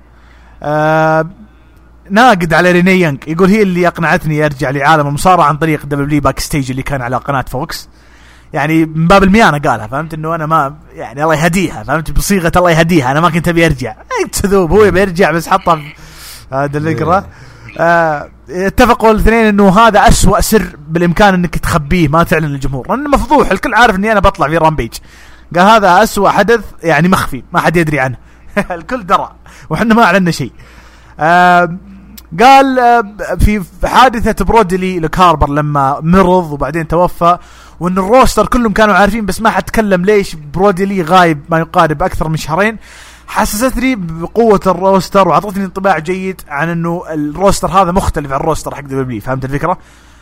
ناقد على رينيه يونج يقول هي اللي أقنعتني أرجع لعالم المصارعه عن طريق WWE Backstage اللي كان على قناة فوكس. يعني من باب الميانة قالها فهمت؟ إنه أنا ما يعني الله يهديها فهمت؟ بصيغة الله يهديها. أنا ما كنت أبي أرجع. أي كذوب هو يبي يرجع بس حطها في هذا اللي يقرا آه اتفقوا الاثنين إنه هذا أسوأ سر بالإمكان إنك تخبيه ما تعلن للجمهور. لأنه مفضوح الكل عارف إني أنا بطلع في رامبيج. قال هذا أسوأ حدث يعني مخفي ما حد يدري عنه. الكل درى وحنا ما اعلنا شيء. آه قال آه، في حادثة برودي لي لوك هاربر لما مرض وبعدين توفى وإن ال roster كلهم كانوا عارفين بس ما حد تكلم ليش برودي لي غايب ما يقارب أكثر من شهرين. حسستني بقوة ال roster وأعطتني انطباع جيد عن إنه ال roster هذا مختلف عن ال roster حق دبليو فهمت الفكرة؟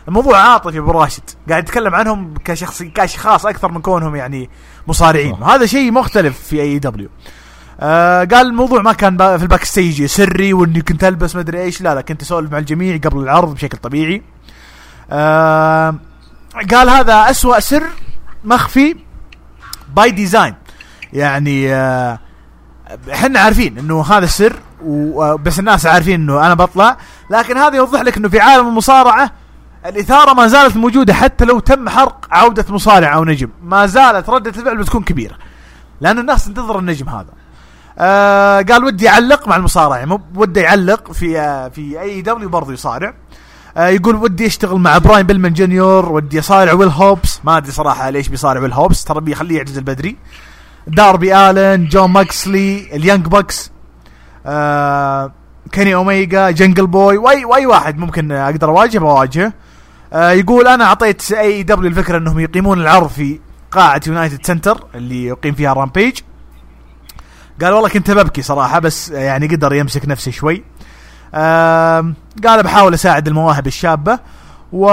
الموضوع عاطفي أبو راشد. قاعد يتكلم عنهم كشخص كاشخاص أكثر من كونهم يعني مصارعين. وهذا شيء مختلف في AEW آه قال الموضوع ما كان في ال backstage سري وإني كنت ألبس مدري إيش لا لا كنت أسولف مع الجميع قبل العرض بشكل طبيعي. آه قال هذا أسوأ سر مخفي by design يعني آه إحنا عارفين إنه هذا السر وبس الناس عارفين إنه أنا بطلع لكن هذا يوضح لك إنه في عالم المصارعة الإثارة ما زالت موجودة حتى لو تم حرق عودة مصارع أو نجم. ما زالت ردة الفعل بتكون كبيرة لأن الناس تنتظر النجم هذا. آه قال ودي يعلق مع المصارع مو وده يعلق في آه في AEW برضه يصارع. آه يقول ودي يشتغل مع براين بيلمان جونيور ودي يصارع ويل هوبس. ما أدري صراحة ليش بيصارع ويل هوبس. ترى بيخليه يعجز البدري. داربي آلن جون موكسلي ال Young Bucks آه كيني اوميجا Jungle Boy وأي وأي واحد ممكن أقدر أواجه بواجهه آه يقول أنا أعطيت AEW الفكرة إنهم يقيمون العرض في قاعة يونايتد سنتر اللي يقيم فيها رامبيج. قال والله كنت ببكي صراحة بس يعني قدر يمسك نفسه شوي. قال بحاول أساعد المواهب الشابة و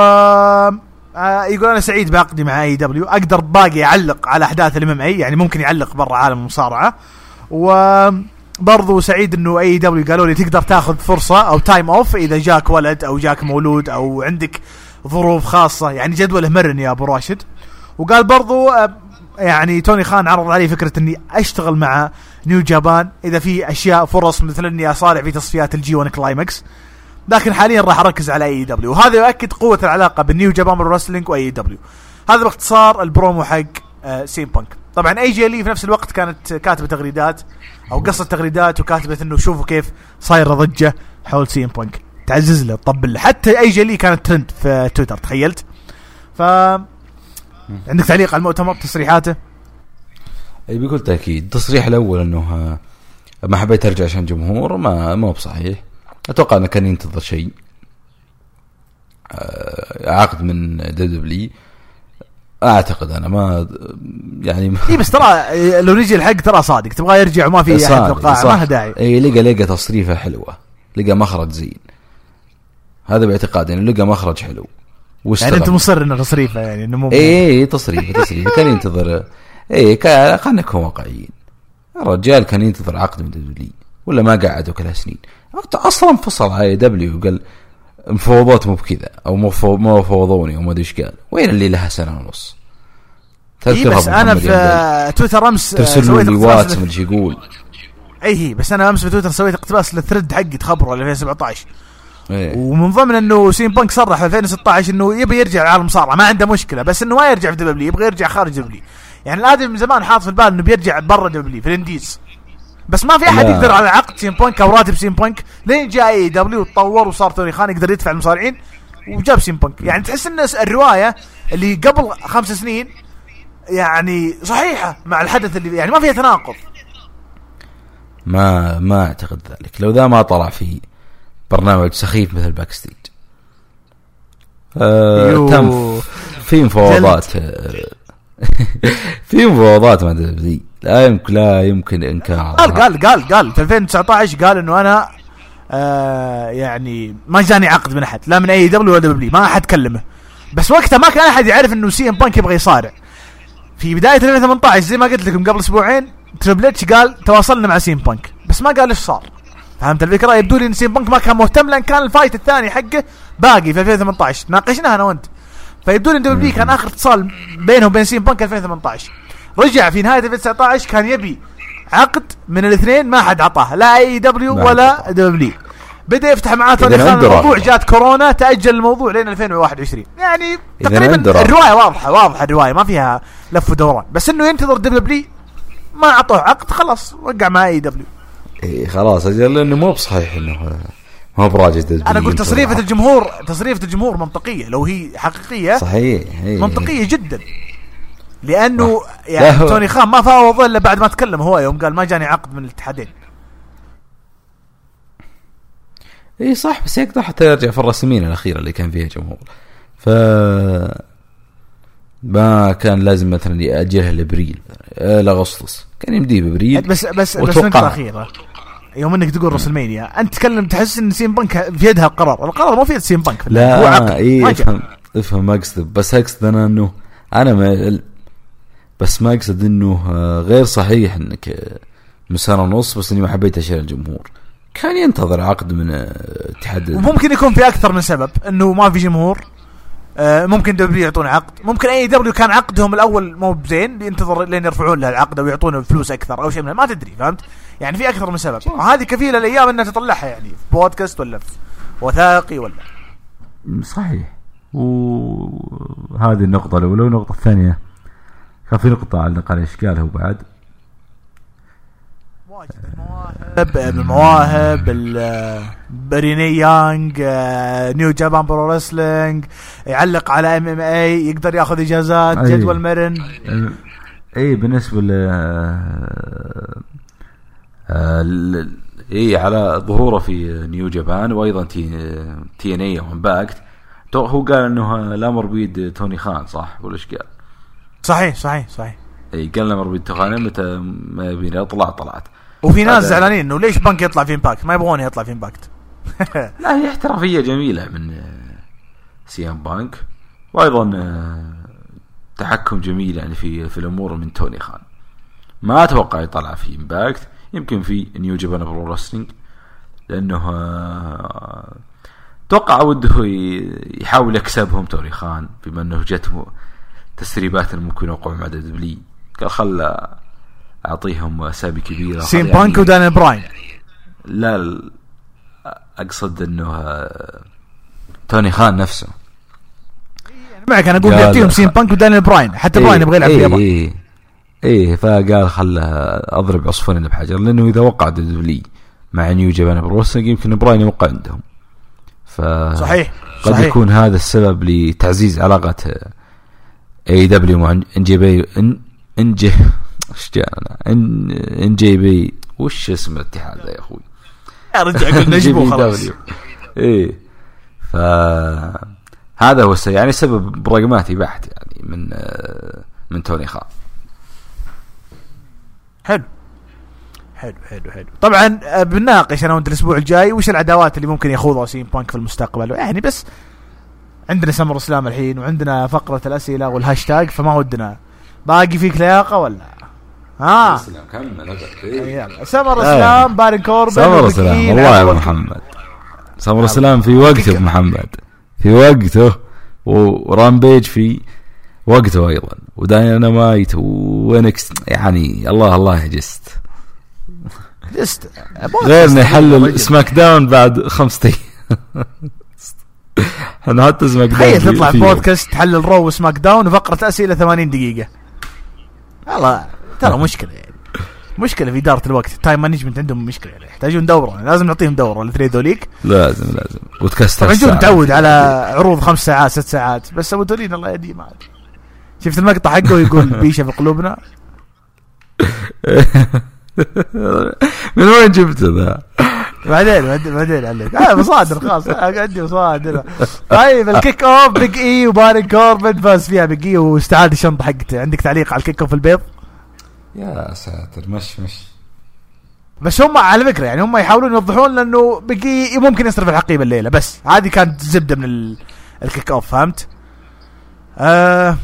يقول أنا سعيد بعقدي مع AEW أقدر باقي اعلق على أحداث ال MMA يعني ممكن يعلق برا عالم المصارعة. وبرضو سعيد إنه AEW قالوا لي تقدر تاخذ فرصة أو time off إذا جاك ولد أو جاك مولود أو عندك ظروف خاصة يعني جدوله مرن يا أبو راشد. وقال برضو يعني توني خان عرض علي فكرة إني أشتغل مع New Japan إذا في أشياء فرص مثل إني أصارع في تصفيات ال G1 Climax. لكن حاليا راح أركز على AEW وهذا يؤكد قوة العلاقة بين New Japan Wrestling و AEW هذا باختصار البرومو حق آه سي إم بانك. طبعا AJ Lee في نفس الوقت كانت كاتبة تغريدات أو قصة تغريدات وكاتبة إنه شوفوا كيف صايرة ضجة حول سي إم بانك. تعزز له تطبل له. حتى AJ Lee كانت ترند في تويتر تخيلت؟ ف عندك تعليق على المؤتمر تصريحاته؟ بكل تأكيد. التصريح الأول إنه آه، ما حبيت أرجع عشان جمهور ما ما هو بصحيح. أتوقع إنه كان ينتظر شيء. آه، عقد من دبليو أعتقد أنا ما يعني اي بس ترى لو نجي الحق ترى صادق. تبغى يرجع وما في أحد في القاعه ما لها داعي. اي لقى لقى تصريفه حلوة. لقى مخرج زين. هذا باعتقادي انه لقى مخرج حلو. يعني أنت مصر إنه تصريفه يعني إنه مو اي تصريفه تصريفه. كان ينتظر اي خلينا نكون واقعيين الرجال كان ينتظر عقد من دبليو ولا ما قعدوا كلها سنين. أصلا انفصل على دبليو وقال مفوضات مو بكذا أو ما فوضوني أو ما أدري إيش قال. وين اللي لها سنة ونص؟ إيه بس أنا في تويتر أمس ترسل لي واتس ما يقول. اي هي بس أنا أمس في تويتر سويت اقتباس لل thread حقي تخبره 2017 إيه. ومن ضمن إنه سي إم بانك صرح في 2016 إنه يبي يرجع لعالم المصارعه ما عنده مشكلة بس إنه ما يرجع في دبليو يبغى يرجع خارج دبليو. يعني الادمي من زمان حاط في البال إنه بيرجع برا دبليو في ال indies. بس ما في أحد لا. يقدر على عقد سي إم بانك أو راتب سي إم بانك. لين جاء AEW وتطور وصار توني خان يقدر يدفع المصارعين وجاب سي إم بانك. يعني تحس إن الرواية اللي قبل خمس سنين يعني صحيحة مع الحدث اللي يعني ما فيها تناقض. ما ما أعتقد ذلك. لو ذا ما طلع في برنامج سخيف مثل Backstage آه تم. في مفاوضات في مفاوضات مع WWE لا يمكن لا يمكن إنكار. قال قال قال قال. في 2019 قال إنه أنا آه يعني ما جاني عقد من أحد لا من أي دبليو ولا دبليو ما أحد كلمه. بس وقتها ما كان أحد يعرف إنه سي إم بانك يبغى يصارع. في بداية 2018 زي ما قلت لكم قبل أسبوعين تريبل اتش قال تواصلنا مع سي إم بانك. بس ما قال إيش صار. فهمت الفكرة؟ يبدو لي إن سي إم بانك ما كان مهتم لأن كان ال fight الثاني حقه باقي في 2018 ناقشناها أنا وأنت. فيبدو لي ان WWE كان آخر اتصال بينه وبين سي ام بانك 2018 رجع في نهاية 2019 كان يبي عقد من الاثنين ما حد عطاه لا أي دبليو ولا دبليو بدأ يفتح معاه توني خان الموضوع جات كورونا تأجل الموضوع لين 2021 يعني تقريبا الرواية واضحة واضحة الرواية ما فيها لف ودوران. بس إنه ينتظر WWE ما أعطوه عقد خلاص وقع مع AEW إي. خلاص أجل لأنه مو بصحيح إنه ما هو براجل أنا قلت تصريفة الجمهور تصريفة الجمهور منطقية لو هي حقيقية صحيح هي. منطقية جدا. لأنه يعني توني خان ما فاوض إلا بعد ما تكلم هو يوم قال ما جاني عقد من الاتحادين. إي صح بس يقدر حتى يرجع في الرسمين الأخيرة اللي كان فيها جمهور. ف ما كان لازم مثلا يأجلها لابريل لاغسطس كان يمديه بابريل بس بس بس النقطة الأخيرة. يوم انك تقول راس المانيا انت تتكلم تحس إن سين بنك في يدها القرار القرار مو في يد سين بنك لا هو عقد اي افهم افهم ما أقصد بس أقصد أنا إنه أنا ما بس ما أقصد إنه آه، غير صحيح إنك آه، من سنه ونص بس إني ما حبيت أشيل الجمهور. كان ينتظر عقد من اتحاد وممكن يكون في أكثر من سبب إنه ما في جمهور آه، ممكن WWE يعطون عقد. ممكن AEW كان عقدهم الأول مو بزين ينتظر لين يرفعون له العقد أو يعطونه فلوس أكثر أو شيء من ما تدري فهمت؟ يعني في أكثر من سبب. وهذه كفيلة الأيام إنها تطلعها يعني في بودكاست ولا في وثائقي ولا. صحيح. وهذه النقطة الأولى والنقطة الثانية. كان في نقطة علق على إيش قاله بعد المواهب المواهب بريني يانج نيو جابان برو رسلينج يعلق على ام ام اي يقدر ياخذ إجازات أي. جدول مرن. أي بالنسبة ل أي على ظهوره في New Japan وأيضا T TNA و Impact هو قال إنه الامر بيد توني خان صح؟ ولا إيش قال؟ صحيح صحيح صحيح. أي قال الامر بيد توني خان متى ما يبيني اطلع طلعت. وفي ناس زعلانين إنه ليش بنك يطلع في Impact ما يبغون يطلع في Impact لا هي احترافية جميلة من آه، سي إم بانك. وأيضا آه، تحكم جميل يعني في في الأمور من توني خان. ما أتوقع يطلع في Impact يمكن في New Japan Pro Wrestling لأنه آه، أتوقع وده ي- يحاول يكسبهم توني خان بما إنه جته تسريبات ممكن يوقعوا مع WWE قال خل أعطيهم أسامي كبيرة. سي إم بانك يعني- ودانيال براين. لا أقصد إنه آه، توني خان نفسه. معك أنا أقول بيعطيهم سين بانك ودانيال براين. حتى براين يبغى يلعب في إيه اليابان إيه إيه فقال خل أضرب عصفورين بحجر لأنه إذا وقع دبلي مع نيو جابان بروسنج يمكن براين يوقع عندهم. ف صحيح قد صحيح. يكون هذا السبب لتعزيز علاقة اي دبليو مع إن جي بي إن إن جي إيش جانا ان إن جي بي وش اسم الاتحاد ذا يا أخوي؟ يا رجع قل نجبه خلاص. إيه. ف هذا هو السبب يعني سبب براغماتي بحت يعني من من توني خان. حلو. حلو حلو حلو. طبعا آه، بنناقش أنا وأنت الأسبوع الجاي وش العداوات اللي ممكن يخوضها سي إم بانك في المستقبل. يعني بس عندنا SummerSlam الحين وعندنا فقرة الأسئلة والهاشتاج فما ودنا. باقي فيك لياقة ولا؟ ها. كمل سمر اسلام بارن كوربن سمر وبيك سلام إي، والله يا. محمد. سمر سلام في وقته أبو محمد. في وقته. ورامبيج في وقته أيضا. وداينامايت وينكس يعني الله الله يجست جست. غير إنه يحلل سماك داون بعد خمس أيام. إحنا حتى سماك داون تخيل تطلع بودكاست تحلل رو وسماك داون وفقرة أسئلة 80 دقيقة. والله ترى مشكلة يعني. مشكلة في إدارة الوقت. ال time management عندهم مشكلة يعني. يحتاجون دورة. لازم نعطيهم دورة الاثنين ذوليك لازم لازم. بودكاست طبعا. متعود على عروض خمس ساعات ست ساعات. بس أبو تولين الله يهديه ما. شفت المقطع حقه يقول بيشة في قلوبنا؟ من وين جبته ذا؟ بعدين بعدين عليك. آه مصادر خلاص. آه، عندي مصادر. طيب ال kickoff بيج اي وبارن كوربن فاز فيها. بيج اي واستعاد الشنطة حقته. عندك تعليق على ال kickoff البيض؟ يا ساتر مش مش. بس هم على فكرة يعني هم يحاولون يوضحون لأنه بقي ممكن يصرف الحقيبة الليلة بس هذه كانت زبدة من ال- ال kickoff فهمت؟ آه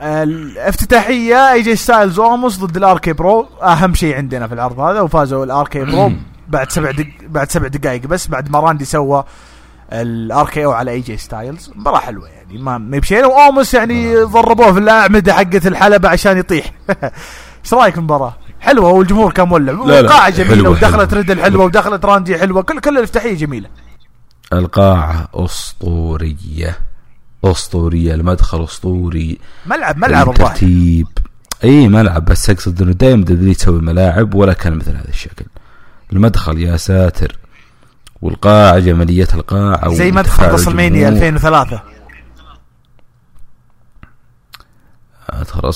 الافتتاحية اي جي ستايلز اوموس ضد ال RK-Bro أهم شيء عندنا في العرض هذا وفازوا ال RK-Bro بعد سبع دق... بعد سبع دقائق بس بعد ما راندي سوى ال RKO على اي جي ستايلز مباراة حلوة يعني ما ما بشيء واوموس يعني ضربوه في الاعمده حقت الحلبة عشان يطيح. إيش رأيك المباراة؟ حلوة والجمهور كان مولع. لا، وقاعه جميلة حلوة، ودخلت حلوة. ريدل حلوة ودخلت راندي حلوة. كل كل الافتتاحية جميلة. القاعة أسطورية. أسطورية المدخل أسطوري. ملعب ملعب الترتيب. إي ملعب. بس أقصد إنه دائما دبليو تسوي ملاعب ولا كان مثل هذا الشكل. المدخل يا ساتر. والقاعة جمالية القاعة زي مدخل الجمهور. 2003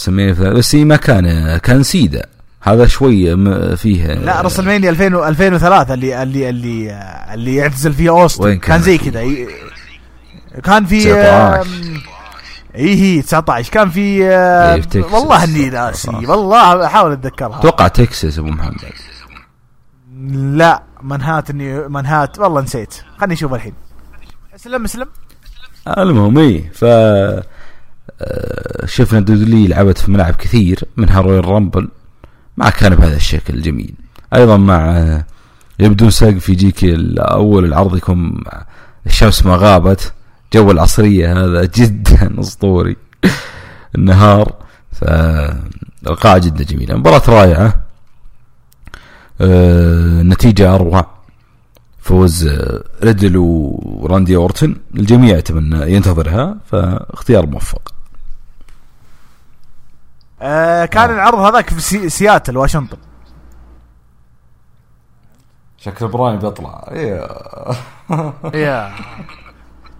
المانيا بس هي ما كان كان سيدا. هذا شوي فيه لا راس المانيا 2000 2003 اللي اللي اللي اللي يعتزل فيها أوستن. كان كان؟ زي كذا كان في 19. آم، إي هي 19 كان في إيه،. والله إني ناسي والله أحاول أتذكرها. أتوقع تكساس أبو محمد. لا منهات اني منهات. والله نسيت. خليني أشوف الحين. أسلم أسلم. المهم إيه ف شفنا دودلي لعبت في ملاعب كثير منها رويال رامبل ما كان بهذا الشكل الجميل أيضا مع آه، يبدو سقف يجيك اول العرض يكون الشمس ما غابت جو العصرية هذا جدا أسطوري النهار فالقاعة جدا جميلة مباراة رائعة آه، النتيجة أروع فوز آه، ريدل وراندي أورتن الجميع يتمنى ينتظرها فاختيار موفق. آه كان العرض هذاك في سي سياتل واشنطن. شكل براين بيطلع يا.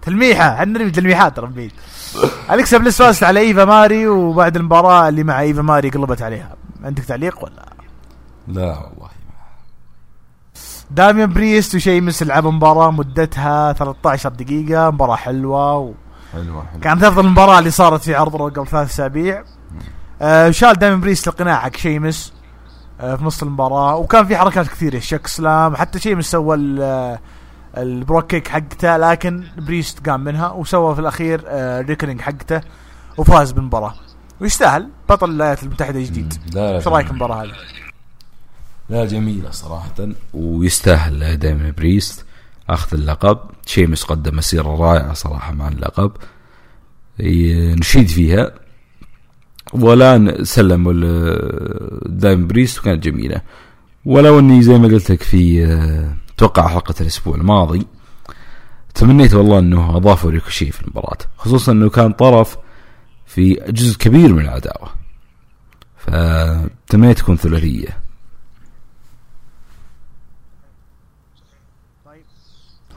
تلميحة إحنا نرمي تلميحات طيب اليكسا بليس فازت على إيفا ماري وبعد المباراة اللي مع إيفا ماري قلبت عليها. عندك تعليق ولا؟ لا والله. داميان بريست وشيمس لعبوا مباراة مدتها 13 دقيقة مباراة حلوة و... حلوة حلوة. كانت أفضل مباراة اللي صارت في عرض قبل ثلاث أسابيع. آه شال دايمن بريست القناع حق شيمس آه في نص المباراة وكان في حركات كثيرة chokeslam حتى شيمس سوى ال- آه، ال Brogue Kick حقته لكن بريست قام منها وسوى في الأخير آه Reckoning حقته وفاز بالمباراة. ويستاهل بطل الولايات المتحدة جديد لا لا إيش رأيك بالمباراه هذه؟ لا جميلة صراحة ويستاهل دائما بريست أخذ اللقب. شيمس قدم مسيرة رائعة صراحة مع اللقب. نشيد فيها. والان سلموا دايمن بريست وكانت جميلة. ولو أني زي ما قلت لك في آه، أتوقع حلقة الأسبوع الماضي تمنيت والله أنه اضافوا ريكوشي في المباراة خصوصا أنه كان طرف في جزء كبير من العداوة. فتمنيت تكون ثلاثية.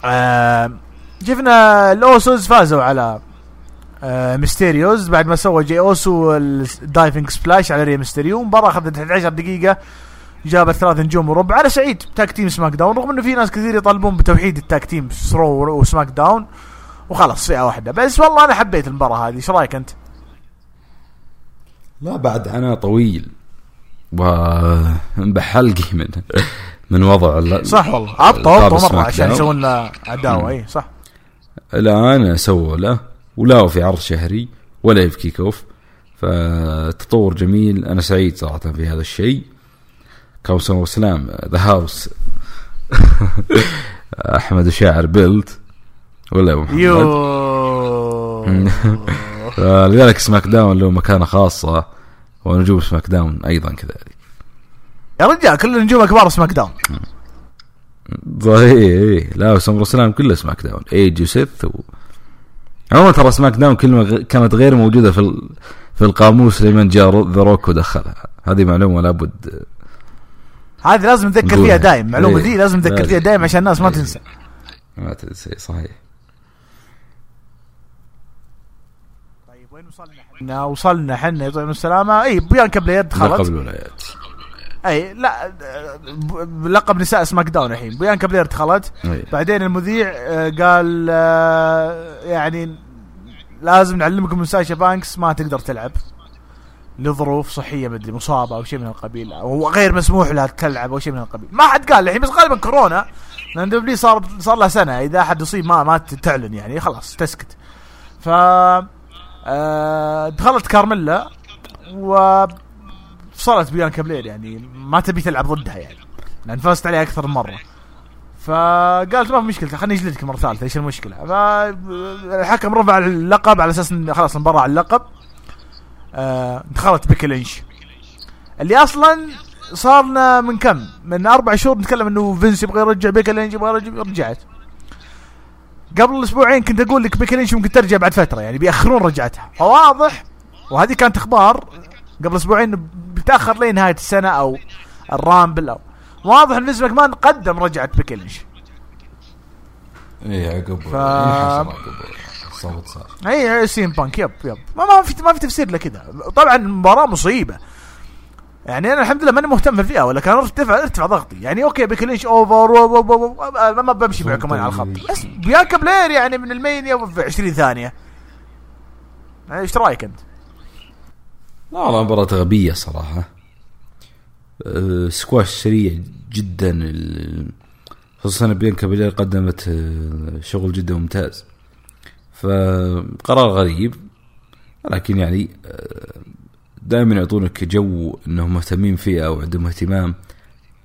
آه شفنا الأوسوس فازوا على ميستيريوز. بعد ما سوى جي اوسو ال diving splash على ري ميستيريو مباراة أخذت 11 دقيقة جابت ثلاث نجوم وربع. أنا سعيد tag team سماك داون رغم إنه في ناس كثير يطالبون بتوحيد ال tag team رو وسماك داون وخلاص فئة واحدة. بس والله أنا حبيت المباراة هذه. إيش رأيك أنت؟ لا بعد عناء طويل وبحلقي من من وضع صح والله. عبطوا مرة سماك عشان. يسوون له عداوة. اي صح. الان سووا له. ولا في عرض شهري ولا في كيك اوف فتطور جميل. أنا سعيد صراحة في هذا الشيء. كوسم وسلام ذا هاوس أحمد الشاعر built ولا أبو محمد؟ يو. لذلك سماك داون له مكانة خاصة. ونجوم سماك داون أيضا كذلك. يا رجال كل نجوم كبار سماك داون. صحيح. إيه. لا وسمر سلام كله سماك داون. ايج وسيث و... عموما ترى سماك داون كلمة. كانت غير موجودة في ال... في القاموس لمن جاء ذا روك ودخلها هذه معلومة لابد هذه لازم نذكر. فيها دايم المعلومه إيه. دي لازم نذكر. فيها دايم عشان الناس ما إيه. تنسى ما تنسى صحيح طيب وين وصلنا إحنا وصلنا إحنا يطعم السلامة اي بيانكا لقب دخلت أي لا لقب نساء سماك داون الحين. بيانكا بلير دخلت. بعدين المذيع آه، قال آه، يعني لازم نعلمكم من ساشا بانكس ما تقدر تلعب. لظروف صحية مدري مصابة أو شيء من القبيل. أو غير مسموح لها تلعب أو شيء من القبيل. ما حد قال الحين بس غالبا كورونا لأن دبليو صار صار لها سنة. إذا أحد يصيب ما ما تعلن يعني خلاص تسكت. ف آه، دخلت كارميلا و صارت بيانكا بلير يعني ما تبي تلعب ضدها يعني. لأن فازت عليها أكثر من مرة. فقالت ما في مشكلة خليني أجلدك مرة ثالثة إيش المشكلة؟ فالحكم رفع اللقب على أساس إن خلاص المباراة على اللقب. آه دخلت بيكي لينش. اللي أصلا صارنا من كم؟ من أربع شهور نتكلم إنه فينس يبغى يرجع بيكي لينش يبغى يرجع رجعت. قبل أسبوعين كنت أقول لك بيكي لينش ممكن ترجع بعد فترة يعني بيأخرون رجعتها. فواضح. وهذه كانت أخبار قبل أسبوعين بتاخر لين نهاية السنة أو الرامبل أو واضح إن فينس ماكمان قدم رجعه بيكي لينش اي عقب ف- عقب. صوت صار. سي ام بانك. يب يب. ما, ما في ما في تفسير لكذا طبعا المباراة مصيبة. يعني أنا الحمد لله ماني مهتم في الفئه ولا كان ارتفع ارتفع ضغطي. يعني okay بيكي لينش over و- و- و- و- ما بمشي معكم على الخط. بس بيانكا بلير يعني من المانيا في 20 ثانية. إيش رأيك أنت؟ لا والله مباراة غبية صراحة. أه، سكواش سريع جدا. خصوصا بيانكا بلير قدمت أه، شغل جدا ممتاز. فقرار غريب لكن يعني دائما يعطونك جو إنهم مهتمين فيه أو عندهم اهتمام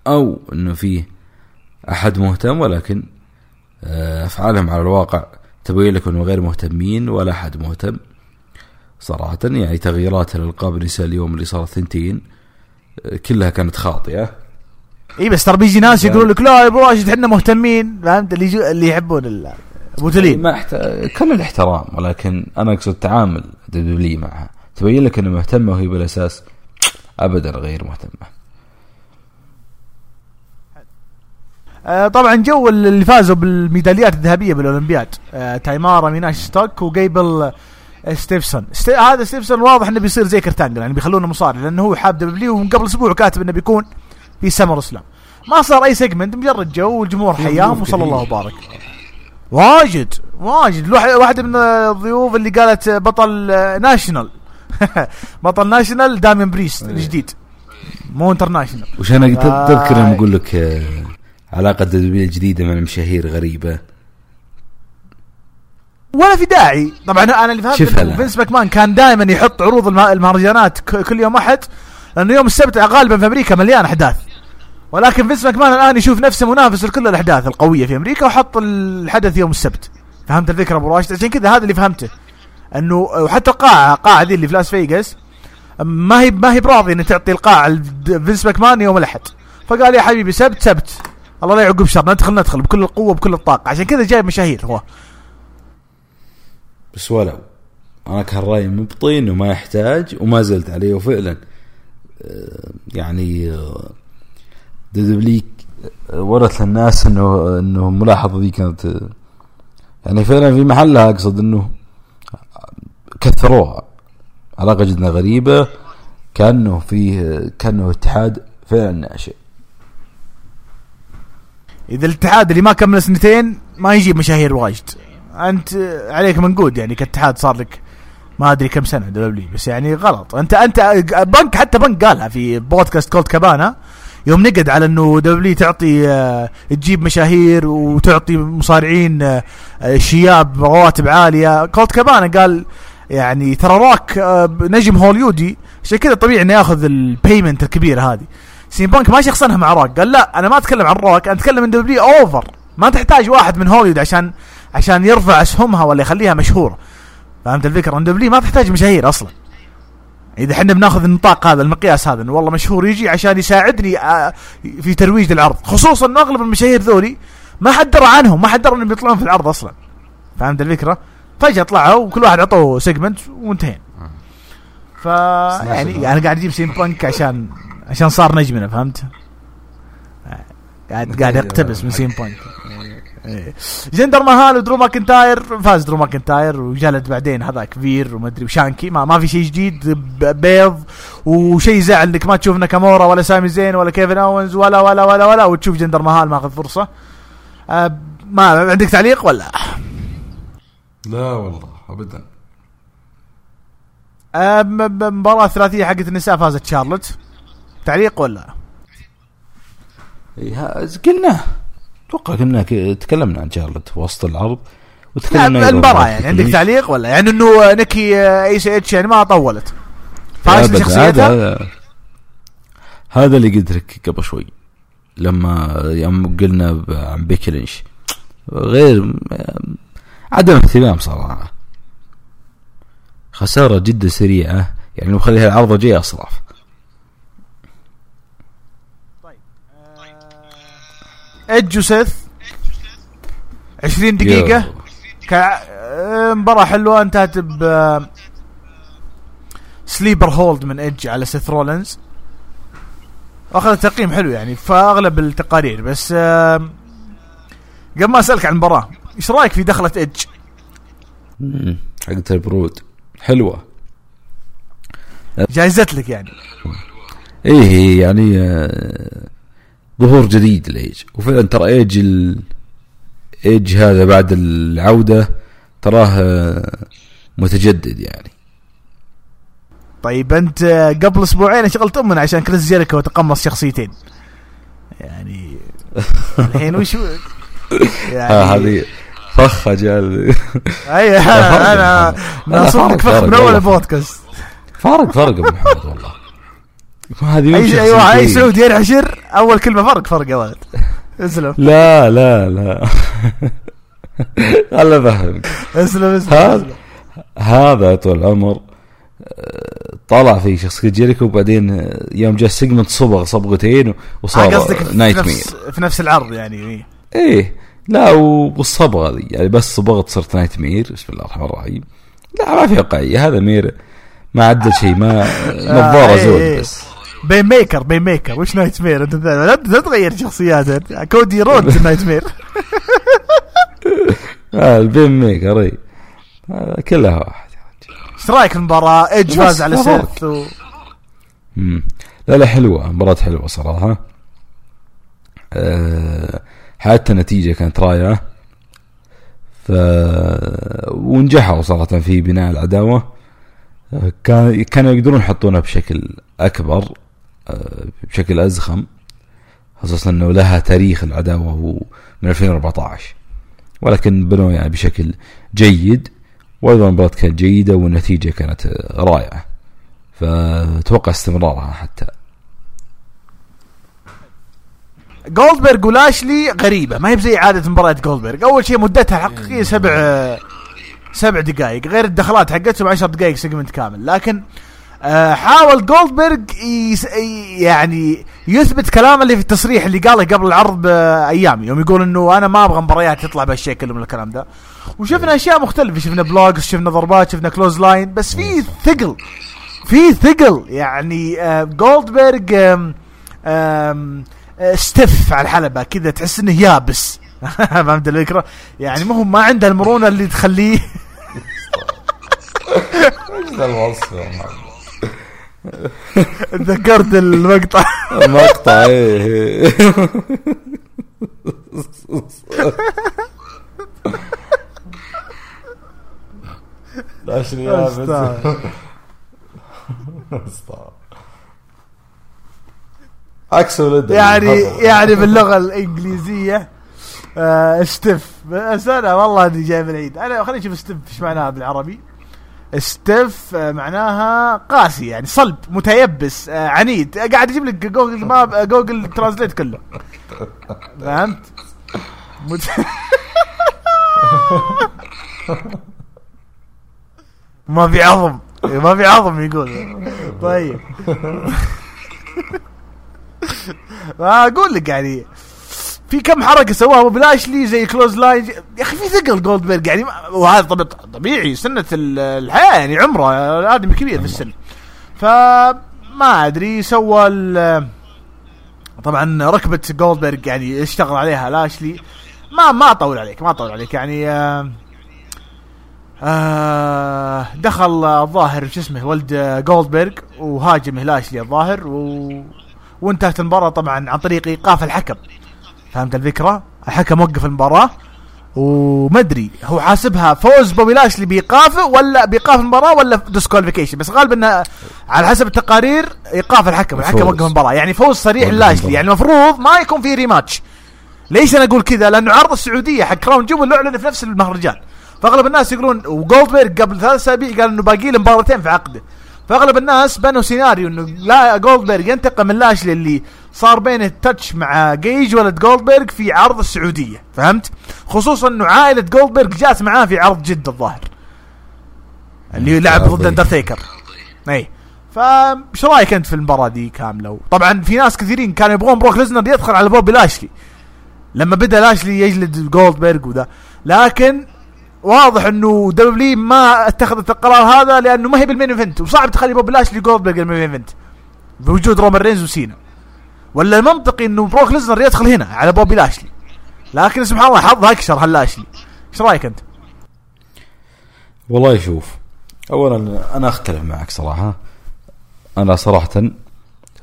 أو إنه فيه أحد مهتم ولكن أه، أفعالهم على الواقع تبين لك إنهم غير مهتمين ولا أحد مهتم. صراحة. يعني تغييرات الألقاب النساء اليوم اللي صارت ثنتين كلها كانت خاطئة. إي بس ترى بيجي ناس يقولون لك لا يا أبو راشد إحنا مهتمين. فهمت؟ اللي يجو اللي يحبون ال- الموتلين ما احت... كل الاحترام ولكن أنا أقصد تعامل دبليو معها تبين لك أنها مهتمة وهي بالأساس أبدا غير مهتمة آه طبعا جو اللي فازوا بالميداليات الذهبية بالأولمبياد. آه تاميرا مينساه ستوك وجيبل ستيفسون. ست... هذا ستيفسون واضح إنه بيصير زي كيرت انجل يعني بيخلونه مصارع لأنه هو حاب دبليو ومن قبل أسبوع كاتب إنه بيكون في SummerSlam ما صار أي segment مجرد جو والجمهور حياهم وصلى الله وبارك. واجد واجد. واحدة من الضيوف اللي قالت بطل آه، national بطل national دامين بريست الجديد. مو international وش أنا آه. تذكر لما أقول لك آه، علاقة دبليو الجديده مع المشاهير غريبة. ولا في داعي. طبعا أنا اللي فهمت. فينس ماكمان كان دائما يحط عروض الم- المهرجانات كل يوم أحد لأنه يوم السبت غالبا في أمريكا مليان أحداث. ولكن فينس ماكمان الآن يشوف نفسه منافس لكل الأحداث القوية في أمريكا وحط الحدث يوم السبت. فهمت الفكرة أبو راشد؟ عشان كذا هذا اللي فهمته. إنه وحتى القاعة القاعة دي اللي في لاس فيغاس ما هي ما هي براضي ان تعطي القاعة لفينس ماكمان يوم الأحد. فقال يا حبيبي سبت سبت. الله لا يعقب شر ندخل ندخل بكل القوة بكل الطاقة. عشان كذا جايب مشاهير هو. بس ولو أنا كان رايي مبطي انه ما يحتاج وما زلت عليه وفعلا آه، يعني آه، دبليو ورث للناس إنه إنه الملاحظه دي كانت آه، يعني فعلا في محلها أقصد إنه كثروها. علاقة جدا غريبة كأنه فيه كأنه اتحاد فعلا ناشئ. إذا الاتحاد اللي ما كمل سنتين ما يجيب مشاهير واجد. أنت عليك منقود يعني كاتحاد صار لك ما أدري كم سنة دبليو بس يعني غلط. انت أنت بانك حتى بانك قالها في بودكاست كولت كابانا يوم نقد على إنه دبليو تعطي آه، تجيب مشاهير وتعطي مصارعين آه، آه، شياب رواتب عالية. كولت كابانا قال يعني ترى آه، نجم هوليودي. عشان كذا طبيعي إنه ياخذ ال payment الكبيره هذه. سي ام بانك ما شخصنها مع روك قال لا أنا ما أتكلم عن روك أنا أتكلم عن دبليو over ما تحتاج واحد من هوليوود عشان عشان يرفع اسهمها ولا يخليها مشهورة. فهمت الفكرة؟ ان دبليو ما تحتاج مشاهير أصلا. إذا إحنا بناخذ النطاق هذا المقياس هذا إنه والله مشهور يجي عشان يساعدني آه، في ترويج العرض خصوصا انه أغلب المشاهير ذولي ما حد درى عنهم ما حد درى إنهم بيطلعون في العرض أصلا. فهمت الفكرة؟ فجأة طلعوا وكل واحد عطوه segment وانتهينا. ف يعني أنا قاعد أجيب سي ام بانك عشان عشان صار نجمنا فهمت؟ قاعد قاعد اقتبس من سي ام بانك. إيه. جندر مهال ودرو ماكنتاير فاز درو ماكنتاير وجلد بعدين هذاك فير وما أدري وشانكي ما, ما في شيء جديد بيض وشيء زعل إنك ما تشوف ناكامورا ولا سامي زين ولا كيفن اونز ولا ولا ولا ولا وتشوف جندر مهال ماخذ فرصة. أه ما عندك تعليق ولا؟ لا والله ابدا. أه مباراة ثلاثية حقت النساء فازت شارلوت. تعليق ولا؟ إيه، قلنا. أتوقع قلنا ك- تكلمنا عن شارلت وسط العرض وتكلمنا عن يعني عندك. تعليق ولا؟ يعني إنه نيكي آه، اي اس اتش يعني ما طولت. أبداً. شخصيتها هذا هذا اللي قلت لك قبل شوي لما يوم قلنا عن بيكي لينش. غير عدم اهتمام صراحة. خسارة جدا سريعة يعني مخليها العرضه جاية أصراف. ايدج وسيث 20 دقيقة. كع... آه، مباراة حلوة. انتهت ب sleeper hold من ايدج على سيث رولنز أخذ تقييم حلو يعني في اغلب التقارير. بس آم، قبل ما أسألك عن المباراة إيش رأيك في دخلة ايدج؟ حقت ال Brood حلوة. جازت لك يعني. إيه يعني آه، ظهور جديد لإيج. وفعلا ترى إيج ال... إيج هذا بعد العودة تراه آه، متجدد يعني. طيب أنت آه، قبل أسبوعين شغلت أمنا عشان كريس جيريكو تقمص شخصيتين. يعني الحين وش يعني ها هذه فخه جال أي أنا فرق. ناصر لك فرق فخ من أول. البودكاست. فرق فرق أبو محمد والله. هذه أي أيوه أي. سعودي ينحشر أول كلمة فرق فرق يا ولد اسلم لا لا لا خل أفهمك اسلم اسلم هذا. هذا طول العمر آه، طلع في شخصية جيريكو وبعدين آه، يوم جاء سيجمنت صبغ صبغتين آه، وصار في نايت مير نفس في نفس العرض يعني إيه. إيه لا والصبغة ذي يعني بس صبغت صرت نايت مير بسم الله الرحمن الرحيم لا ما في واقعية هذا مير ما عدل شيء ما نظارة إيه، زود إيه. بس بين ميكر بين ميكر وش نايت مير انت لا تغير شخصيات. كودي رود نايت مير البين ميكر اي كلها واحد. إيش رايك في المباراة ايدج بس فاز على. سيث و... لا لا حلوة. مباراة حلوة صراحة. آه، حتى النتيجة كانت رايعة ف ونجحوا صراحة في بناء العداوة. آه، كان كانوا يقدرون يحطونها بشكل أكبر. آه، بشكل أزخم خصوصا أنه لها تاريخ العداوة هو من 2014 ولكن بنوا يعني بشكل جيد وأيضا المباراة كانت جيدة والنتيجة كانت رائعة. فاتوقع استمرارها حتى. جولدبرغ ولاشلي غريبة ما هي بزي عاده مباريات جولدبرغ. أول شيء مدتها الحقيقيه سبع سبع دقائق غير الدخلات حقتهم 10 دقائق segment كامل. لكن حاول جولدبرغ يعني يثبت كلامه اللي في التصريح اللي قاله قبل العرض بايام يوم يقول إنه أنا ما أبغى مباريات تطلع بهالشكل من الكلام ده. وشفنا أشياء مختلفة. شفنا بلوجز شفنا ضربات شفنا clothesline بس في ثقل. في ثقل. يعني آه جولدبرغ آم آه على الحلبة. كذا تحس إنه يابس. فهمت الفكرة؟ يعني ما هو ما عنده المرونة اللي تخليه. إيش ذا الوصف تذكرت المقطع. المقطع إيه عشرين عكس ولده يعني يعني باللغة الإنجليزية آه stiff بس أنا والله أني جاي من العيد أنا خلينا نشوف stiff إيش معناها بالعربي؟ stiff آه، معناها قاسي يعني صلب متيبس آه عنيد. قاعد يجيب لك Google Map Google Translate كله. فهمت؟ مت... ما في عظم. ما في عظم يقول. طيب. أقول لك يعني في كم حركة سواها ابو لي زي clothesline يا أخي في ثقل جولدبرغ يعني ما- وهذا طب- طبيعي سنة ال- الحياة يعني عمره آدمي كبير في السن. فما أدري سوى طبعا ركبة جولدبرغ يعني اشتغل عليها لاشلي ما ما أطول عليك ما أطول عليك يعني آه آه دخل الظاهر شو اسمه ولد جولدبرغ وهاجم لاشلي الظاهر و... وانتهت المباراة طبعا عن طريق إيقاف الحكم. فهمت الفكرة؟ الحكم وقف المباراة ومدري هو حاسبها فوز بوبي لاشلي بايقافه ولا بإيقاف المباراة ولا disqualification بس غالبا انها على حسب التقارير إيقاف الحكم الحكم فوز. وقف المباراة يعني فوز صريح لاشلي. يعني المفروض ما يكون في rematch ليش أنا أقول كذا؟ لأنه عرض السعودية حق Crown Jewel أعلن في نفس المهرجان فأغلب الناس يقولون وجولدبرغ قبل ثلاث أسابيع قال إنه باقي له مباراتين في عقده فأغلب الناس بنوا سيناريو إنه لا جولدبرغ ينتقم من لاشلي اللي صار بينه touch مع جيج ولد جولدبرغ في عرض السعودية فهمت؟ خصوصا إنه عائلة جولدبرغ جات معاه في عرض جده الظاهر. اللي لعب ضد. اندرتيكر إي. فايش رأيك أنت في المباراة دي كاملة؟ طبعا في ناس كثيرين كانوا يبغون بروك ليزنر يدخل على بوبي لاشلي. لما بدأ لاشلي يجلد جولدبرغ وذا لكن واضح إنه W ما اتخذت القرار هذا لأنه ما هي بال main event وصعب تخلي بوبي لاشلي جولدبرغ ال main event. بوجود رومان رينز وسينا. ولا المنطقي إنه بروك ليزنر يدخل هنا على بوبي لاشلي. لكن سبحان الله حظها اكشر هاللاشلي إيش رأيك أنت؟ والله شوف اولا أنا أختلف معك صراحة. أنا صراحة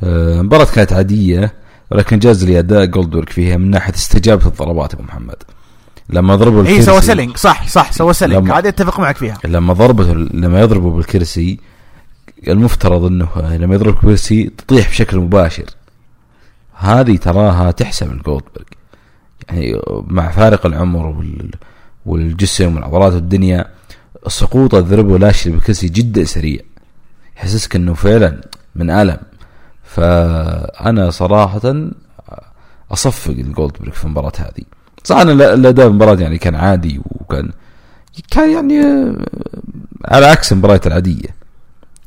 آه، المباراة كانت عادية ولكن جاز لي أداء جولدبرغ فيها من ناحية استجابة الضربات أبو محمد. لما ضربوا اي الكرسي سوى selling صح صح سوى selling هذا أتفق معك فيها. لما ضربته لما يضربوا بالكرسي المفترض إنه لما يضرب بالكرسي تطيح بشكل مباشر. هذه تراها تحسب الجولدبرغ يعني مع فارق العمر وال والجسم والعضلات والدنيا سقوط الضربه لاشلي بالكرسي جدا سريع. يحسسك إنه فعلا من ألم. فأنا صراحة أصفق الجولدبرغ في المباراة هذه. صح ان الاداء المباراة يعني كان عادي وكان كان يعني على عكس المباريات العادية.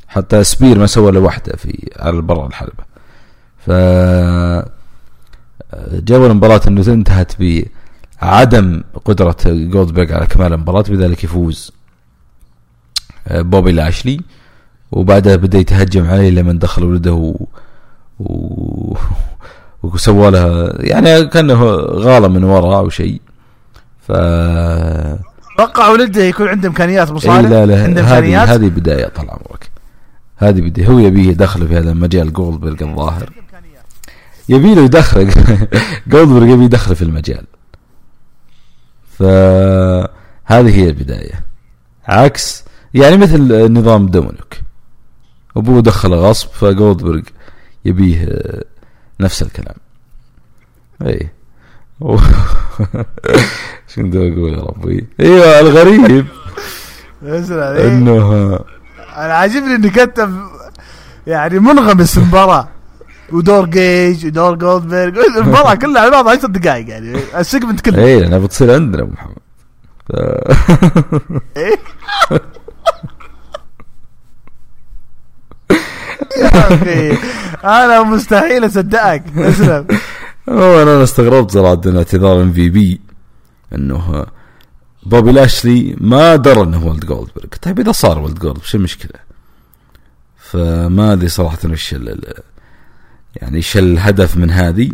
حتى سبير ما سوى إلا واحدة في على برا الحلبة. ف جو المباراة أنه انتهت بعدم قدرة جولدبرغ على كمال المباراة بذلك يفوز آه، بوبي لاشلي وبعدها بدأ يتهجم عليه لمن دخل ولده و... و... وسوى لها يعني كأنه غاله من وراء أو شيء. ف أتوقع ولده يكون عنده إمكانيات ابو إيه لا لا عنده هذه إمكانيات؟ هذه بداية طال عمرك. هذه بداية. هو يبيه يدخل في هذا المجال جولدبرغ الظاهر. يبي له يدخل جولدبرغ يبي يدخل في المجال. فهذه هي البداية. عكس يعني مثل نظام دومينيك. أبوه دخل غصب فجولدبرغ يبيه نفس الكلام. اي شو كنت أقول يا ربي؟ إيوه الغريب. إنه أنا عاجبني انه كتب يعني منغمس المباراه ودور جيج ودور جولدبرغ المباراه كلها على بعض 10 دقائق يعني. ال segment كله اي لأنها بتصير عندنا أبو محمد. ف... إيه؟ يا أخي أنا مستحيل أصدقك. اسلم. هو أنا استغربت صراحة إن اعتذار MVP إنه بوبي لاشلي ما درى إنه ولد جولدبرغ. طيب إذا صار ولد جولد شو المشكلة؟ فما أدري صراحة وش يعني إيش الهدف من هذه.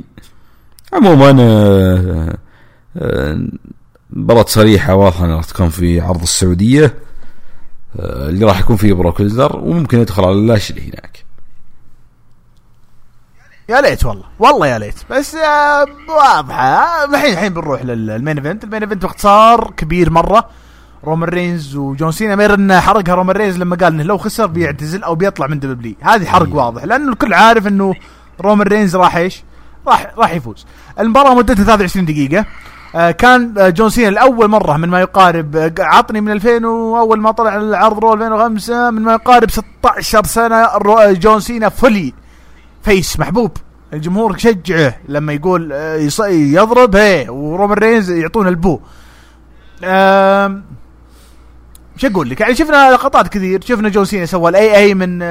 عموما آه، آه، مباراة صريحة واضحة إنها راح تكون في عرض السعودية آه، اللي راح يكون فيه بروك وممكن يدخل على لاشلي هناك. يا ليت والله والله يا ليت. بس واضحة. الحين الحين بنروح لل main event. ال main event باختصار كبير مرة. رومان رينز وجون سينا. مير انه حرقها رومان رينز لما قال إنه لو خسر بيعتزل أو بيطلع من W هذه حرق أيه. واضح لأنه الكل عارف إنه رومان رينز راح إيش؟ راح راح يفوز. المباراة مدتها 23 دقيقة. آه كان آه جون سينا لأول مرة من ما يقارب آه عطني من 2000 واول ما طلع العرض Raw 2005 من ما يقارب 16 سنة آه، جون سينا fully face محبوب. الجمهور يشجعه لما يقول يضرب هي ورومان رينز يعطون ال boo. شو أقول لك؟ يعني شفنا لقطات كثير. شفنا جون سينا سوى ال AA من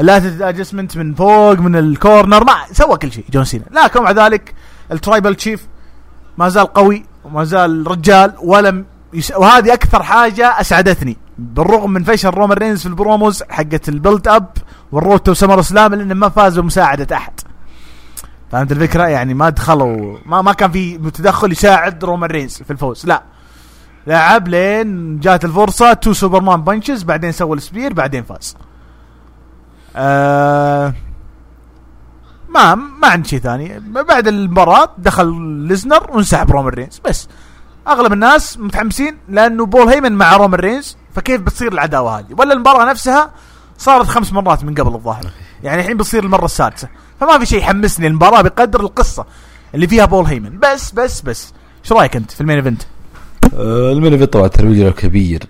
ال attitude آه، adjustment من فوق من ال corner ما سوى كل شيء جون سينا. لكن مع ذلك ال Tribal Chief ما زال قوي وما زال رجال ولم يس... وهذه أكثر حاجة أسعدتني. بالرغم من فشل رومان رينز في ال promos حقت ال build up وال road to SummerSlam لأنه ما فاز بمساعده أحد. فهمت الفكرة؟ يعني ما دخلوا ما ما كان في تدخل يساعد رومان رينز في الفوز. لا. لعب لين جات الفرصة two Superman punches بعدين سوى ال spear بعدين فاز. آه ما ما عندي شيء ثاني. بعد المباراة دخل ليزنر وانسحب رومان رينز. بس أغلب الناس متحمسين لأنه بول هيمن مع رومان رينز فكيف بتصير العداوة هذه؟ ولا المباراة نفسها صارت خمس مرات من قبل الظاهر. يعني الحين بتصير المرة السادسة. فما في شيء يحمسني المباراة بقدر القصة اللي فيها بول هيمن. بس بس بس إيش رأيك أنت في ال main event؟ آه ال main event طبعا ترويج له كبير.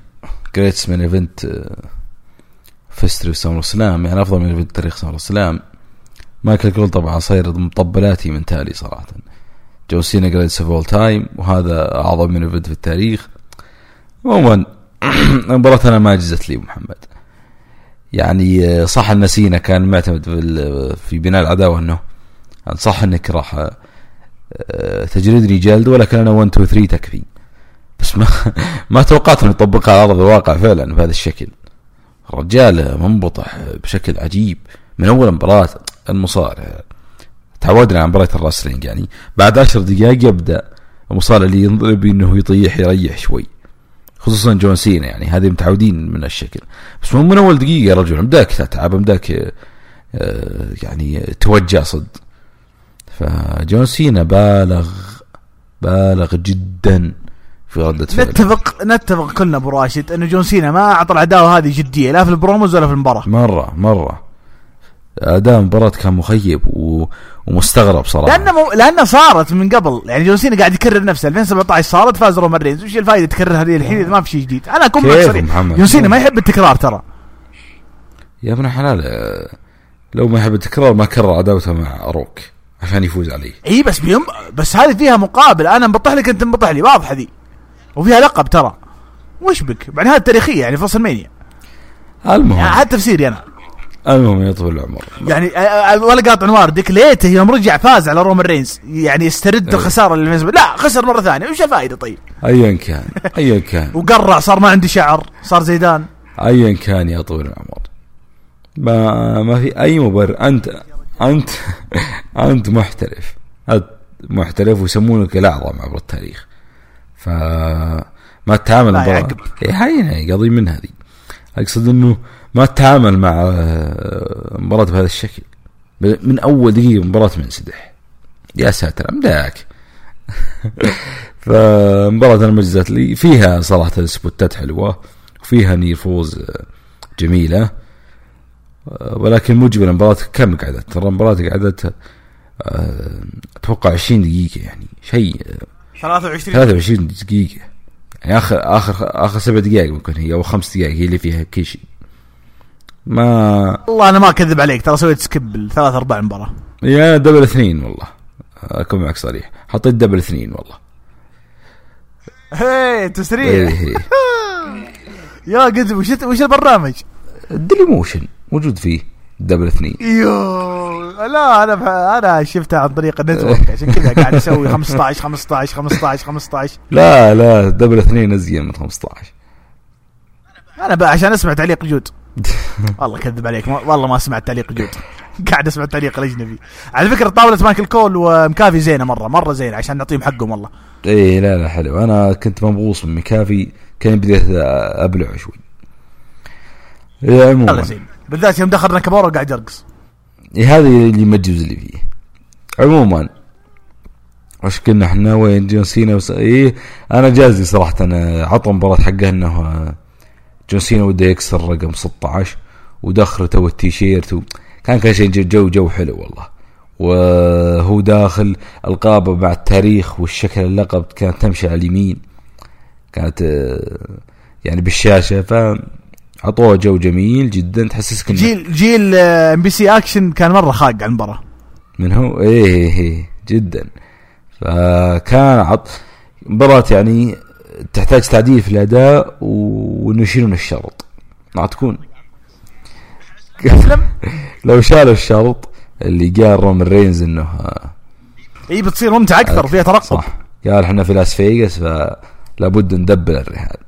greatest main event آه in history of SummerSlam. يعني أفضل main event تاريخ SummerSlam. مايكل كول طبعا صاير مطبلاتي من تالي صراحة. جون سينا greatest of all time وهذا أعظم main event في التاريخ. عموما المباراة أنا ما جزت لي محمد. يعني آه، صح أن سينا كان معتمد في بناء العداوة أنه صح أنك راح آه، تجلدني جلد ولكن أنا 1 2 3 تكفي. بس ما ما توقعت انه يطبقها على أرض الواقع فعلا بهذا الشكل. الرجال منبطح بشكل عجيب من أول مباراة المصارع. تعودنا على مباراة الراسلينج يعني. بعد عشر دقائق يبدأ المصارع اللي ينضرب إنه يطيح يريح شوي. خصوصا جون سينا يعني. هذه متعودين من الشكل بس مو من أول دقيقة يا رجل. مداك تتعب مداك آه، يعني توجع صد. فجون سينا بالغ بالغ جدا. في ردة فعله نتفق نتفق كلنا أبو راشد انه جون سينا ما أعطى العداوة هذه جدية لا في ال promos ولا في المباراة. مرة مرة. أداء المباراة كان مخيب و... ومستغرب صراحة. لأنه مو... لأنه صارت من قبل. يعني جون سينا قاعد يكرر نفسه. 2017 صارت فاز رومان رينز. وش الفائده تكررها هذه الحين إذا ما في شيء جديد؟ أنا أكون صريح جون سينا ما يحب التكرار ترى. يا ابن الحلال لو ما يحب التكرار ما كرر عداوته مع الروك عشان يفوز عليه. إي بس بيم بس هذه فيها مقابل. أنا مبطح لك أنت مبطح لي. واضحه ذي وفيها لقب ترى. وش بك؟ بعد هذا تاريخيه يعني في WrestleMania المهم. يعني هذا تفسيري أنا. المهم يطول العمر. يعني ولا قاطع نوار ديك ليته يوم رجع فاز على رومان رينز. يعني يسترد أيه. الخسارة اللي لا خسر مرة ثانية. وش الفائدة طيب؟ ايا كان ايا كان. وقرع صار ما عندي شعر صار زيدان. ايا كان يا طويل العمر. ما ما في أي مبرر. أنت أنت أنت محترف. محترف ويسمونك الاعظم عبر التاريخ. ف ما تتعامل لا مباراة. هي قضيه من هذه أقصد إنه ما تتعامل مع آه، مباراة بهذا الشكل. من أول دقيقة مباراة منسدح يا ساتر أمداك. فمباراة المجزات لي فيها صراحة سبوتات حلوة وفيها نير فوز جميلة. ولكن مجملا المباراة كم قعدت؟ ترى المباراة قعدت آه، أتوقع 20 دقيقة يعني. شيء 23 23 دقيقة. يعني اخر اخر آخر سبع دقائق ممكن هي أو خمس دقائق هي اللي فيها كيشي ما والله أنا ما أكذب عليك ترى سويت skip ثلاث أرباع مباراة. يا double اثنين والله. أكون معك صريح. حطيت double اثنين والله. هي تسريع. إيه. يا قد وش وش البرنامج؟ ال Dailymotion موجود فيه. double اثنين. يو لا أنا. أنا شفتها عن طريق ال network عشان كذا قاعد أسوي 15 15 15 15 لا لا double اثنين ازين من 15 أنا بقى عشان أسمع تعليق جود. والله كذب عليك ما... والله ما سمعت تعليق جود. قاعد أسمع التعليق الأجنبي. على فكرة طاولة مايكل كول ومكافي زينة مرة مرة زينة عشان نعطيهم حقهم والله. إيه لا لا حلو. أنا كنت مبغوص من مكافي كان بديت ابلع شوي. عموما. زين. بالذات يوم دخل ناكامورا قاعد يرقص. إيه هذا اللي مجوز اللي فيه. عموما وش كنا إحنا؟ وين جون سينا وس... إيه أنا جازي صراحة أنا عطى مباراة حقه إنه آه، جون سينا وده يكسر رقم 16 ودخل تو التيشيرت و... كان كل شيء جو جو حلو والله. وهو داخل ألقابه مع التاريخ والشكل اللقب كانت تمشي على اليمين. كانت آه، يعني بالشاشة ف عطوه جو جميل جدا تحسسك انه جيل جيل MBC Action كان مرة خاق على المباراة. من هو؟ إيه إيه إيه جدا. فكان عط مباراة يعني تحتاج تعديل في الأداء وإنه يشيلون الشرط. ما تكون. لو شالوا الشرط اللي قال رومن رينز إنه آه، اي بتصير ممتعه أكثر فيها ترقب. صح. قال إحنا في لاس فيغاس فلابد ندبل الرهان. آه،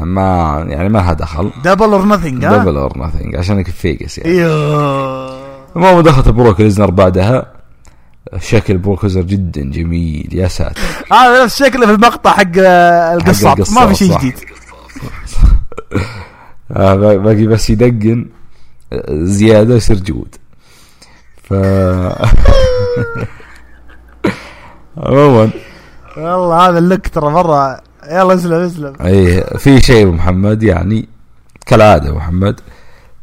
ما يعني ما لها دخل. double or nothing double or nothing عشانك في فيغاس يعني. إيوه. المهم دخلت بروك ليزنر بعدها. شكل بروك ليزنر جدا جميل يا ساتر. هذا نفس شكله في المقطع حق آه، القصاب، ما في شيء. جديد. آه، باقي بس يدقن آه، زيادة يصير جود. ف عموما. والله هذا ال look ترى مرة يلا اسلم اسلم. أي في شيء محمد يعني كالعادة ابو محمد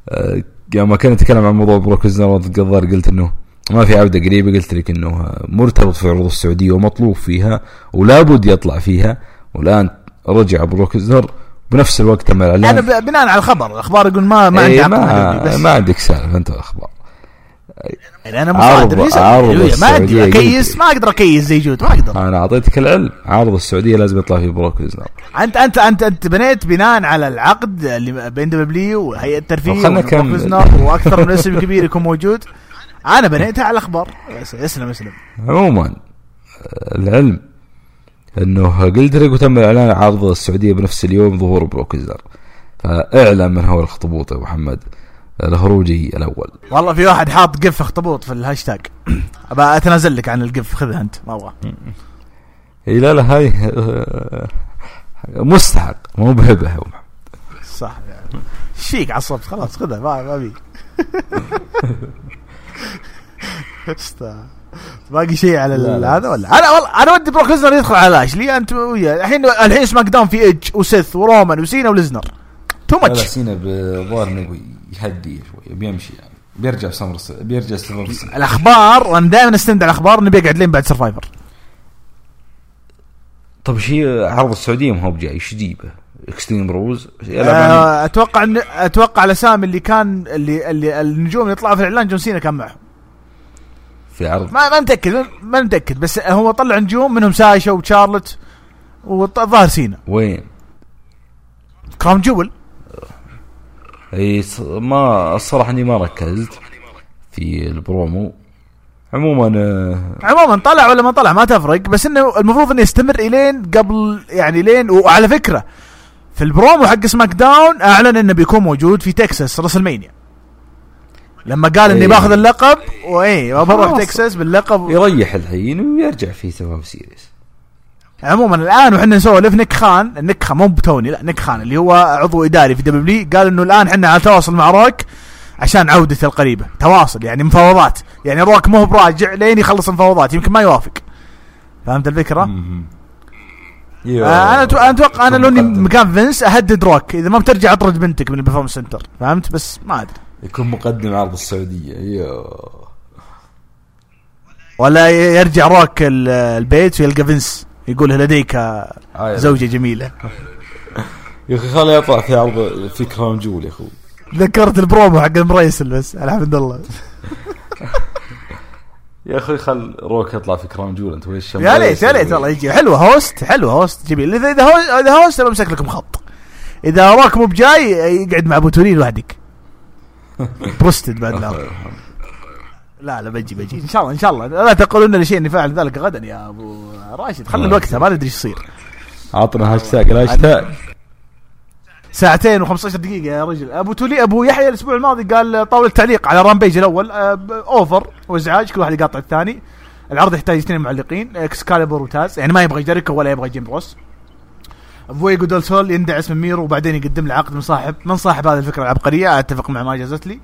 آه، يوم كنا نتكلم عن موضوع بروك القذار قلت إنه ما في عودة قريبة قلت لك إنه مرتبط في العروض السعودية ومطلوب فيها ولابد يطلع فيها والآن رجع بروك ليزنر بنفس الوقت تم الإعلان. ب- بناء على الخبر الأخبار يقول ما ما عندي إيه، عقد ما, ما عندك سالفة انت الأخبار. يعني أنا ليس- عرض ما أدري اكيس. ما أقدر أكيس زي جود ما أقدر. أنا أعطيتك العلم. عارض السعودية لازم يطلع فيه بروك ليزنر انت انت انت أنت بنيت بناء على العقد اللي بين دبليو وهيئة الترفيه وبروك. ليزنر وأكثر من اسم كبير يكون موجود. أنا بنيتها على الأخبار. اسلم اسلم. عموما العلم أنه لك وتم الاعلان عن عرض السعودية بنفس اليوم ظهور بروك ليزنر فاعلن من هو الاخطبوط يا محمد. الهروجي الأول. والله في واحد حاط GIF اخطبوط في الهاشتاج. ابى أتنازل لك عن ال GIF خذها أنت. ما أبغى. إي لا لا هاي آه، مستحق. مو بهبة. يا محمد صح. يعني إيش فيك عصبت خلاص خذها. ما ما ابي باقي شيء على. هذا ولا؟ أنا والله أنا ودي بروك ليزنر يدخل على لاشلي أنت ويا الحين الحين SmackDown في إيدج وسيث ورومان وسينا وليزنر. too much سينا بظاهر انه يهدي شوي بيمشي يعني. بيرجع سمر بيرجع سمر الأخبار أنا دائما استند على الاخبار انه بيقعد لين بعد Survivor طب إيش هي عرض السعودية ما هو بجاي إيش جيبه؟ Extreme Rules آه، أتوقع ان أتوقع الأسامي اللي كان اللي اللي النجوم اللي طلعوا في الإعلان جون سينا كان معهم. في عرض؟ ما ما متأكد ما متأكد بس هو طلع نجوم منهم ساشا وتشارلت والظاهر سينا. وين؟ Crown Jewel إي ما الصراحة إني ما ركزت في البرومو عموما آه، عموما طلع ولا ما طلع ما تفرق بس إنه المفروض إنه يستمر إلين قبل يعني لين وعلى فكرة في البرومو حق SmackDown أعلن إنه بيكون موجود في تكساس WrestleMania لما قال إني. باخذ اللقب وإي بروح. تكساس باللقب يريح الحين ويرجع في Survivor Series عموما الآن وحنا نسولف نيك خان نيك خان مو بتوني لا نيك خان اللي هو عضو إداري في W قال إنه الآن إحنا على تواصل مع روك عشان عودته القريبة. تواصل يعني مفاوضات. يعني روك مو براجع لين يخلص المفاوضات يمكن ما يوافق. فهمت الفكرة؟ مهم. آه أيوه أنا أنا أتوقع أنا لو إني. مكان فينس أهدد روك. إذا ما بترجع أطرد بنتك من ال Performance Center فهمت؟ بس ما أدري. يكون مقدم عرض السعودية. أيوه. ولا يرجع روك ال- البيت ويلقى فينس. يقول لديك آه، زوجة جميلة. يا أخي خليه يطلع في عرض في Crown Jewel يا أخوي ذكرت البرومو حق المريسل بس الحمد لله. يا أخي خل روك يطلع في Crown Jewel أنت ويش يا ليت يا ليت والله يجي. حلوة host حلوة host جميل. اذا إذا host, إذا host بمسك لكم خط. إذا روك مو بجاي يقعد مع أبو تولين لوحدك. بروستد بعد لا لا بجي بجي. إن شاء الله إن شاء الله. لا تقولون لشيء إني فاعل ذلك غدا يا أبو راشد. خلي الوقت ما ندري إيش يصير. عطنا هاشتاج الهاشتاج ساعتين و15 دقيقة يا رجل. أبو تولي أبو يحيى الأسبوع الماضي قال طاولة تعليق على Rampage الأول. ب- over وإزعاج كل واحد يقاطع الثاني. العرض يحتاج اثنين معلقين إكسكاليبر وتاز يعني ما يبغى جيريكو ولا يبغى جيم روس. فويجو ديل سول يندعس من ميرو وبعدين يقدم له عقد من صاحب من صاحب هذه الفكرة العبقرية. أتفق مع ما جازت لي.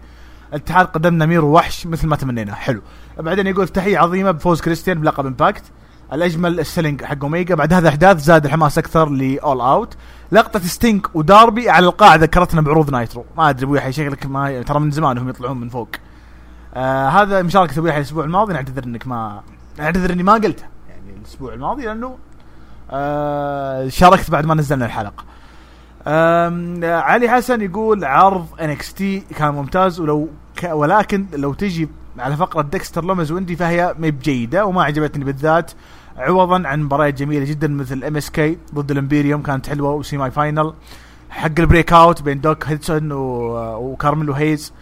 الاتحاد قدمنا ميرو وحش مثل ما تمنينا. حلو. بعدين يقول تحيه عظيمة بفوز كريستيان بلقب Impact الأجمل ال selling حق أوميجا. بعد هذا الاحداث زاد الحماس أكثر ل All Out لقطة ستينك وداربي على القاع ذكرتنا بعروض Nitro. ما أدري ابو يحيى شكلك ما ترى من زمان هم يطلعون من فوق. آه هذا مشاركة ابو يحيى الأسبوع الماضي. نعتذر إنك ما نعتذر إني ما قلته. يعني الأسبوع الماضي لأنه آه شاركت بعد ما نزلنا الحلقة. آه، علي حسن يقول عرض NXT كان ممتاز ولو ولكن لو تجي على فقرة ديكستر لومز ويندي فهي ما بجيدة وما عجبتني بالذات عوضا عن مباريات جميلة جدا مثل MSK ضد ال Imperium كانت حلوة و semi final. حق ال Breakout بين دوك هيدسون وكارميلو هيز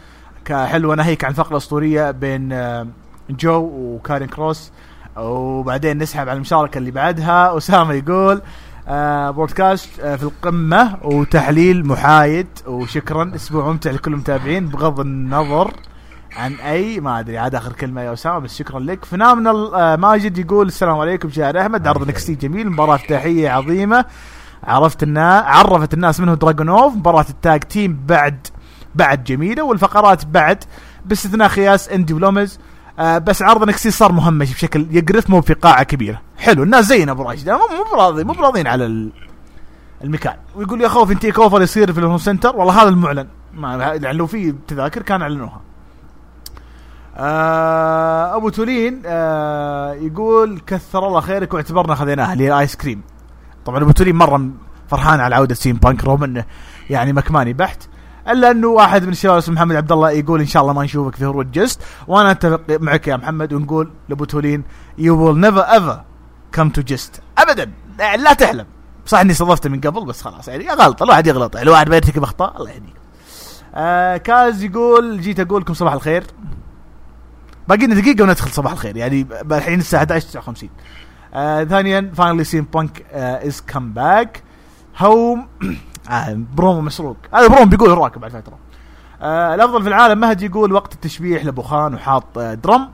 حلوة ناهيك عن فقرة أسطورية بين آه، جو وكارين كروس. وبعدين نسحب على المشاركة اللي بعدها اسامه يقول بودكاست آه في القمة وتحليل محايد وشكرا. أسبوع ممتع لكل المتابعين بغض النظر عن أي ما أدري عاد آخر كلمة يا أسامة بس شكرا لك. phenomenal آه ماجد يقول السلام عليكم شهر أحمد. عرض NXT جميل مباراة افتتاحيه عظيمة. عرفت الناس عرفت الناس منه دراجونوف مباراة ال tag team بعد بعد جميلة والفقرات بعد باستثناء خياس إندي ولومز آه بس عرض NXT صار مهمش بشكل يقرف مو في قاعه كبيرة. حلو الناس زينا أبو راشد. مو مو براضي مو براضيين على ال- المكان. ويقول يا خوف ان TakeOver يصير في ال home center؟ والله هذا المعلن. ما يعني لو في تذاكر كان أعلنوها. آه أبو تولين آه يقول كثر الله خيرك واعتبرنا خذيناها اللي الايس كريم طبعا أبو تولين مرة فرحان على عودة سي ام بانك رغم إنه يعني مكماني بحت. إلا أنه واحد من الشباب اسمه محمد عبد الله يقول إن شاء الله ما نشوفك في هروج جست وأنا أتفق معك يا محمد ونقول لأبو تولين you will never ever come to جست ابدا. لا تحلم. صح إني استضفته من قبل بس خلاص يعني غلطه الواحد يغلط الواحد ما يرتكب أخطاء الله يهديك. آه كاز يقول جيت أقول لكم صباح الخير. باقي لنا دقيقة وندخل صباح الخير. يعني الحين الساعة 11 59 آه ثانيا finally سي ام بانك is come back home آه برومو مسروق. هذا برومو بيقول راكب بعد فترة. آه الأفضل في العالم مهدي يقول وقت التشبيح لابو خان وحاط آه drum.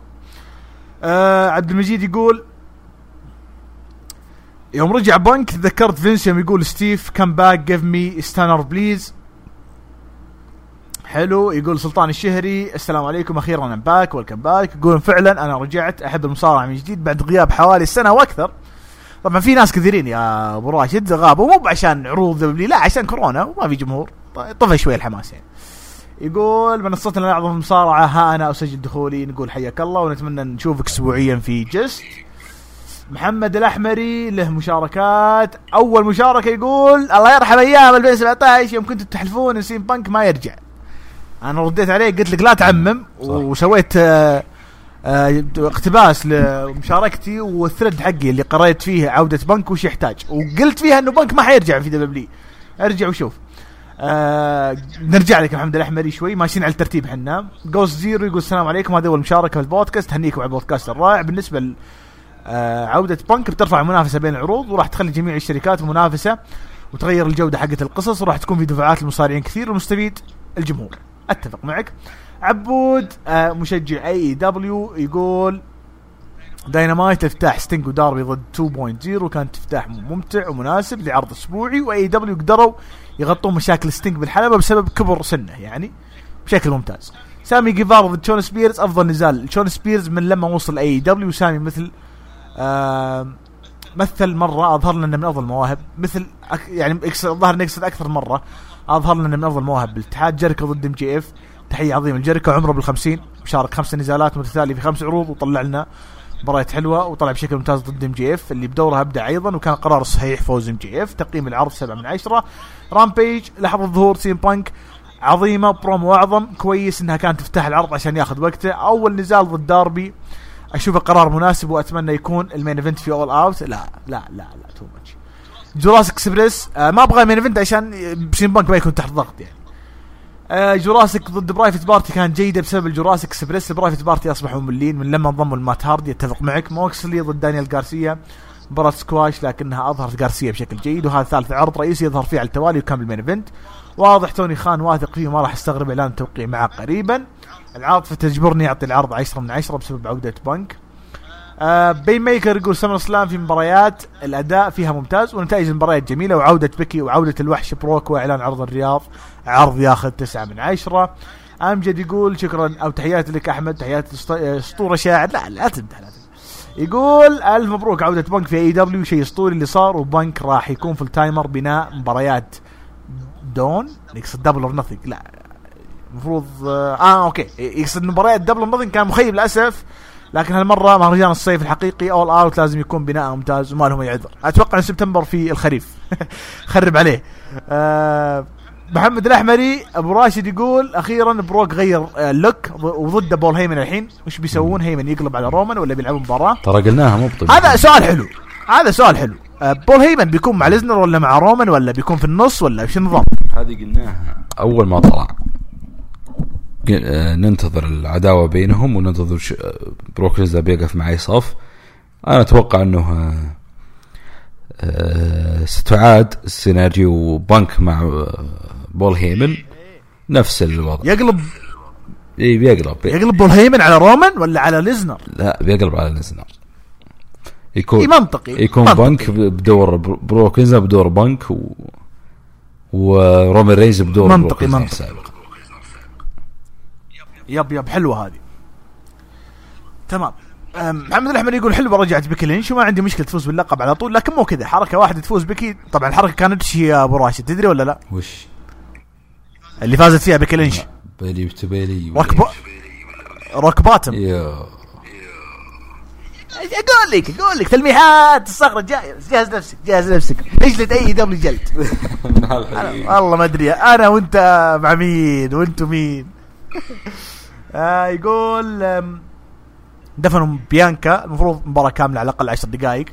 آه عبد المجيد يقول يوم رجع بنك تذكرت فينس يوم يقول ستيف come back give me stunner please حلو يقول سلطان الشهري السلام عليكم أخيرا أنا back welcome back يقول فعلا أنا رجعت أحب المصارعة من جديد بعد غياب حوالي سنة وأكثر. طبعا في ناس كثيرين يا أبو راشد غابوا مو عشان عروض دبلي لا عشان كورونا وما في جمهور. طفى شوي الحماس يعني. يقول منصتنا الاعظم المصارعه ها أنا أسجل دخولي نقول حياك الله ونتمنى نشوفك اسبوعيا في جست. محمد الأحمري له مشاركات. أول مشاركة يقول الله يرحم أيام 2017 يوم كنتوا تحلفون ان سين بانك ما يرجع. أنا رديت عليه قلت لك لا تعمم صح. وسويت آه آه اقتباس لمشاركتي وال thread حقي اللي قريت فيه عودة بنك وش يحتاج. وقلت فيها إنه بنك ما حيرجع في W. ارجع وشوف. آه نرجع لك محمد الأحمري شوي ماشيين على الترتيب إحنا جوز زيرو يقول السلام عليكم هذه أول مشاركة في البودكاست هنيكم على البودكاست الرائع. بالنسبة عودة بنك بترفع المنافسه بين العروض وراح تخلي جميع الشركات منافسة وتغير الجودة حقت القصص وراح تكون في دفعات للمصارعين كثير والمستفيد الجمهور. أتفق معك. عبود آه مشجع AEW يقول داينامايت افتتاح ستينج وداربي ضد 2.0 كان افتتاح ممتع ومناسب لعرض أسبوعي و AEW قدروا يغطون مشاكل ستينج بالحلبة بسبب كبر سنه يعني بشكل ممتاز. سامي جيفارا ضد شون سبيرز أفضل نزال. شون سبيرز من لما وصل AEW سامي مثل آه مثل مرة أظهر لنا من أفضل المواهب. مثل يعني الظاهر نقصد أكثر مرة. أظهر لنا من أفضل المواهب. بالاتحاد جيريكو ضد MJF. تحية عظيمة لجيريكو عمره بالخمسين. شارك خمس نزالات متتاليه في خمس عروض وطلع لنا مباريات حلوة وطلع بشكل ممتاز ضد MJF. اللي بدوره ابدع أيضا وكان قرار صحيح فوز MJF. تقييم العرض 7 من 10 Rampage لحظة ظهور سي ام بانك. عظيمة برومو أعظم. كويس إنها كانت تفتح العرض عشان ياخذ وقته. أول نزال ضد داربي. اشوفه قرار مناسب وأتمنى يكون ال main event في All Out لا لا لا لا too much Jurassic Express آه ما أبغى main event عشان سي ام بانك ما يكون تحت ضغط يعني. آه Jurassic ضد Private Party كانت جيدة بسبب ال Jurassic Express Private Party أصبحوا مملين من لما انضموا لمات هاردي. أتفق معك. موكسلي ضد دانيال غارسيا مباراة سكواش لكنها أظهرت غارسيا بشكل جيد. وهذا ثالث عرض رئيسي يظهر فيه على التوالي وكان بال main event. واضح توني خان واثق فيه وما راح استغرب إعلان التوقيع معه قريبا. العاطفه تجبرني أعطي العرض 10 من 10 بسبب عوده بنك. آه بين ميكر يقول SummerSlam في مباريات الأداء فيها ممتاز ونتائج المباريات جميلة وعودة بيكي وعودة الوحش بروك وإعلان عرض الرياض. عرض ياخذ تسعة من عشرة. أمجد يقول شكرا أو تحياتي لك أحمد تحياتي أسطورة شاعر. لا لا تمدح لا يقول ألف مبروك عودة بنك في AEW شيء أسطوري اللي صار وبنك راح يكون full timer بناء مباريات. دون يقصد Double or Nothing لا. المفروض آه, آه أوكي. يقصد مباريات Double Nothing كان مخيب للأسف لكن هالمرة مهرجان الصيف الحقيقي All Out لازم يكون بناء ممتاز وما لهم أي عذر. أتوقع إن سبتمبر في الخريف. خرب عليه. آه محمد الأحمري أبو راشد يقول أخيرا بروك غير ال look وضد بول هيمن الحين. وش بيسوون؟ هيمن يقلب على رومان ولا بيلعبون مباراة؟ ترى قلناها مو هذا سؤال حلو. هذا سؤال حلو. آه بول هيمن بيكون مع ليزنر ولا مع رومان ولا بيكون في النص ولا إيش النظام؟ هذه قلناها. أول ما طلع. آه، ننتظر العداوة بينهم وننتظر آه، بروك ليزنر بيقف مع اي صف. أنا أتوقع أنه آه، ستعاد السيناريو بنك مع بول هيمن. نفس الوضع. يقلب؟ إي بيقلب. يقلب بول هيمن على رومان ولا على ليزنر؟ لا بيقلب على ليزنر. يكون إيه منطقي. يكون منطقي. بنك بدور بروك ليزنر بدور بنك و ورومان رينز بدور منطقي منطقي. yep yep حلوة هذه. تمام. محمد الاحمد يقول حلوة رجعت بيكي لينش وما عندي مشكلة تفوز باللقب على طول لكن مو كذا. حركة واحدة تفوز بيكي طبعا الحركة كانت يا أبو راشد. تدري ولا لا؟ وش؟ اللي فازت فيها بيكي لينش. بيلي بتبيلي Rock Rock Bottom. أقول لك أقول لك تلميحات الصخرة جاي جهز نفسك جهز نفسك. اجلد AEW جلد والله ما أدري أنا وأنت مع مين؟ وأنتم مين؟ آه يقول دفنوا بيانكا المفروض مباراة كاملة على الأقل 10 دقائق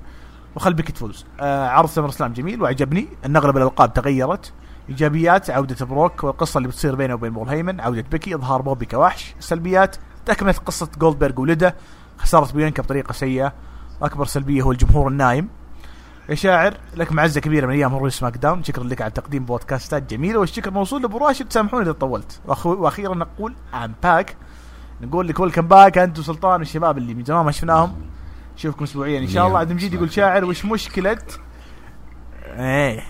وخل بيكي تفوز. آه عرض SummerSlam جميل وعجبني. ان اغلب الالقاب تغيرت. إيجابيات عودة بروك والقصة اللي بتصير بينه وبين بول هيمن عودة بيكي إظهار بوبي كوحش سلبيات تكملة قصة جولدبرغ ولده خسارة بيانكا بطريقة سيئة. واكبر سلبية هو الجمهور النايم. يا شاعر لك معزة كبيرة من أيام هروي SmackDown. شكرا لك على تقديم بودكاستات جميلة والشكر موصول لأبو راشد. سامحوني إذا طولت. وأخيرا نقول I'm back نقول لك welcome back انت وسلطان والشباب اللي من زمان ما شفناهم. نشوفكم اسبوعيا إن شاء الله. عاد مجيد يقول شاعر وش مشكلة؟ إيه.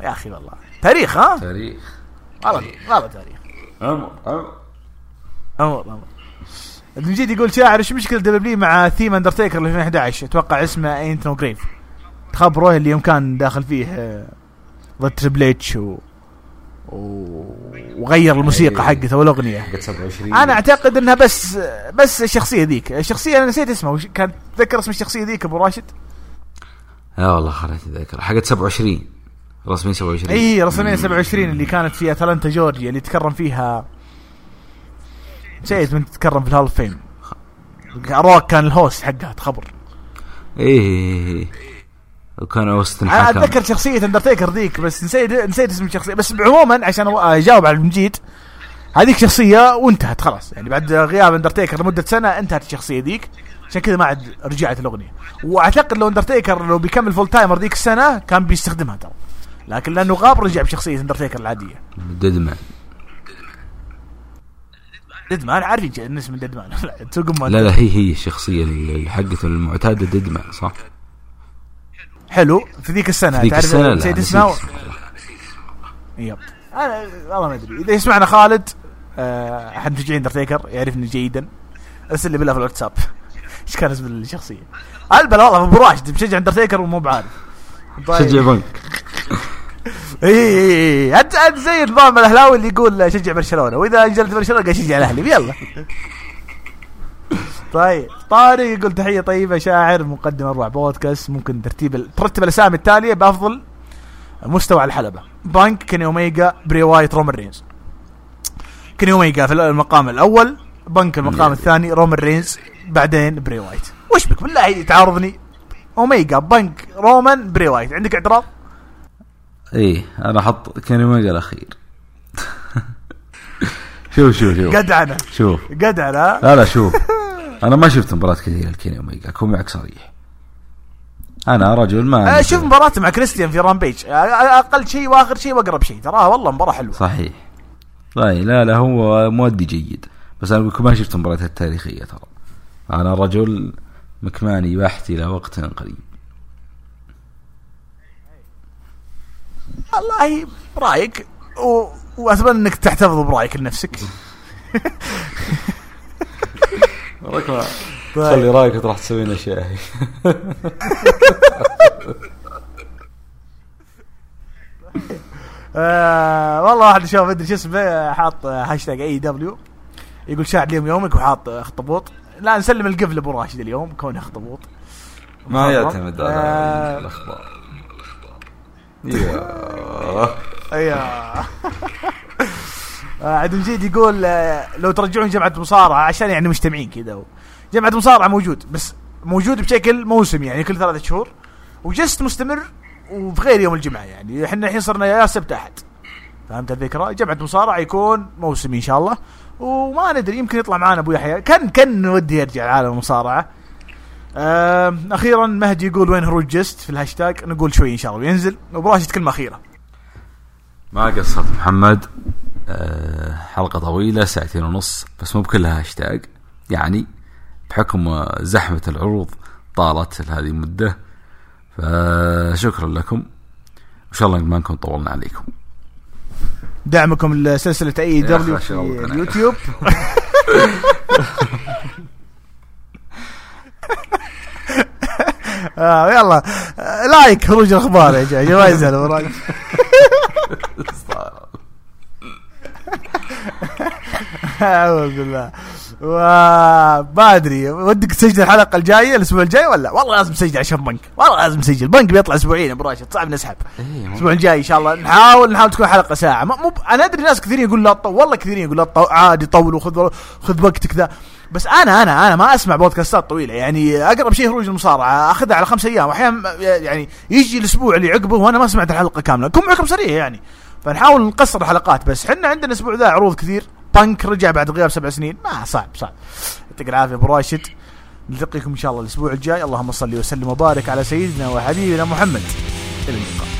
يا أخي والله. تاريخ ها؟ تاريخ. والله والله تاريخ. عمر عمر عمر عمر المجيد يقول شاعر إيش مشكلة W مع ثيم اندرتيكر 2011 أتوقع اسمه Ain't No Grave تخبروه اللي يوم كان داخل فيه آه، ضد تريبل اتش و... وغير الموسيقى إيه. حقته والاغنيه حقت 27 أنا أعتقد إنها بس بس الشخصية ذيك. الشخصية أنا نسيت اسمها. كان تذكر اسم الشخصية ذيك أبو راشد؟ لا والله خليت أتذكر. حقت 27 WrestleMania 27 إي WrestleMania 27 اللي كانت في اتلانتا جورجيا اللي تكرم فيها نسيت من تتكرم في ال Hall Fame روك كان ال host حقها تخبر. إيه. وكان اوستن أنا أتذكر شخصية اندرتيكر ذيك بس نسيت نسيت اسم الشخصية. بس عموما عشان أجاوب على المجيد هذيك شخصية وانتهت خلاص. يعني بعد غياب اندرتيكر لمدة سنة انتهت الشخصية ذيك. عشان كذا ما عاد رجعت الأغنية. وأعتقد لو اندرتيكر لو بيكمل full timer ذيك السنة كان بيستخدمها ترى. لكن لأنه غاب رجع بشخصية اندرتيكر العادية. Deadman Deadman عارفين اسم Deadman لا لا هي هي الشخصية حقته المعتادة Deadman صح؟ حلو. في ذيك السنة في ذيك السنة نسيت اسمه. yep. أنا والله ما أدري. إذا يسمعنا خالد آه، أحد مشجعين اندرتيكر يعرفني جيدا. أرسل لي بالله في الواتساب. إيش كان اسم الشخصية؟ البل والله أبو راشد مشجع اندرتيكر ومو بعارف. طيب. شجع بنك. إي إي إي أنت أنت زي النظام الأهلاوي اللي يقول شجع برشلونة وإذا انجلت برشلونة قال شجع الأهلي. يلا. طيب طارق يقول تحية طيبة شاعر مقدم اروع بودكاست ممكن ترتيب ال- ترتب الأسامي التالية بأفضل مستوى على الحلبة. Punk Kenny Omega Bray Wyatt Roman Reigns. Kenny Omega في المقام الأول بانك المقام الثاني Roman Reigns بعدين Bray Wyatt. وش بك؟ بالله تعارضني. Omega Punk Roman Bray Wyatt. عندك اعتراض؟ إيه أنا أحط Kenny Omega الأخير. شوف شوف شوف. جدعنه شوف. جدعنه لا لا شوف. أنا ما شفت مباراة كثيرة ل Kenny Omega أكون معك صريح. أنا رجل ما آه، شوف مباراته مع كريستيان في Rampage. آه، آه، أقل شيء وآخر شيء وأقرب شيء. تراه والله مباراة حلوة. صحيح. طيب لا لا هو مؤدي جيد. بس أنا أقول لكم ما شفت مباريات التاريخية ترى. أنا رجل مكماني بحت إلى وقت قريب. والله برأيك و... وأتمنى إنك تحتفظ برأيك لنفسك. خلي رأيك تروح تسوي اشياء آه والله واحد شوف أدري شو اسمه حاط هاشتاج AEW يقول شاعر اليوم يومك وحاط اخطبوط لا نسلم القفل لابو راشد اليوم كونه اخطبوط ما يعتمد على آه. الأخبار. يا. آه، عبد المجيد يقول آه، لو ترجعون جمعة مصارعة عشان يعني مجتمعين كذا جمعة مصارعة موجود بس موجود بشكل موسمي يعني كل ثلاثة شهور وجست مستمر وفي غير يوم الجمعة يعني إحنا الحين صرنا يا سبت أحد. فهمت الفكرة؟ جمعة مصارعة يكون موسمي إن شاء الله. وما ندري يمكن يطلع معنا أبو يحيى. كان كان ودي يرجع عالم المصارعة. آه أخيرا مهدي يقول وين هروج جست في الهاشتاج؟ نقول شوي إن شاء الله وينزل. أبو راشد كلمة أخيرة. ما قصرت محمد. حلقة طويلة ساعتين ونص بس مو بكلها هاشتاج. يعني بحكم آه، زحمة العروض طالت هذه المدة. فشكرا لكم. وان شاء الله ما نكون طولنا عليكم. دعمكم لسلسلة AEW في. اليوتيوب آه يلا. آه، like هروج الأخبار يا جماعة ما يزعل وراك اعوذ بالله وما أدري ودك تسجل الحلقة الجاية الأسبوع الجاي ولا؟ والله لازم تسجل عشان بنك. والله لازم تسجل. البنك بيطلع أسبوعين أبو راشد صعب نسحب إيه، الأسبوع الجاي إن شاء الله نحاول نحاول تكون حلقة ساعة. مو مو- أنا أدري ناس كثيرين يقول لا تطول. والله كثيرين يقول لا تطول. عادي طول وخذ خذ وقتك ذا. بس أنا أنا أنا ما أسمع بودكاستات طويلة. يعني أقرب شيء خروج المصارعة أخذها على خمس أيام. واحيانا يعني يجي الأسبوع اللي عقبه وأنا ما سمعت الحلقة كاملة. كم معكم سريع يعني. فنحاول نقصر الحلقات بس حنا عندنا الأسبوع ذا عروض كثير. بانك رجع بعد غياب سبع سنين. ما صعب صعب. يعطيك العافية أبو راشد. نلتقيكم إن شاء الله الأسبوع الجاي. اللهم صل وسلم وبارك على سيدنا وحبيبنا محمد. إلى اللقاء.